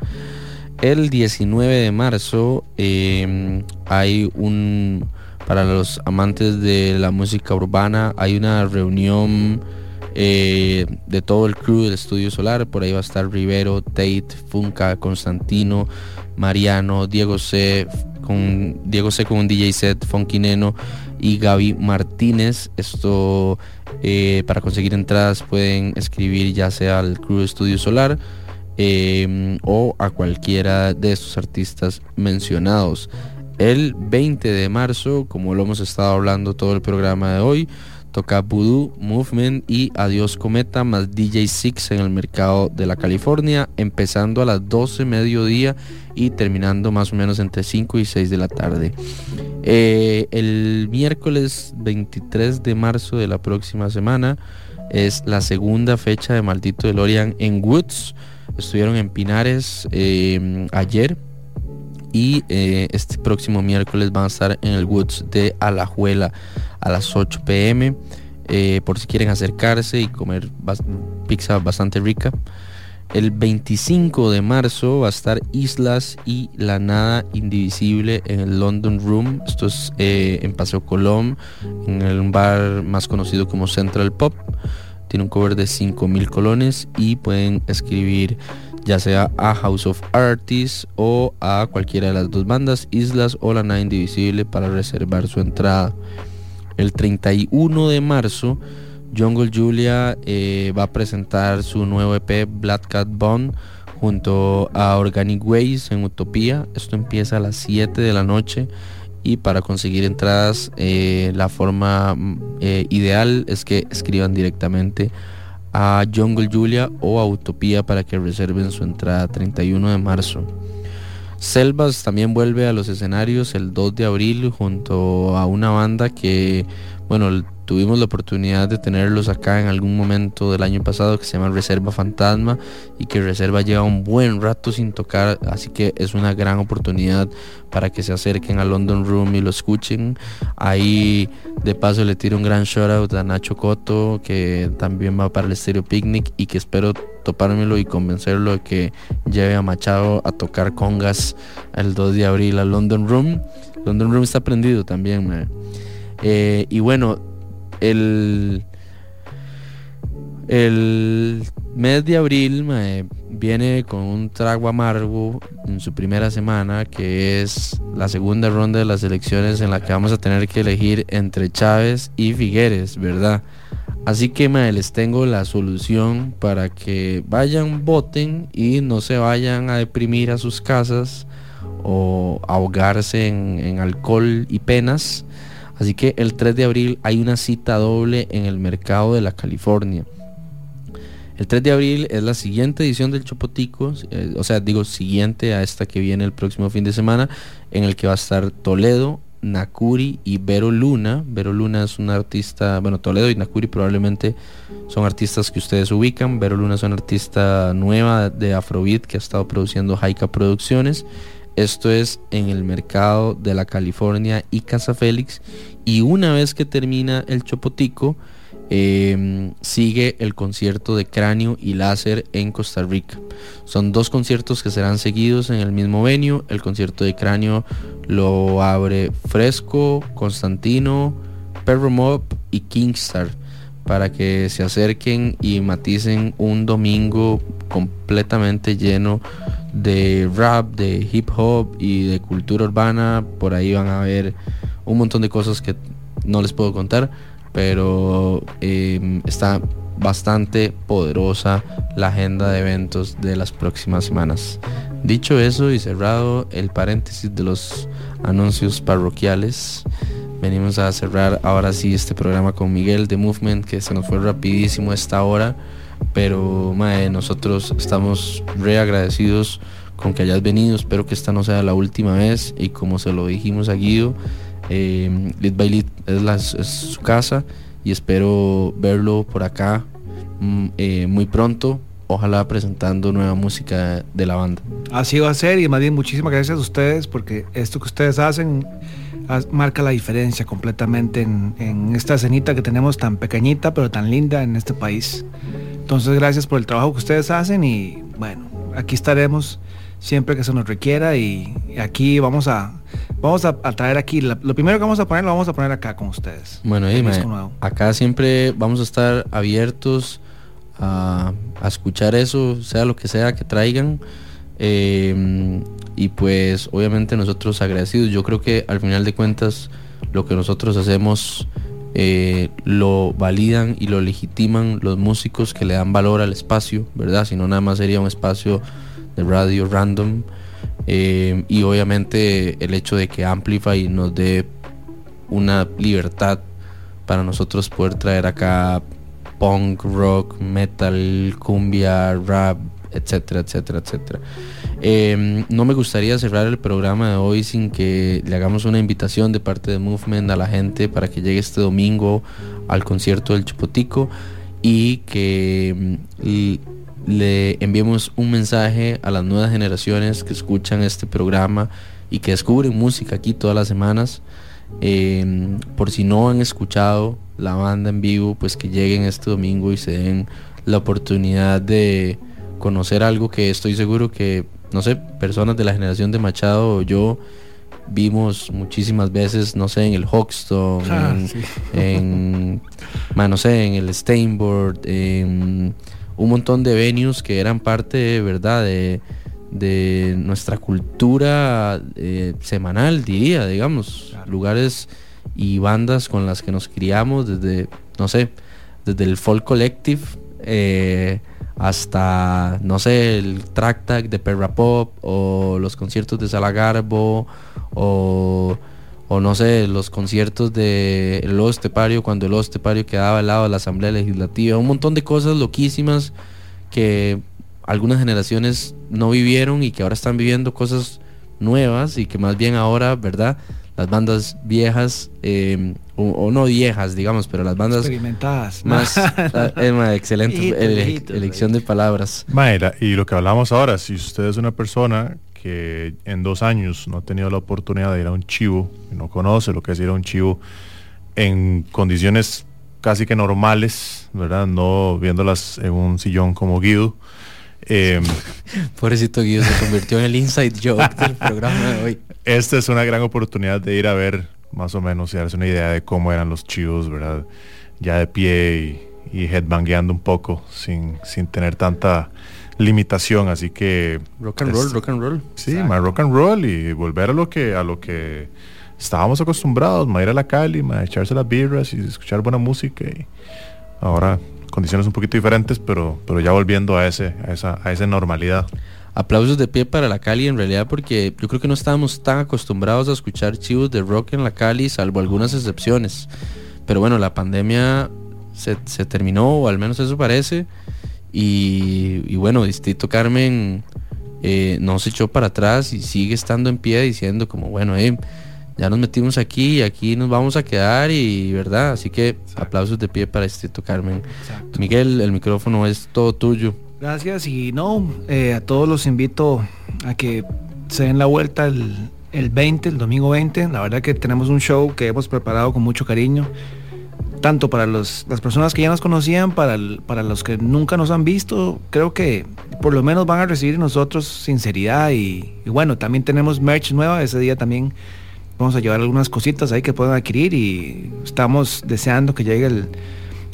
El 19 de marzo eh, hay un, para los amantes de la música urbana, hay una reunión eh, de todo el crew del Estudio Solar. Por ahí va a estar Rivero, Tate, Funka, Constantino, Mariano, Diego C, con Diego C con un DJ set, Funky Neno y Gaby Martínez. Esto eh, para conseguir entradas pueden escribir ya sea al crew Estudio Solar eh, o a cualquiera de estos artistas mencionados. El 20 de marzo, como lo hemos estado hablando todo el programa de hoy, toca Voodoo, Movement y Adiós Cometa más DJ Six en el mercado de la California, empezando a las 12 mediodía y terminando más o menos entre 5 y 6 de la tarde. Eh, el miércoles 23 de marzo de la próxima semana es la segunda fecha de Maldito DeLorean en Woods. Estuvieron en Pinares eh, ayer y eh, este próximo miércoles van a estar en el Woods de Alajuela a las 8 pm eh, por si quieren acercarse y comer pizza bastante rica. El 25 de marzo va a estar Islas y La Nada Indivisible en el London Room. Esto es eh, en Paseo Colón, en el bar más conocido como Central Pop. Tiene un cover de 5000 colones y pueden escribir ya sea a House of Artists o a cualquiera de las dos bandas, Islas o La Nada Indivisible para reservar su entrada. El 31 de marzo, Jungle Julia eh, va a presentar su nuevo EP Black Cat Bond junto a Organic Ways en Utopía. Esto empieza a las 7 de la noche y para conseguir entradas eh, la forma mm, eh, ideal es que escriban directamente a Jungle Julia o a Utopía para que reserven su entrada 31 de marzo. Selvas también vuelve a los escenarios el 2 de abril junto a una banda que, bueno, tuvimos la oportunidad de tenerlos acá en algún momento del año pasado que se llama Reserva Fantasma y que Reserva lleva un buen rato sin tocar, así que es una gran oportunidad para que se acerquen a London Room y lo escuchen. Ahí de paso le tiro un gran shout out a Nacho Coto que también va para el Stereo Picnic y que espero topármelo y convencerlo de que lleve a Machado a tocar congas el 2 de abril a London Room. London Room está prendido también. Eh, y bueno, el, el mes de abril viene con un trago amargo en su primera semana, que es la segunda ronda de las elecciones en la que vamos a tener que elegir entre Chávez y Figueres, ¿verdad? Así que les tengo la solución para que vayan, voten y no se vayan a deprimir a sus casas o ahogarse en alcohol y penas. Así que el 3 de abril hay una cita doble en el mercado de la California. El 3 de abril es la siguiente edición del Chopotico, eh, o sea, digo siguiente a esta que viene el próximo fin de semana, en el que va a estar Toledo, Nakuri y Vero Luna. Vero Luna es una artista, bueno, Toledo y Nakuri probablemente son artistas que ustedes ubican. Vero Luna es una artista nueva de Afrobeat que ha estado produciendo Haika Producciones. Esto es en el mercado de la California y Casa Félix. Y una vez que termina el Chopotico, eh, sigue el concierto de Cráneo y Láser en Costa Rica. Son dos conciertos que serán seguidos en el mismo venue. El concierto de Cráneo lo abre Fresco, Constantino, Perro Mob y Kingstar para que se acerquen y maticen un domingo completamente lleno de rap, de hip hop y de cultura urbana. Por ahí van a ver un montón de cosas que no les puedo contar, pero eh, está bastante poderosa la agenda de eventos de las próximas semanas. Dicho eso y cerrado el paréntesis de los anuncios parroquiales, venimos a cerrar ahora sí este programa con Miguel de Movement, que se nos fue rapidísimo esta hora, pero mae, nosotros estamos re agradecidos con que hayas venido, espero que esta no sea la última vez y como se lo dijimos a Guido, eh, Lit by Lit es, su casa y espero verlo por acá mm, eh, muy pronto, ojalá presentando nueva música de la banda. Así va a ser y más bien muchísimas gracias a ustedes porque esto que ustedes hacen marca la diferencia completamente en, en esta escenita que tenemos tan pequeñita pero tan linda en este país. Entonces gracias por el trabajo que ustedes hacen y bueno, aquí estaremos siempre que se nos requiera y, y aquí vamos a vamos a, a traer aquí, la- lo primero que vamos a poner lo vamos a poner acá con ustedes. Bueno, y acá siempre vamos a estar abiertos a, a escuchar eso, sea lo que sea que traigan. Eh, y pues obviamente nosotros agradecidos. Yo creo que al final de cuentas lo que nosotros hacemos eh, lo validan y lo legitiman los músicos que le dan valor al espacio, ¿verdad? Si no nada más sería un espacio de radio random. Eh, y obviamente el hecho de que Amplify nos dé una libertad para nosotros poder traer acá punk, rock, metal, cumbia, rap, etcétera, etcétera, etcétera. Eh, no me gustaría cerrar el programa de hoy sin que le hagamos una invitación de parte de Movement a la gente para que llegue este domingo al concierto del Chupotico y que mm, le enviemos un mensaje a las nuevas generaciones que escuchan este programa y que descubren música aquí todas las semanas. Eh, por si no han escuchado la banda en vivo, pues que lleguen este domingo y se den la oportunidad de conocer algo que estoy seguro que, no sé, personas de la generación de Machado o yo vimos muchísimas veces, no sé, en el Hoxton, Ah, en, sí. en, <laughs> no sé, en el Steinboard, en un montón de venues que eran parte, ¿verdad?, de, de nuestra cultura eh, semanal, diría, digamos, lugares y bandas con las que nos criamos desde, no sé, desde el Folk Collective eh, hasta, no sé, el Track Tag de Perra Pop o los conciertos de Salagarbo o, o no sé, los conciertos de el Lobo Estepario cuando el Lobo Estepario quedaba al lado de la Asamblea Legislativa, un montón de cosas loquísimas que algunas generaciones no vivieron y que ahora están viviendo cosas nuevas y que más bien ahora, ¿verdad? Las bandas viejas, eh, o, o no viejas, digamos, pero las bandas Experimentadas. más... <laughs> ah, eh, excelente ele- elección de palabras. Mayra, y lo que hablamos ahora, si usted es una persona que en dos años no ha tenido la oportunidad de ir a un chivo, y no conoce lo que es ir a un chivo en condiciones casi que normales, ¿verdad? No viéndolas en un sillón como Guido. eh, <laughs> Pobrecito Guido se convirtió en el inside joke del programa de hoy. <laughs> esta es una gran oportunidad de ir a ver más o menos y darse una idea de cómo eran los chivos, ¿verdad? Ya de pie y, y headbangueando un poco sin, sin tener tanta limitación, así que Rock and roll, rock and roll. Sí, más rock and roll y volver a lo que a lo que estábamos acostumbrados, más ir a la Cali, más echarse las birras y escuchar buena música y ahora condiciones un poquito diferentes, pero pero ya volviendo a ese a esa a esa normalidad. Aplausos de pie para la Cali en realidad porque yo creo que no estábamos tan acostumbrados a escuchar chivos de rock en la Cali, salvo algunas excepciones. Pero bueno, la pandemia se, se terminó, o al menos eso parece. Y, y bueno, Distrito Carmen eh, no se echó para atrás y sigue estando en pie diciendo como, bueno, eh, ya nos metimos aquí y aquí nos vamos a quedar y verdad. Así que aplausos de pie para Distrito Carmen. Miguel, el micrófono es todo tuyo. Gracias y no, eh, a todos los invito a que se den la vuelta el, el 20, el domingo 20. La verdad que tenemos un show que hemos preparado con mucho cariño, tanto para los- las personas que ya nos conocían, para, para los que nunca nos han visto. Creo que por lo menos van a recibir nosotros sinceridad y, y bueno, también tenemos merch nueva. Ese día también vamos a llevar algunas cositas ahí que puedan adquirir y estamos deseando que llegue el,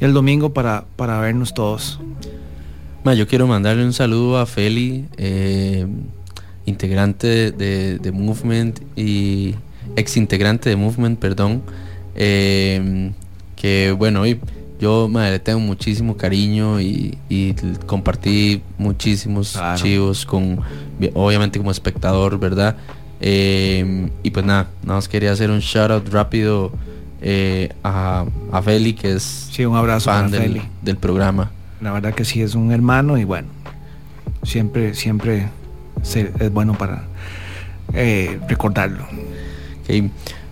el domingo para, para vernos todos. Ma, yo quiero mandarle un saludo a Feli, eh, integrante de, Movement y ex integrante de Movement, perdón. eh, que bueno, y yo ma, le tengo muchísimo cariño y, compartí muchísimos chivos con, vi- obviamente como espectador, ¿verdad? Eh, y pues nada, nada más quería hacer un shout out rápido a, a Feli, que es un abrazo fan para del, Feli. del programa. La verdad que sí es un hermano y bueno, siempre, siempre es bueno para eh, recordarlo. Ok.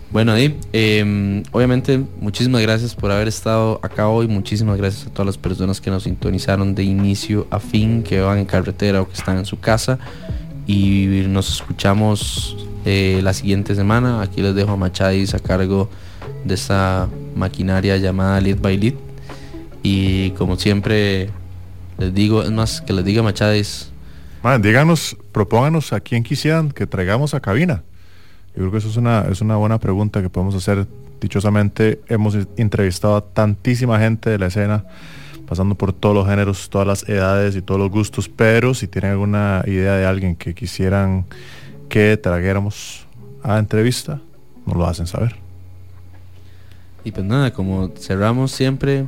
Bueno, eh, obviamente muchísimas gracias por haber estado acá hoy, muchísimas gracias a todas las personas que nos sintonizaron de inicio a fin, que van en carretera o que están en su casa y nos escuchamos eh, la siguiente semana. Aquí les dejo a Machadis a cargo de esta maquinaria llamada Lead by Lead. Y como siempre les digo, es más que les diga Machadis. Man, díganos, propónganos a quién quisieran que traigamos a cabina. Yo creo que eso es una, es una buena pregunta que podemos hacer. Dichosamente hemos entrevistado a tantísima gente de la escena, pasando por todos los géneros, todas las edades y todos los gustos, pero si tienen alguna idea de alguien que quisieran que trajéramos a entrevista, nos lo hacen saber. Y pues nada, como cerramos siempre,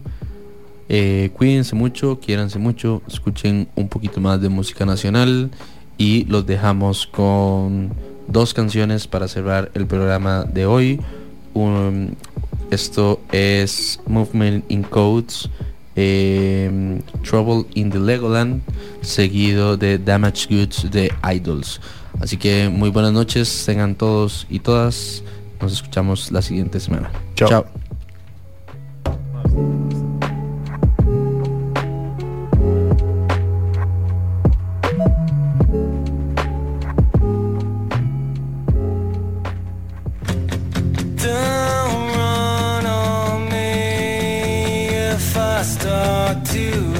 eh, cuídense mucho, quiéranse mucho, escuchen un poquito más de música nacional y los dejamos con dos canciones para cerrar el programa de hoy. Esto es Movement in Codes, eh, Trouble in the Legoland, seguido de Damage Goods de Idols. Así que muy buenas noches, tengan todos y todas. Nos escuchamos la siguiente semana. Chao. Chao. to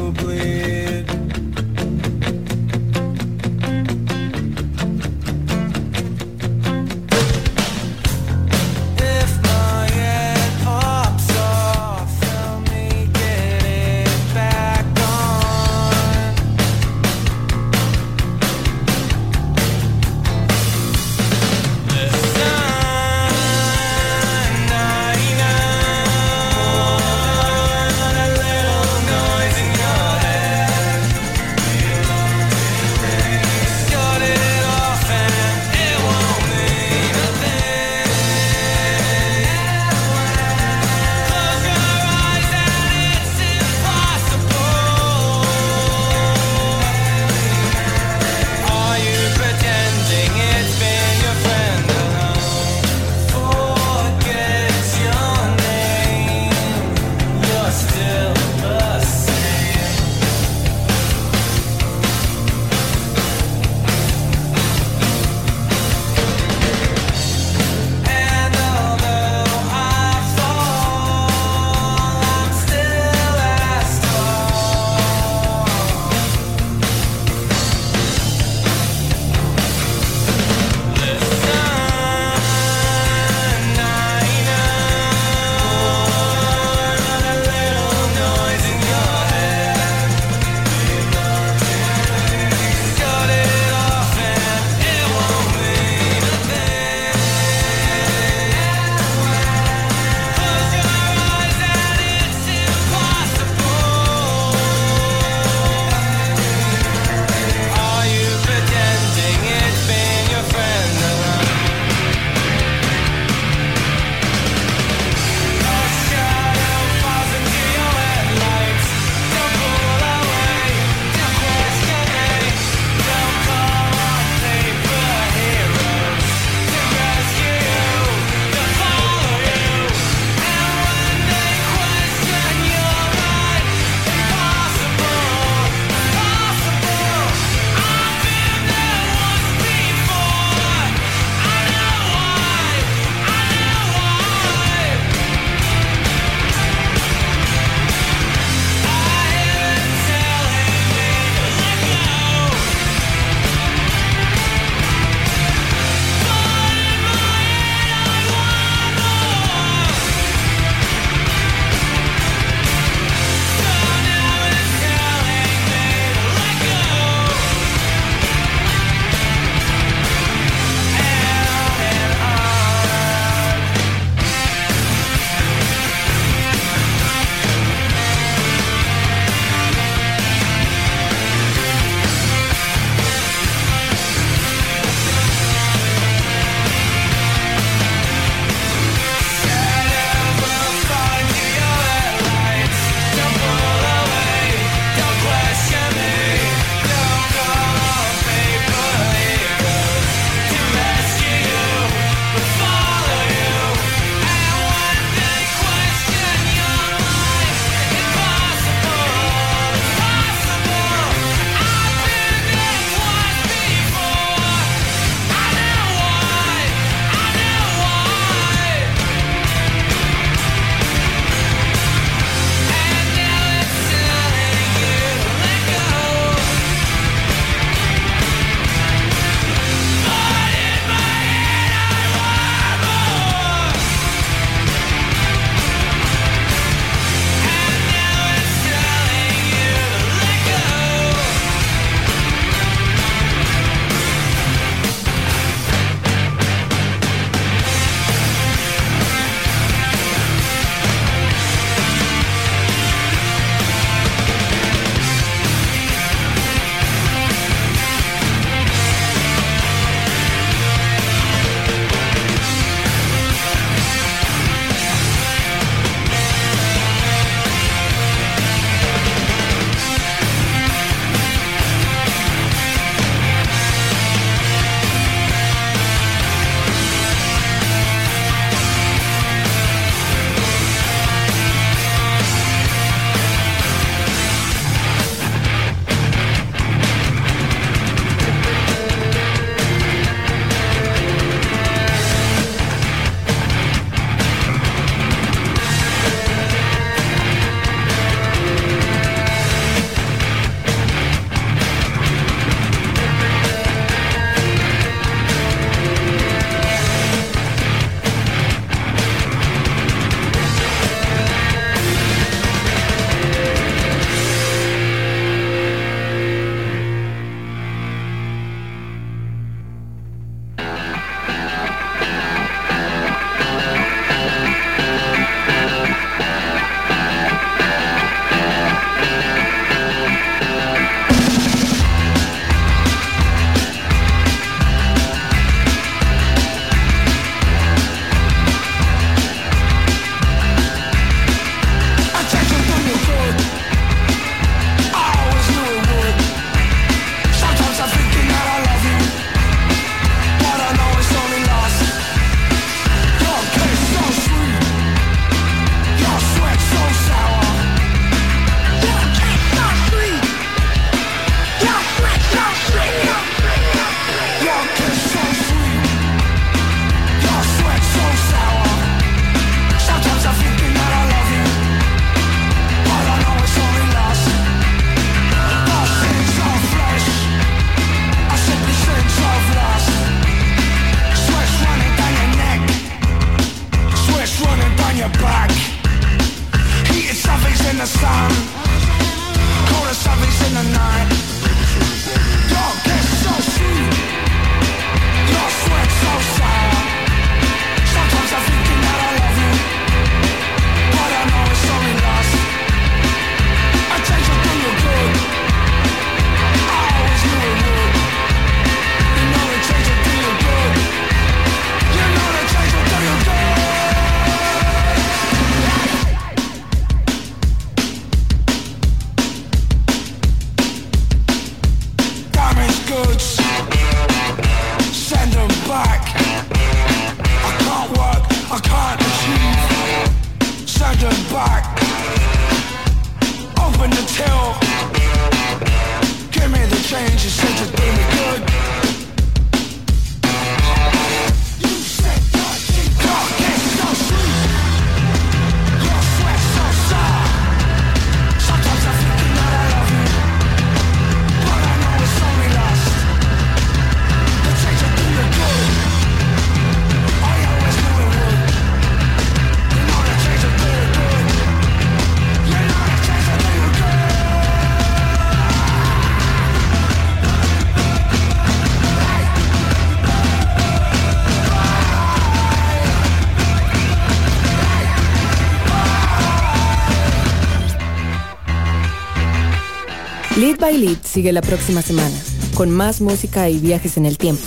Lead by Lead sigue la próxima semana, con más música y viajes en el tiempo.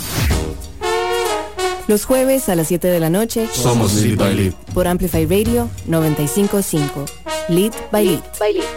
Los jueves a las 7 de la noche Somos Lead by Lead. por Amplify Radio 955. Lead by Lead. By Lead, by Lead.